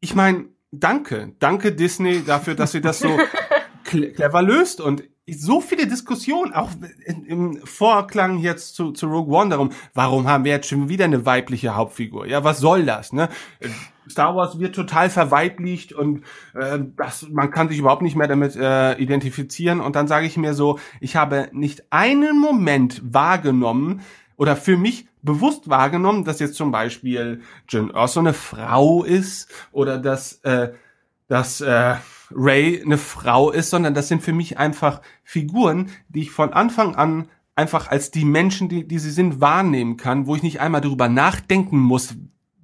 ich meine, danke, danke Disney dafür, dass sie das so clever löst und so viele Diskussionen, auch im Vorklang jetzt zu, zu Rogue One darum, warum haben wir jetzt schon wieder eine weibliche Hauptfigur? Ja, was soll das? Ne? Star Wars wird total verweiblicht und äh, das, man kann sich überhaupt nicht mehr damit äh, identifizieren. Und dann sage ich mir so, ich habe nicht einen Moment wahrgenommen oder für mich bewusst wahrgenommen, dass jetzt zum Beispiel Jen Erso eine Frau ist oder dass, äh, dass äh, Ray eine Frau ist, sondern das sind für mich einfach Figuren, die ich von Anfang an einfach als die Menschen, die, die sie sind, wahrnehmen kann, wo ich nicht einmal darüber nachdenken muss,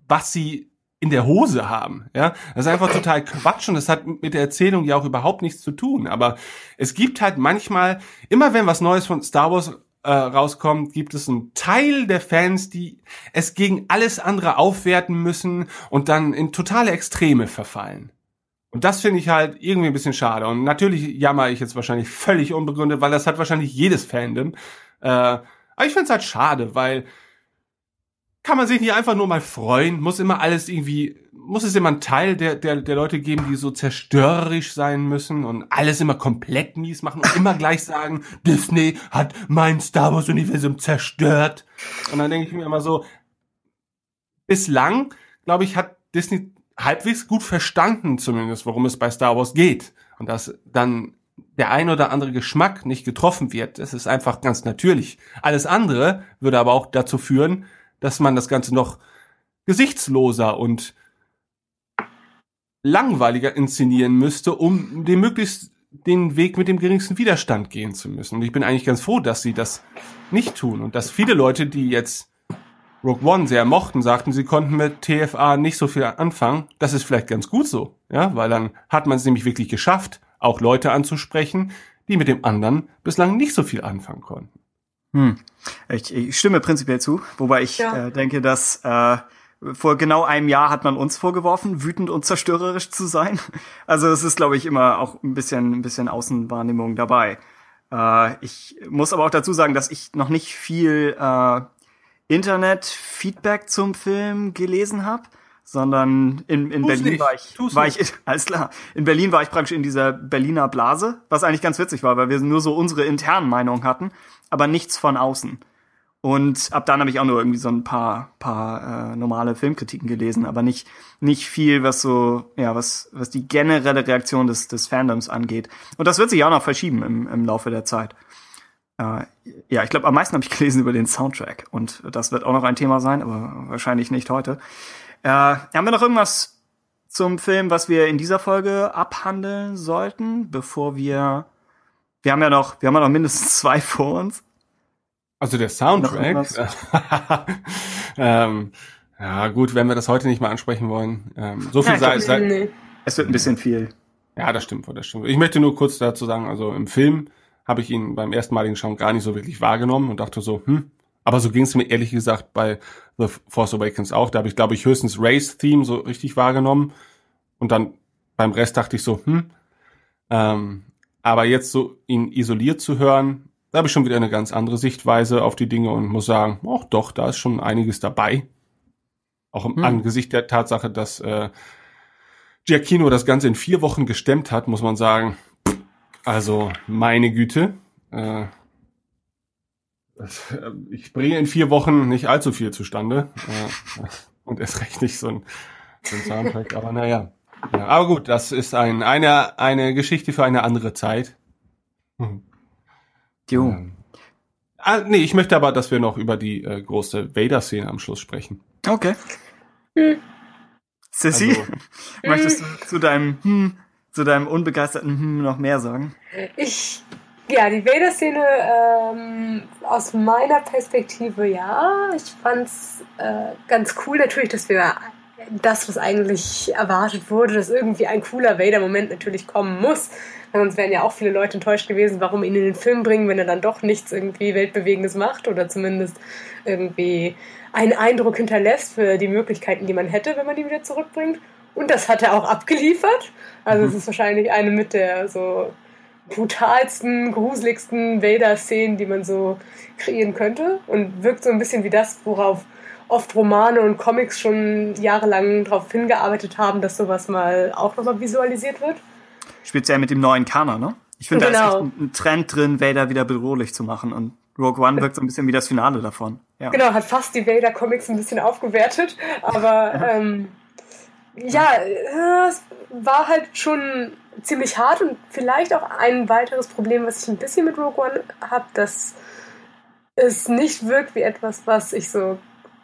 was sie in der Hose haben. Ja, das ist einfach total Quatsch und das hat mit der Erzählung ja auch überhaupt nichts zu tun. Aber es gibt halt manchmal, immer wenn was Neues von Star Wars äh, rauskommt, gibt es einen Teil der Fans, die es gegen alles andere aufwerten müssen und dann in totale Extreme verfallen. Und das finde ich halt irgendwie ein bisschen schade. Und natürlich jammer ich jetzt wahrscheinlich völlig unbegründet, weil das hat wahrscheinlich jedes Fandom. Äh, aber ich finde es halt schade, weil kann man sich nicht einfach nur mal freuen? Muss immer alles irgendwie, muss es immer einen Teil der, der, der Leute geben, die so zerstörerisch sein müssen und alles immer komplett mies machen und immer gleich sagen, Disney hat mein Star Wars Universum zerstört. Und dann denke ich mir immer so, bislang, glaube ich, hat Disney halbwegs gut verstanden, zumindest, worum es bei Star Wars geht. Und dass dann der ein oder andere Geschmack nicht getroffen wird, das ist einfach ganz natürlich. Alles andere würde aber auch dazu führen, dass man das Ganze noch gesichtsloser und langweiliger inszenieren müsste, um den möglichst den Weg mit dem geringsten Widerstand gehen zu müssen. Und ich bin eigentlich ganz froh, dass sie das nicht tun und dass viele Leute, die jetzt Rogue One sehr mochten, sagten, sie konnten mit TFA nicht so viel anfangen. Das ist vielleicht ganz gut so, ja, weil dann hat man es nämlich wirklich geschafft, auch Leute anzusprechen, die mit dem anderen bislang nicht so viel anfangen konnten. Hm. Ich, ich stimme prinzipiell zu, wobei ich ja. äh, denke, dass äh, vor genau einem Jahr hat man uns vorgeworfen, wütend und zerstörerisch zu sein. Also es ist, glaube ich, immer auch ein bisschen, ein bisschen Außenwahrnehmung dabei. Äh, ich muss aber auch dazu sagen, dass ich noch nicht viel äh, Internet-Feedback zum Film gelesen habe, sondern in, in Berlin nicht. war ich, war ich, alles klar, in Berlin war ich praktisch in dieser Berliner Blase, was eigentlich ganz witzig war, weil wir nur so unsere internen Meinungen hatten, aber nichts von außen. Und ab dann habe ich auch nur irgendwie so ein paar, paar äh, normale Filmkritiken gelesen, aber nicht, nicht viel, was so, ja, was, was die generelle Reaktion des, des Fandoms angeht. Und das wird sich auch noch verschieben im, im Laufe der Zeit. Äh, ja, ich glaube, am meisten habe ich gelesen über den Soundtrack. Und das wird auch noch ein Thema sein, aber wahrscheinlich nicht heute. Äh, haben wir noch irgendwas zum Film, was wir in dieser Folge abhandeln sollten, bevor wir wir haben ja noch, wir haben ja noch mindestens zwei vor uns. Also der Soundtrack. ähm, ja, gut, wenn wir das heute nicht mal ansprechen wollen. Ähm, so viel Ja, sei, sei, Nee. Es wird ein bisschen viel. Ja, das stimmt wohl, das stimmt. Ich möchte nur kurz dazu sagen, also im Film habe ich ihn beim erstmaligen Schauen gar nicht so wirklich wahrgenommen und dachte so, hm. Aber so ging es mir ehrlich gesagt bei The Force Awakens auch. Da habe ich, glaube ich, höchstens Race Theme so richtig wahrgenommen. Und dann beim Rest dachte ich so, hm. Ähm, aber jetzt so ihn isoliert zu hören, da habe ich schon wieder eine ganz andere Sichtweise auf die Dinge und muss sagen, ach doch, da ist schon einiges dabei. Auch im Hm. Angesicht der Tatsache, dass äh, Giacchino das Ganze in vier Wochen gestemmt hat, muss man sagen, also meine Güte. Äh, äh, ich bringe in vier Wochen nicht allzu viel zustande. Äh, und erst recht nicht so ein, so ein Soundtrack, aber naja. Ja, aber gut, das ist ein, eine, eine Geschichte für eine andere Zeit. Hm. Jo. Ähm, ah, nee, ich möchte aber, dass wir noch über die äh, große Vader-Szene am Schluss sprechen. Okay. Sissy, Also- möchtest du zu deinem hm, zu deinem unbegeisterten hm noch mehr sagen? Ich, ja, die Vader-Szene ähm, aus meiner Perspektive, ja, ich fand's äh, ganz cool natürlich, dass wir das, was eigentlich erwartet wurde, dass irgendwie ein cooler Vader-Moment natürlich kommen muss. Sonst wären ja auch viele Leute enttäuscht gewesen, warum ihn in den Film bringen, wenn er dann doch nichts irgendwie Weltbewegendes macht oder zumindest irgendwie einen Eindruck hinterlässt für die Möglichkeiten, die man hätte, wenn man die wieder zurückbringt. Und das hat er auch abgeliefert. Also es ist wahrscheinlich eine mit der so brutalsten, gruseligsten Vader-Szenen, die man so kreieren könnte. Und wirkt so ein bisschen wie das, worauf oft Romane und Comics schon jahrelang darauf hingearbeitet haben, dass sowas mal auch nochmal visualisiert wird. Speziell mit dem neuen Kanon, ne? Ich finde, da ist Genau. echt ein, ein Trend drin, Vader wieder bedrohlich zu machen. Und Rogue One wirkt so ein bisschen wie das Finale davon. Ja. Genau, hat fast die Vader-Comics ein bisschen aufgewertet. Aber ähm, ja, es war halt schon ziemlich hart und vielleicht auch ein weiteres Problem, was ich ein bisschen mit Rogue One habe, dass es nicht wirkt wie etwas, was ich so.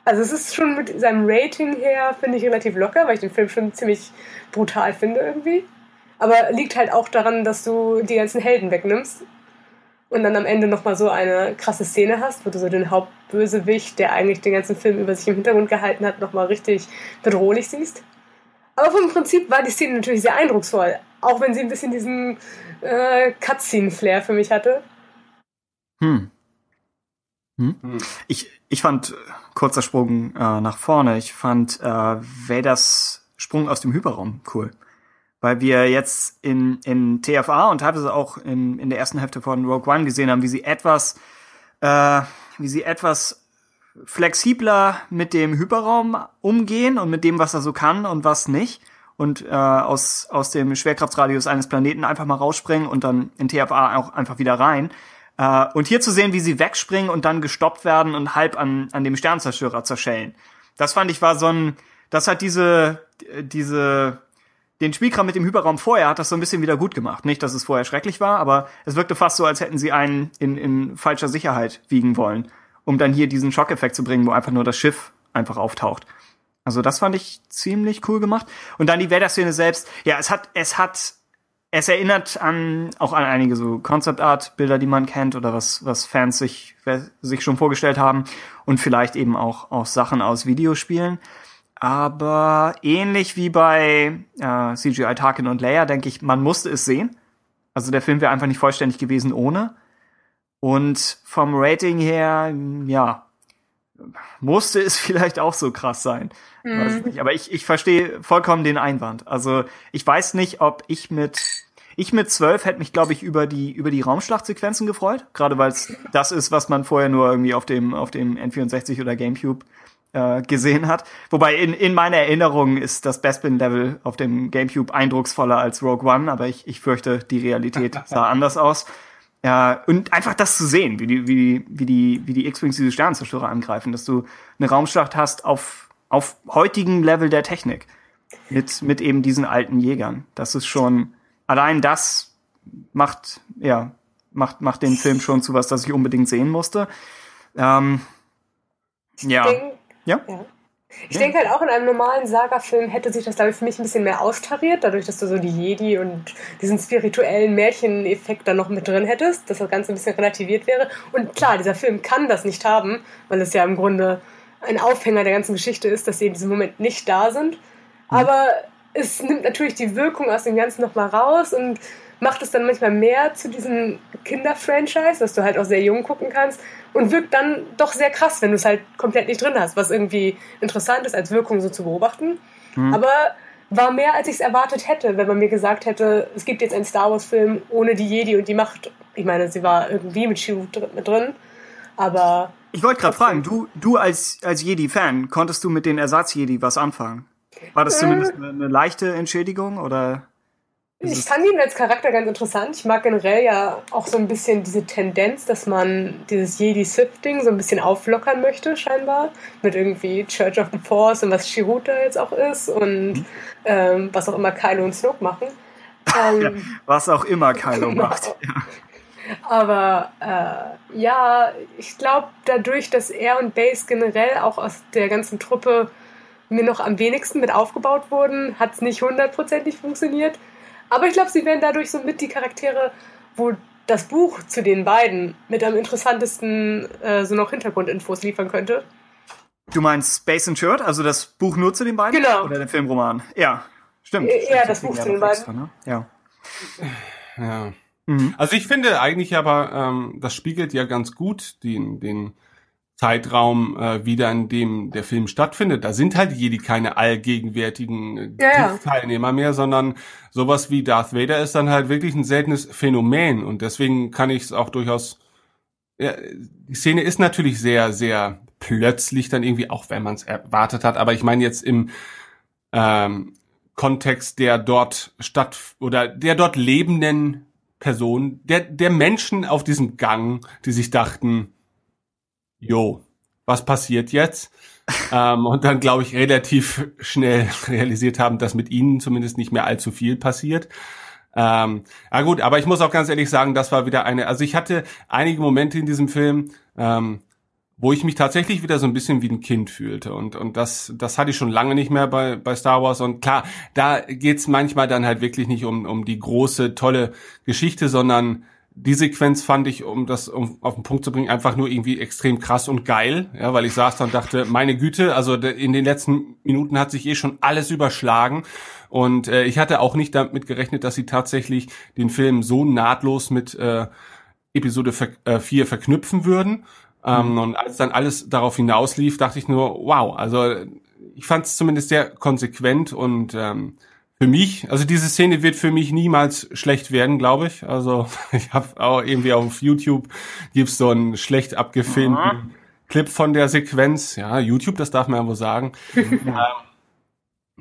Also es ist schon mit seinem Rating her, finde ich, relativ locker, weil ich den Film schon ziemlich brutal finde irgendwie. Aber liegt halt auch daran, dass du die ganzen Helden wegnimmst und dann am Ende nochmal so eine krasse Szene hast, wo du so den Hauptbösewicht, der eigentlich den ganzen Film über sich im Hintergrund gehalten hat, nochmal richtig bedrohlich siehst. Aber vom Prinzip war die Szene natürlich sehr eindrucksvoll, auch wenn sie ein bisschen diesen äh, Cutscene-Flair für mich hatte. Hm. Hm? Hm. Ich, ich fand, äh, kurzer Sprung äh, nach vorne, ich fand äh, Vaders Sprung aus dem Hyperraum cool. Weil wir jetzt in, in TFA und teilweise auch in, in der ersten Hälfte von Rogue One gesehen haben, wie sie etwas, äh, wie sie etwas flexibler mit dem Hyperraum umgehen und mit dem, was er so kann und was nicht. Und äh, aus, aus dem Schwerkraftsradius eines Planeten einfach mal rausspringen und dann in TFA auch einfach wieder rein. Äh, und hier zu sehen, wie sie wegspringen und dann gestoppt werden und halb an, an dem Sternzerstörer zerschellen. Das fand ich war so ein, das hat diese, diese, den Spielkram mit dem Hyperraum vorher hat das so ein bisschen wieder gut gemacht. Nicht, dass es vorher schrecklich war, aber es wirkte fast so, als hätten sie einen in, in falscher Sicherheit wiegen wollen, um dann hier diesen Schockeffekt zu bringen, wo einfach nur das Schiff einfach auftaucht. Also das fand ich ziemlich cool gemacht. Und dann die Vader-Szene selbst. Ja, es hat, es hat, es erinnert an, auch an einige so Concept-Art-Bilder, die man kennt oder was, was Fans sich, sich schon vorgestellt haben. Und vielleicht eben auch, auch Sachen aus Videospielen. Aber ähnlich wie bei äh, CGI Tarkin und Leia, denke ich, man musste es sehen. Also der Film wäre einfach nicht vollständig gewesen ohne. Und vom Rating her, ja, musste es vielleicht auch so krass sein. Nicht. Aber ich, ich verstehe vollkommen den Einwand. Also ich weiß nicht, ob ich mit ich mit zwölf hätte mich, glaube ich, über die über die Raumschlachtsequenzen gefreut, gerade weil es das ist, was man vorher nur irgendwie auf dem auf dem N64 oder GameCube äh, gesehen hat. Wobei in, in meiner Erinnerung ist das Bespin-Level auf dem GameCube eindrucksvoller als Rogue One, aber ich, ich fürchte, die Realität sah anders aus. Ja, und einfach das zu sehen, wie die, wie die, wie die, wie die X-Wings diese Sternenzerstörer angreifen, dass du eine Raumschlacht hast auf, auf heutigen Level der Technik. Mit, mit eben diesen alten Jägern. Das ist schon, allein das macht, ja, macht, macht den Film schon zu was, das ich unbedingt sehen musste. Ähm, ja. Denk, Ja? ja. Ich ja. denke halt auch in einem normalen Saga-Film hätte sich das, glaube ich, für mich ein bisschen mehr austariert, dadurch, dass du so die Jedi und diesen spirituellen Märcheneffekt da noch mit drin hättest, dass das Ganze ein bisschen relativiert wäre. Und klar, dieser Film kann das nicht haben, weil es ja im Grunde ein Aufhänger der ganzen Geschichte ist, dass sie in diesem Moment nicht da sind. Mhm. Aber es nimmt natürlich die Wirkung aus dem Ganzen nochmal raus und macht es dann manchmal mehr zu diesem Kinder-Franchise, was du halt auch sehr jung gucken kannst und wirkt dann doch sehr krass, wenn du es halt komplett nicht drin hast, was irgendwie interessant ist, als Wirkung so zu beobachten. Mhm. Aber war mehr, als ich es erwartet hätte, wenn man mir gesagt hätte, es gibt jetzt einen Star Wars-Film ohne die Jedi und die Macht. Ich meine, sie war irgendwie mit Shiu mit drin, aber. Ich wollte gerade fragen, du, du als, als Jedi-Fan, konntest du mit den Ersatz-Jedi was anfangen? War das äh, zumindest eine, eine leichte Entschädigung oder? Ich fand ihn als Charakter ganz interessant. Ich mag generell ja auch so ein bisschen diese Tendenz, dass man dieses Jedi-Sith-Ding so ein bisschen auflockern möchte, scheinbar. Mit irgendwie Church of the Force und was Shiruta jetzt auch ist und mhm. ähm, was auch immer Kylo und Snoke machen. Ähm, ja, was auch immer Kylo genau. macht. Ja. Aber äh, ja, ich glaube, dadurch, dass er und Base generell auch aus der ganzen Truppe mir noch am wenigsten mit aufgebaut wurden, hat es nicht hundertprozentig funktioniert. Aber ich glaube, sie werden dadurch so mit die Charaktere, wo das Buch zu den beiden mit am interessantesten äh, so noch Hintergrundinfos liefern könnte. Du meinst Space and Shirt, also das Buch nur zu den beiden? Genau. Oder der Filmroman? Ja, stimmt. Ja, das Buch zu den beiden. Extra, ne? Ja. Ja. Mhm. Also ich finde eigentlich aber, ähm, das spiegelt ja ganz gut den, den Zeitraum äh, wieder, in dem der Film stattfindet. Da sind halt Jedi keine allgegenwärtigen äh, ja, Teilnehmer mehr, sondern sowas wie Darth Vader ist dann halt wirklich ein seltenes Phänomen und deswegen kann ich es auch durchaus. Ja, die Szene ist natürlich sehr, sehr plötzlich dann irgendwie, auch wenn man es erwartet hat, aber ich meine jetzt im ähm, Kontext der dort statt oder der dort lebenden Person, der, der Menschen auf diesem Gang, die sich dachten, jo, was passiert jetzt? ähm, und dann, glaube ich, relativ schnell realisiert haben, dass mit ihnen zumindest nicht mehr allzu viel passiert. Ähm, ja gut, aber ich muss auch ganz ehrlich sagen, das war wieder eine, also ich hatte einige Momente in diesem Film, ähm, wo ich mich tatsächlich wieder so ein bisschen wie ein Kind fühlte. Und, und das, das hatte ich schon lange nicht mehr bei, bei Star Wars. Und klar, da geht's manchmal dann halt wirklich nicht um, um die große, tolle Geschichte, sondern die Sequenz fand ich, um das um auf den Punkt zu bringen, einfach nur irgendwie extrem krass und geil, ja, weil ich saß da und dachte, meine Güte, also in den letzten Minuten hat sich eh schon alles überschlagen und äh, ich hatte auch nicht damit gerechnet, dass sie tatsächlich den Film so nahtlos mit äh, Episode 4 äh, verknüpfen würden. Ähm, mhm. Und als dann alles darauf hinauslief, dachte ich nur, wow, also ich fand es zumindest sehr konsequent und ähm, für mich, also diese Szene wird für mich niemals schlecht werden, glaube ich. Also ich habe auch irgendwie auf YouTube gibt's so einen schlecht abgefilmten ja. Clip von der Sequenz. Ja, YouTube, das darf man ja wohl sagen.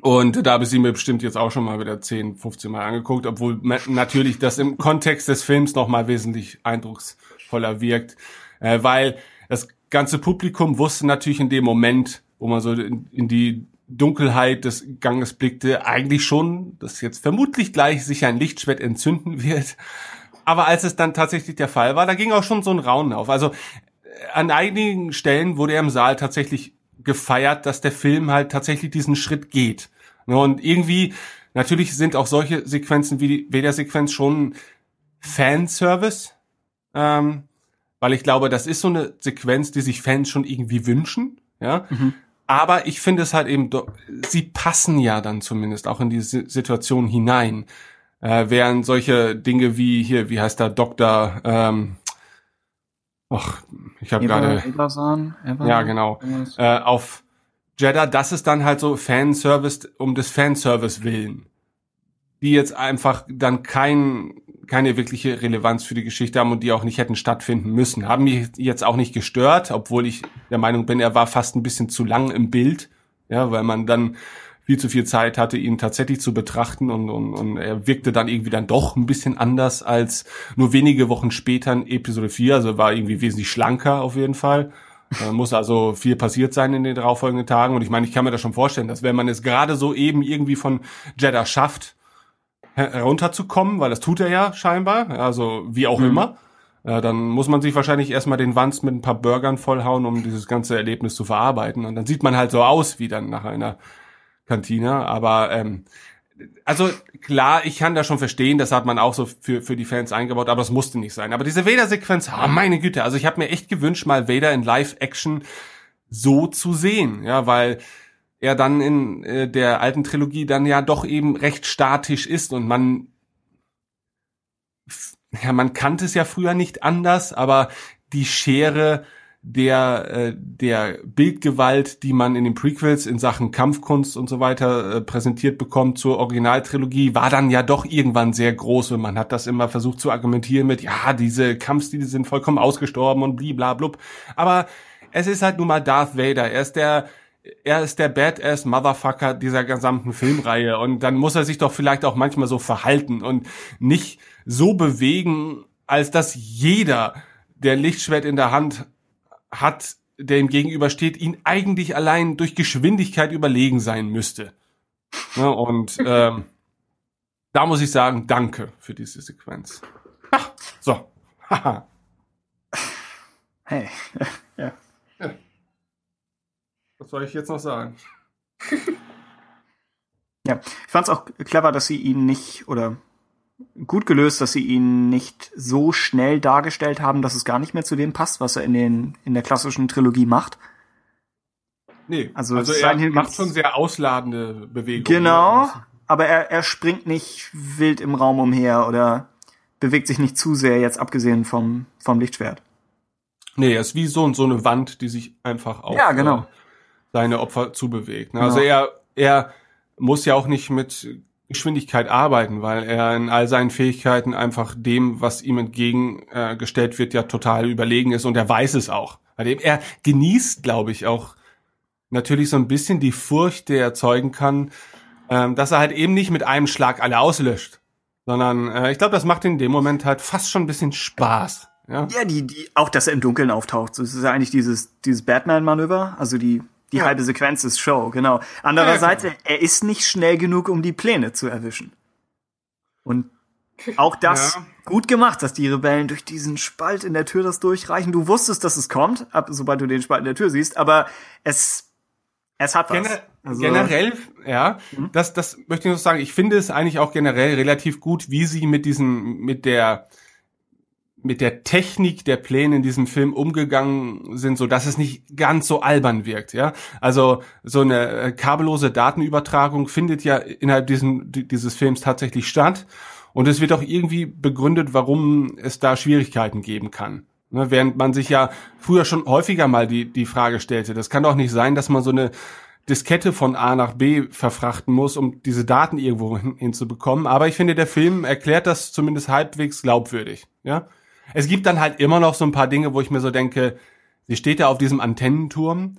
Ähm, und da habe ich sie mir bestimmt jetzt auch schon mal wieder 10, 15 Mal angeguckt, obwohl natürlich das im Kontext des Films noch mal wesentlich eindrucksvoller wirkt, äh, weil das ganze Publikum wusste natürlich in dem Moment, wo man so in, in die Dunkelheit des Ganges blickte, eigentlich schon, dass jetzt vermutlich gleich sich ein Lichtschwert entzünden wird. Aber als es dann tatsächlich der Fall war, da ging auch schon so ein Raunen auf. Also äh, an einigen Stellen wurde er im Saal tatsächlich gefeiert, dass der Film halt tatsächlich diesen Schritt geht. Und irgendwie, natürlich sind auch solche Sequenzen wie die Vader-Sequenz schon Fanservice, ähm, weil ich glaube, das ist so eine Sequenz, die sich Fans schon irgendwie wünschen. Ja, mhm. Aber ich finde es halt eben, sie passen ja dann zumindest auch in diese Situation hinein. Äh, während solche Dinge wie hier, wie heißt der Doktor, ähm, ach, ich habe gerade, ja genau, äh, auf Jeddah, das ist dann halt so Fanservice um des Fanservice willen, die jetzt einfach dann kein keine wirkliche Relevanz für die Geschichte haben und die auch nicht hätten stattfinden müssen. Haben mich jetzt auch nicht gestört, obwohl ich der Meinung bin, er war fast ein bisschen zu lang im Bild, ja, weil man dann viel zu viel Zeit hatte, ihn tatsächlich zu betrachten und, und, und er wirkte dann irgendwie dann doch ein bisschen anders als nur wenige Wochen später in Episode 4, also war irgendwie wesentlich schlanker auf jeden Fall. Da muss also viel passiert sein in den darauffolgenden Tagen und ich meine, ich kann mir das schon vorstellen, dass wenn man es gerade so eben irgendwie von Jeddah schafft, herunterzukommen, weil das tut er ja scheinbar, also wie auch mhm. immer, Äh, dann muss man sich wahrscheinlich erstmal den Wanz mit ein paar Burgern vollhauen, um dieses ganze Erlebnis zu verarbeiten. Und dann sieht man halt so aus wie dann nach einer Kantine. Aber ähm, also klar, ich kann da schon verstehen, das hat man auch so für, für die Fans eingebaut, aber es musste nicht sein. Aber diese Vader-Sequenz, oh meine Güte, also ich habe mir echt gewünscht, mal Vader in Live-Action so zu sehen, ja, weil er dann in äh, der alten Trilogie dann ja doch eben recht statisch ist und man ja, man kannte es ja früher nicht anders, aber die Schere der äh, der Bildgewalt, die man in den Prequels in Sachen Kampfkunst und so weiter äh, präsentiert bekommt zur Originaltrilogie, war dann ja doch irgendwann sehr groß und man hat das immer versucht zu argumentieren mit, ja, diese Kampfstile sind vollkommen ausgestorben und bliblablub. Aber es ist halt nun mal Darth Vader. Er ist der er ist der Badass Motherfucker dieser gesamten Filmreihe und dann muss er sich doch vielleicht auch manchmal so verhalten und nicht so bewegen, als dass jeder, der Lichtschwert in der Hand hat, der ihm gegenübersteht, ihn eigentlich allein durch Geschwindigkeit überlegen sein müsste. Ja, und ähm, da muss ich sagen, danke für diese Sequenz. Ach, so. hey. ja. Was soll ich jetzt noch sagen? ja, ich fand es auch clever, dass sie ihn nicht oder gut gelöst, dass sie ihn nicht so schnell dargestellt haben, dass es gar nicht mehr zu dem passt, was er in den in der klassischen Trilogie macht. Nee, also, also er macht schon sehr ausladende Bewegungen. Genau, aber er, er springt nicht wild im Raum umher oder bewegt sich nicht zu sehr, jetzt abgesehen vom, vom Lichtschwert. Nee, er ist wie so, so eine Wand, die sich einfach auf ja, genau. Seine Opfer zubewegt. Ne? Also ja. er, er muss ja auch nicht mit Geschwindigkeit arbeiten, weil er in all seinen Fähigkeiten einfach dem, was ihm entgegengestellt äh, wird, ja total überlegen ist und er weiß es auch. Er genießt, glaube ich, auch natürlich so ein bisschen die Furcht, die er erzeugen kann, ähm, dass er halt eben nicht mit einem Schlag alle auslöscht, sondern äh, ich glaube, das macht in dem Moment halt fast schon ein bisschen Spaß. Ja, ja die, die, auch, dass er im Dunkeln auftaucht. Das ist ja eigentlich dieses, dieses Batman-Manöver, also die die ja. halbe Sequenz ist Show, genau. Andererseits, ja, er ist nicht schnell genug, um die Pläne zu erwischen. Und auch das ja. gut gemacht, dass die Rebellen durch diesen Spalt in der Tür das durchreichen. Du wusstest, dass es kommt, ab, sobald du den Spalt in der Tür siehst, aber es, es hat was. Gener also, generell, ja, mhm. das, das möchte ich noch sagen. Ich finde es eigentlich auch generell relativ gut, wie sie mit diesen, mit der, mit der Technik der Pläne in diesem Film umgegangen sind, so dass es nicht ganz so albern wirkt, ja. Also so eine äh, kabellose Datenübertragung findet ja innerhalb diesem, dieses Films tatsächlich statt. Und es wird auch irgendwie begründet, warum es da Schwierigkeiten geben kann. Ne, während man sich ja früher schon häufiger mal die, die Frage stellte, das kann doch nicht sein, dass man so eine Diskette von A nach B verfrachten muss, um diese Daten irgendwo hin, hinzubekommen. Aber ich finde, der Film erklärt das zumindest halbwegs glaubwürdig, ja. Es gibt dann halt immer noch so ein paar Dinge, wo ich mir so denke, sie steht da auf diesem Antennenturm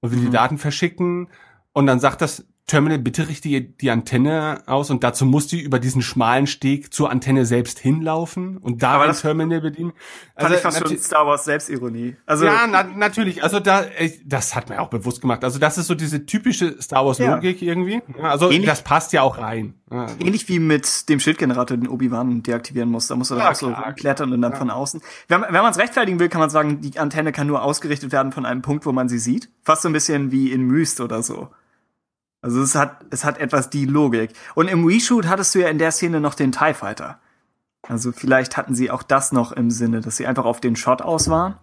und will mhm. die Daten verschicken und dann sagt das Terminal, bitte richte die Antenne aus und dazu muss die über diesen schmalen Steg zur Antenne selbst hinlaufen und da ein Terminal bedienen. Also fand ich fast schon Star Wars Selbstironie. Also ja, na, natürlich. Also da, das hat mir auch bewusst gemacht. Also das ist so diese typische Star Wars Logik ja. irgendwie. Also ähnlich, das passt ja auch rein. Ähnlich wie mit dem Schildgenerator, den Obi-Wan deaktivieren muss. Da muss er ja, dann auch so klettern und dann ja. von außen. Wenn, wenn man es rechtfertigen will, kann man sagen, die Antenne kann nur ausgerichtet werden von einem Punkt, wo man sie sieht. Fast so ein bisschen wie in Myst oder so. Also es hat, es hat etwas die Logik. Und im Reshoot hattest du ja in der Szene noch den TIE Fighter. Also vielleicht hatten sie auch das noch im Sinne, dass sie einfach auf den Shot aus waren.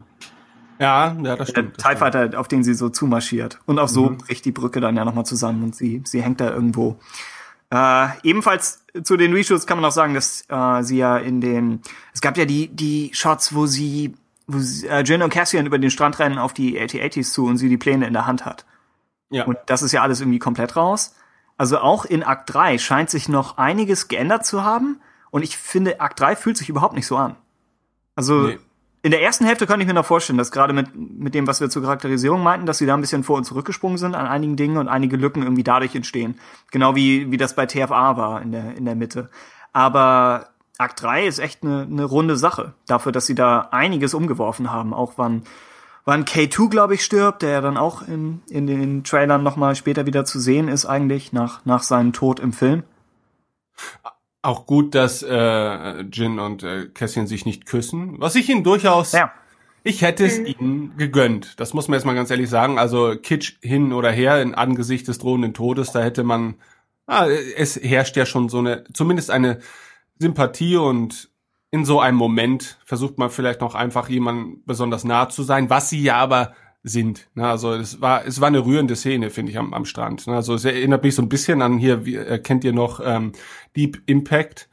Ja, ja, das stimmt. Der TIE Fighter, auf den sie so zumarschiert. Und auch so mhm. bricht die Brücke dann ja nochmal zusammen und sie, sie hängt da irgendwo. Äh, ebenfalls zu den Reshoots kann man auch sagen, dass äh, sie ja in den, es gab ja die, die Shots, wo sie, wo sie, äh, Jin und Cassian über den Strand rennen auf die AT-80s zu und sie die Pläne in der Hand hat. Ja. Und das ist ja alles irgendwie komplett raus. Also auch in Akt 3 scheint sich noch einiges geändert zu haben. Und ich finde, Akt 3 fühlt sich überhaupt nicht so an. Also nee. in der ersten Hälfte könnte ich mir noch vorstellen, dass gerade mit, mit dem, was wir zur Charakterisierung meinten, dass sie da ein bisschen vor und zurückgesprungen sind an einigen Dingen und einige Lücken irgendwie dadurch entstehen. Genau wie, wie das bei TFA war in der, in der Mitte. Aber Akt 3 ist echt eine, eine runde Sache. Dafür, dass sie da einiges umgeworfen haben. Auch wann wann K2, glaube ich, stirbt, der ja dann auch in, in den Trailern nochmal später wieder zu sehen ist, eigentlich, nach, nach seinem Tod im Film. auch gut, dass äh, Jin und äh, Cassian sich nicht küssen, was ich ihnen durchaus Ja. Ich hätte es ihnen gegönnt. Das muss man jetzt mal ganz ehrlich sagen. Also Kitsch hin oder her in Angesicht des drohenden Todes, da hätte man, ah, es herrscht ja schon so eine, zumindest eine Sympathie und in so einem Moment versucht man vielleicht noch einfach jemandem besonders nah zu sein, was sie ja aber sind. Ne, Also es war, es war eine rührende Szene, finde ich, am, am Strand. Ne, Also es erinnert mich so ein bisschen an hier, wie, äh, kennt ihr noch ähm, Deep Impact?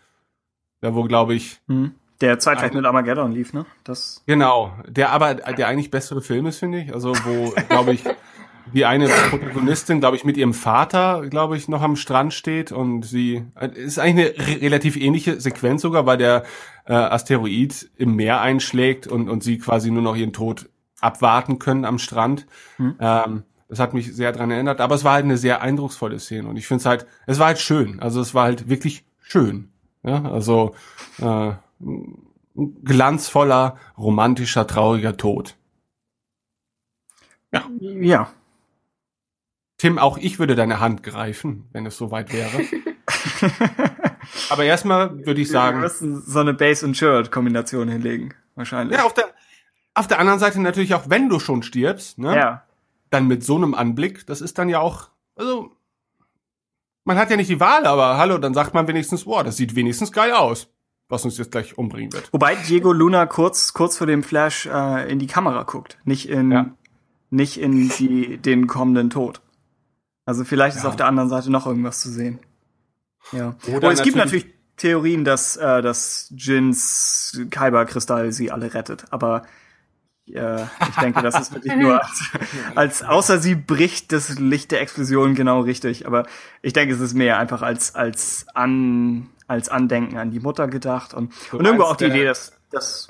Da wo, glaube ich, Hm. Der zeitgleich mit Armageddon lief, ne? Das. Genau, der aber der eigentlich bessere Film ist, finde ich. Also wo, glaube ich, die eine Protagonistin, glaube ich, mit ihrem Vater, glaube ich, noch am Strand steht und sie äh, ist eigentlich eine re relativ ähnliche Sequenz sogar, weil der äh, Asteroid im Meer einschlägt und und sie quasi nur noch ihren Tod abwarten können am Strand. Ähm, das hat mich sehr dran erinnert, aber es war halt eine sehr eindrucksvolle Szene und ich finde es halt, es war halt schön. Also es war halt wirklich schön. Ja, also äh, ein glanzvoller, romantischer, trauriger Tod. Ja. Tim, auch ich würde deine Hand greifen, wenn es soweit wäre. Aber erstmal würde ich Wir sagen, müssen so eine Base- und Shirt-Kombination hinlegen. Wahrscheinlich. ja, auf der, auf der anderen Seite natürlich auch, wenn du schon stirbst, ne, ja. dann mit so einem Anblick, das ist dann ja auch, also, man hat ja nicht die Wahl, aber hallo, dann sagt man wenigstens, boah, das sieht wenigstens geil aus, was uns jetzt gleich umbringen wird. Wobei Diego Luna kurz, kurz vor dem Flash äh, in die Kamera guckt, nicht in, Ja. nicht in die, den kommenden Tod. Also vielleicht ist Ja. auf der anderen Seite noch irgendwas zu sehen. Ja. Oder Und es gibt natürlich- natürlich Theorien, dass, äh, dass Jins Kyber-Kristall sie alle rettet, aber äh, ich denke, das ist wirklich nur als, als außer sie bricht das Licht der Explosion genau richtig. Aber ich denke, es ist mehr einfach als als an als Andenken an die Mutter gedacht und, und irgendwo auch die der- Idee, dass dass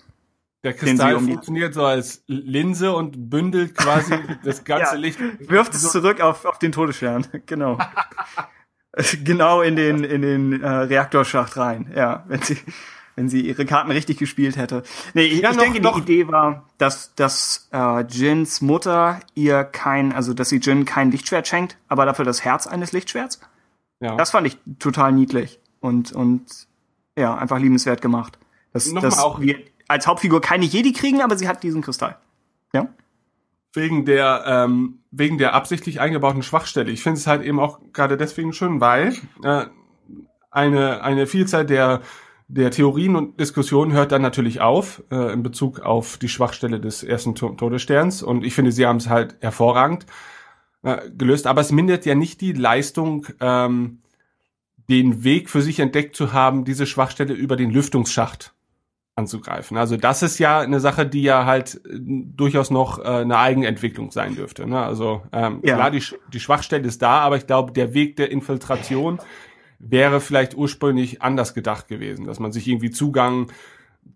Der Kristall funktioniert so als Linse und bündelt quasi das ganze Ja. Licht. wirft es zurück auf auf den Todesstern, genau. genau in den in den äh, Reaktorschacht rein. Ja, wenn sie wenn sie ihre Karten richtig gespielt hätte. Nee, ich, Ja, ich noch- denke, noch- die Idee war, dass dass äh, Jins Mutter ihr kein, also dass sie Jin kein Lichtschwert schenkt, aber dafür das Herz eines Lichtschwerts. Ja. Das fand ich total niedlich und und ja, einfach liebenswert gemacht. Nochmal dass auch- wir als Hauptfigur keine Jedi kriegen, aber sie hat diesen Kristall. Ja. wegen der ähm, wegen der absichtlich eingebauten Schwachstelle. Ich finde es halt eben auch gerade deswegen schön, weil äh, eine eine Vielzahl der der Theorien und Diskussionen hört dann natürlich auf äh, in Bezug auf die Schwachstelle des ersten To- Todessterns und ich finde, sie haben es halt hervorragend äh, gelöst, aber es mindert ja nicht die Leistung, ähm, den Weg für sich entdeckt zu haben, diese Schwachstelle über den Lüftungsschacht anzugreifen. Also das ist ja eine Sache, die ja halt äh, durchaus noch äh, eine Eigenentwicklung sein dürfte. Ne? Also ähm, Ja. klar, die, die Schwachstelle ist da, aber ich glaube, der Weg der Infiltration wäre vielleicht ursprünglich anders gedacht gewesen, dass man sich irgendwie Zugang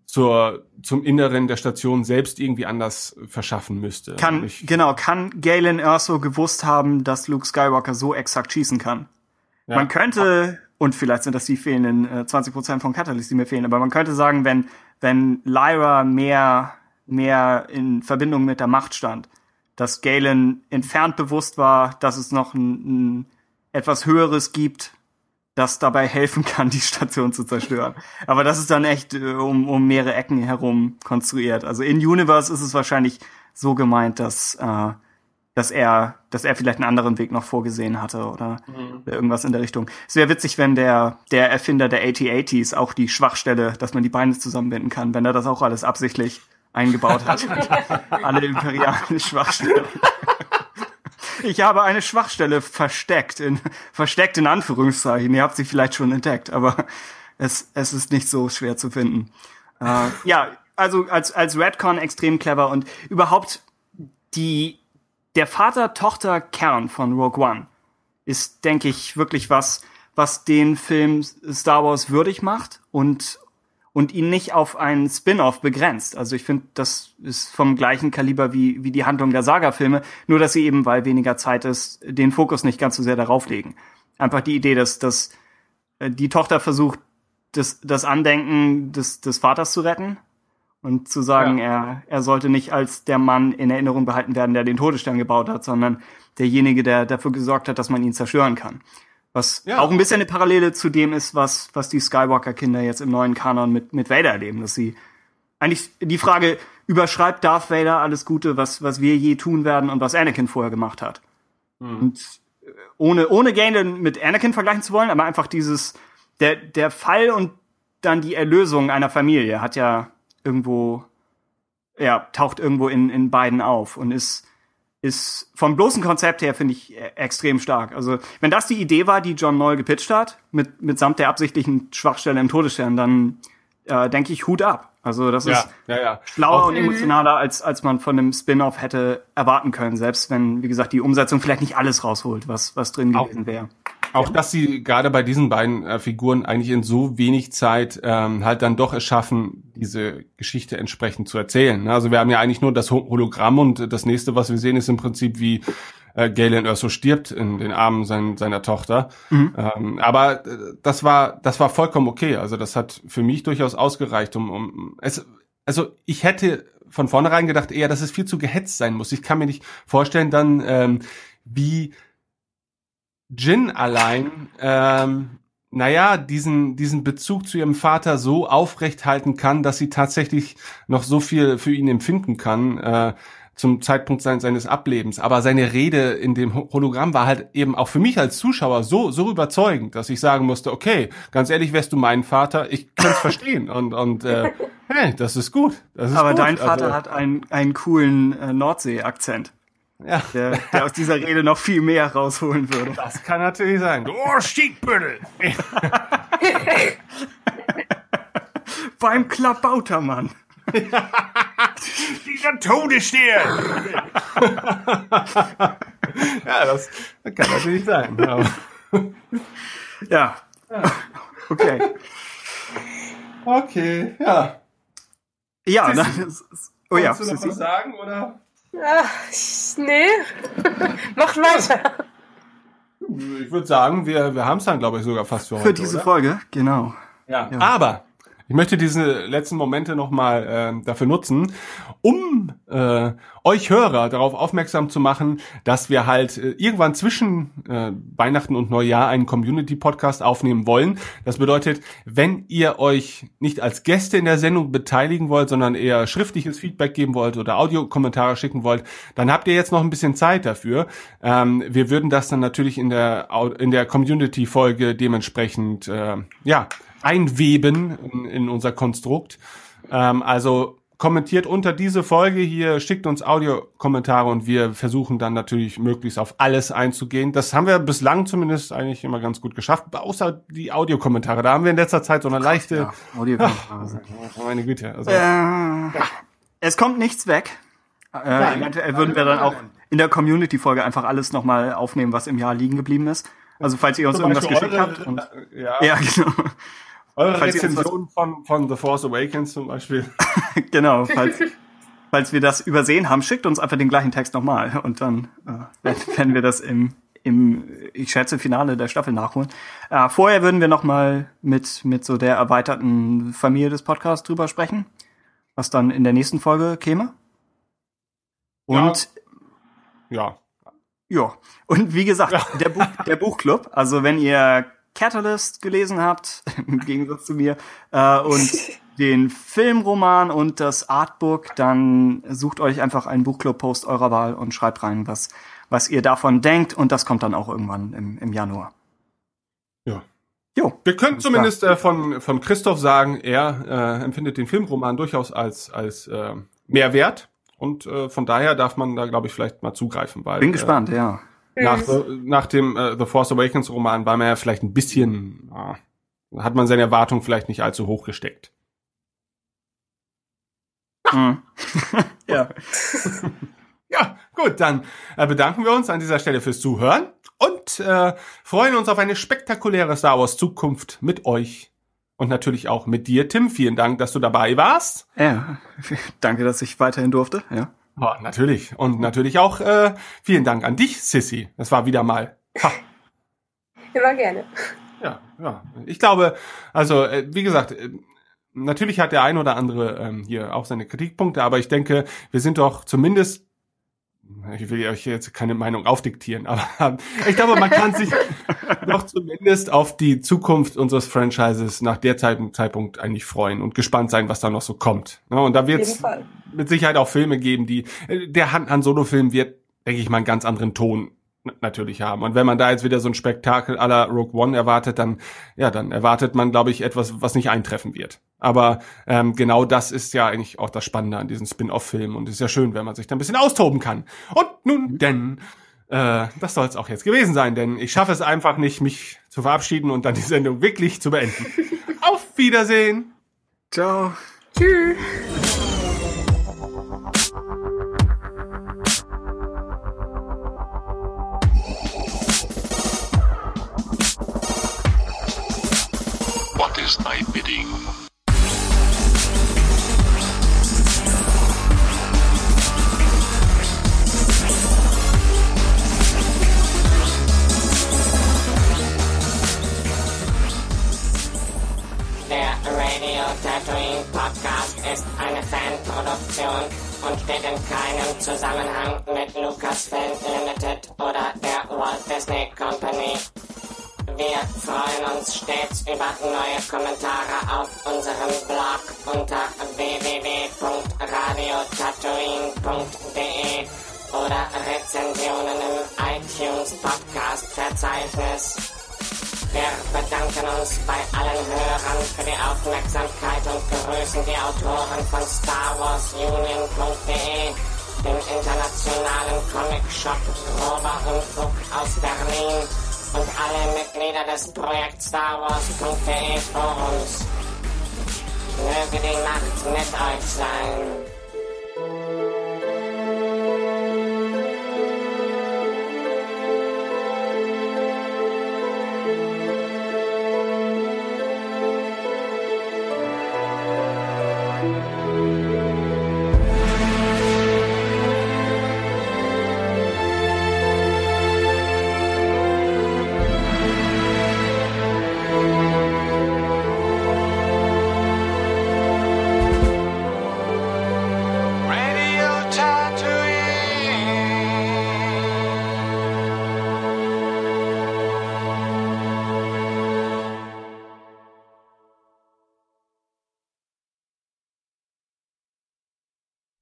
zur, zum Inneren der Station selbst irgendwie anders verschaffen müsste. Kann, ich, genau, kann Galen Erso gewusst haben, dass Luke Skywalker so exakt schießen kann? Ja. Man könnte, und vielleicht sind das die fehlenden äh, 20% von Catalyst, die mir fehlen, aber man könnte sagen, wenn, wenn Lyra mehr, mehr in Verbindung mit der Macht stand, dass Galen entfernt bewusst war, dass es noch ein, ein etwas Höheres gibt, das dabei helfen kann, die Station zu zerstören. Aber das ist dann echt äh, um, um mehrere Ecken herum konstruiert. Also in Universe ist es wahrscheinlich so gemeint, dass, äh, dass er, dass er vielleicht einen anderen Weg noch vorgesehen hatte oder irgendwas in der Richtung. Es wäre witzig, wenn der, der Erfinder der AT-ATs auch die Schwachstelle, dass man die Beine zusammenbinden kann, wenn er das auch alles absichtlich eingebaut hat. Alle imperialen Schwachstellen. Ich habe eine Schwachstelle versteckt, in, versteckt in Anführungszeichen. Ihr habt sie vielleicht schon entdeckt, aber es, es ist nicht so schwer zu finden. Äh, ja, also als, als Redcon extrem clever und überhaupt die, der Vater-Tochter-Kern von Rogue One ist, denke ich, wirklich was, was den Film Star Wars würdig macht und, und ihn nicht auf einen Spin-off begrenzt. Also ich finde, das ist vom gleichen Kaliber wie, wie die Handlung der Saga-Filme, nur dass sie eben, weil weniger Zeit ist, den Fokus nicht ganz so sehr darauf legen. Einfach die Idee, dass, dass äh, die Tochter versucht, das, das Andenken des, des Vaters zu retten und zu sagen, er, er sollte nicht als der Mann in Erinnerung behalten werden, der den Todesstern gebaut hat, sondern derjenige, der dafür gesorgt hat, dass man ihn zerstören kann. Was Ja. auch ein bisschen eine Parallele zu dem ist, was, was die Skywalker-Kinder jetzt im neuen Kanon mit, mit Vader erleben, dass sie eigentlich die Frage überschreibt Darth Vader alles Gute, was, was wir je tun werden und was Anakin vorher gemacht hat. Und äh, ohne, ohne Galen mit Anakin vergleichen zu wollen, aber einfach dieses, der, der Fall und dann die Erlösung einer Familie hat ja irgendwo, ja, taucht irgendwo in, in beiden auf und ist, ist vom bloßen Konzept her, finde ich, e- extrem stark. Also, wenn das die Idee war, die John Noll gepitcht hat, mit, mitsamt der absichtlichen Schwachstelle im Todesstern, dann äh, denke ich Hut ab. Also, das Ja, ist ja, ja. schlauer Auch- und emotionaler, als, als man von einem Spin-off hätte erwarten können, selbst wenn, wie gesagt, die Umsetzung vielleicht nicht alles rausholt, was, was drin gewesen wäre. Auch dass sie gerade bei diesen beiden äh, Figuren eigentlich in so wenig Zeit ähm, halt dann doch es schaffen, diese Geschichte entsprechend zu erzählen. ne? Also wir haben ja eigentlich nur das Ho- Hologramm und das nächste, was wir sehen, ist im Prinzip wie äh, Galen Erso stirbt in den Armen sein, seiner Tochter. Ähm, aber äh, das war das war vollkommen okay. Also das hat für mich durchaus ausgereicht, um, um es. Also ich hätte von vornherein gedacht, eher, dass es viel zu gehetzt sein muss. Ich kann mir nicht vorstellen, dann ähm, wie Jin allein, ähm, naja, diesen, diesen Bezug zu ihrem Vater so aufrecht halten kann, dass sie tatsächlich noch so viel für ihn empfinden kann, äh, zum Zeitpunkt sein, seines Ablebens. Aber seine Rede in dem Ho- Hologramm war halt eben auch für mich als Zuschauer so, so überzeugend, dass ich sagen musste, okay, ganz ehrlich, wärst du mein Vater, ich könnte es verstehen. Und, und äh, hey, das ist gut. Das ist Aber gut. dein Vater Also, hat einen, einen coolen äh, Nordsee-Akzent, Ja, der, der aus dieser Rede noch viel mehr rausholen würde. das kann natürlich sein. Du oh, Stinkbüttel! Beim Klabautermann. Dieser Todesstern! ja, das, das kann natürlich sein. Aber, Ja. Okay. okay, ja. Ja, dann oh ja, Willst du noch was sagen, oder? Ach, nee. Macht weiter. Ich würde sagen, wir, wir haben es dann, glaube ich, sogar fast für heute. für diese oder? Folge, genau. Ja. Aber ich möchte diese letzten Momente nochmal äh, dafür nutzen, um äh, euch Hörer darauf aufmerksam zu machen, dass wir halt äh, irgendwann zwischen äh, Weihnachten und Neujahr einen Community-Podcast aufnehmen wollen. Das bedeutet, wenn ihr euch nicht als Gäste in der Sendung beteiligen wollt, sondern eher schriftliches Feedback geben wollt oder Audiokommentare schicken wollt, dann habt ihr jetzt noch ein bisschen Zeit dafür. Ähm, wir würden das dann natürlich in der in der Community-Folge dementsprechend äh, ja einweben in, in unser Konstrukt. Ähm, also kommentiert unter diese Folge hier, schickt uns Audiokommentare und wir versuchen dann natürlich möglichst auf alles einzugehen. Das haben wir bislang zumindest eigentlich immer ganz gut geschafft, außer die Audiokommentare. Da haben wir in letzter Zeit so eine leichte, Ja, Audiokommentare sind- meine Güte, also Äh, es kommt nichts weg. Äh, eventuell würden wir dann auch in der Community-Folge einfach alles nochmal aufnehmen, was im Jahr liegen geblieben ist. Also falls ihr uns irgendwas geschickt eure, habt. Und, äh, ja, ja, genau. Eure falls Rezension von, von The Force Awakens zum Beispiel. genau. Falls, falls wir das übersehen haben, schickt uns einfach den gleichen Text nochmal. Und dann äh, werden- wir das im, im, ich schätze, Finale der Staffel nachholen. Äh, vorher würden wir nochmal mit, mit so der erweiterten Familie des Podcasts drüber sprechen, was dann in der nächsten Folge käme. Und Ja, Ja, und wie gesagt, der, Buch, der Buchclub, also wenn ihr Catalyst gelesen habt, im Gegensatz zu mir, äh, und den Filmroman und das Artbook, dann sucht euch einfach einen Buchclub-Post eurer Wahl und schreibt rein, was, was ihr davon denkt und das kommt dann auch irgendwann im, im Januar. ja. Jo, Wir können zumindest äh, von, von Christoph sagen, er äh, empfindet den Filmroman durchaus als, als äh, Mehrwert. Und äh, von daher darf man da, glaube ich, vielleicht mal zugreifen. Weil, bin gespannt, ja. Nach, The- nach dem äh, The Force Awakens Roman war man ja vielleicht ein bisschen, äh, hat man seine Erwartungen vielleicht nicht allzu hoch gesteckt. Mhm. ja. Ja, gut, dann äh, bedanken wir uns an dieser Stelle fürs Zuhören und äh, freuen uns auf eine spektakuläre Star Wars Zukunft mit euch und natürlich auch mit dir, Tim. Vielen Dank, dass du dabei warst. Ja, danke, dass ich weiterhin durfte, ja. Ja, natürlich. Und natürlich auch äh, vielen Dank an dich, Sissy. Das war wieder mal. Ha. Immer gerne. Ja, ja. Ich glaube, also äh, wie gesagt, äh, natürlich hat der ein oder andere ähm, hier auch seine Kritikpunkte, aber ich denke, wir sind doch zumindest ich will euch jetzt keine Meinung aufdiktieren, aber ich glaube, man kann sich doch zumindest auf die Zukunft unseres Franchises nach der Zeitpunkt eigentlich freuen und gespannt sein, was da noch so kommt. Und da wird es mit Sicherheit auch Filme geben, die der Han, Han Solo Film wird, denke ich mal, einen ganz anderen Ton natürlich haben. Und wenn man da jetzt wieder so ein Spektakel aller Rogue One erwartet, dann ja, dann erwartet man, glaube ich, etwas, was nicht eintreffen wird. Aber ähm, genau das ist ja eigentlich auch das Spannende an diesen Spin-off-Filmen und es ist ja schön, wenn man sich da ein bisschen austoben kann. Und nun denn, äh, das soll es auch jetzt gewesen sein, denn ich schaffe es einfach nicht, mich zu verabschieden und dann die Sendung wirklich zu beenden. Auf Wiedersehen. Ciao. Tschüss. Is thy bidding? Der Radio Tatooine Podcast ist eine Fanproduktion und steht in keinem Zusammenhang mit Lucasfilm Limited oder der Walt Disney Company. Wir freuen uns stets über neue Kommentare auf unserem Blog unter www.radiotatooine.de oder Rezensionen im iTunes Podcast Verzeichnis. Wir bedanken uns bei allen Hörern für die Aufmerksamkeit und begrüßen die Autoren von StarWarsUnion.de, dem internationalen Comic-Shop Grober Unfug aus Berlin und alle Mitglieder des Projekt StarWars.de Forums. Möge die Macht mit euch sein.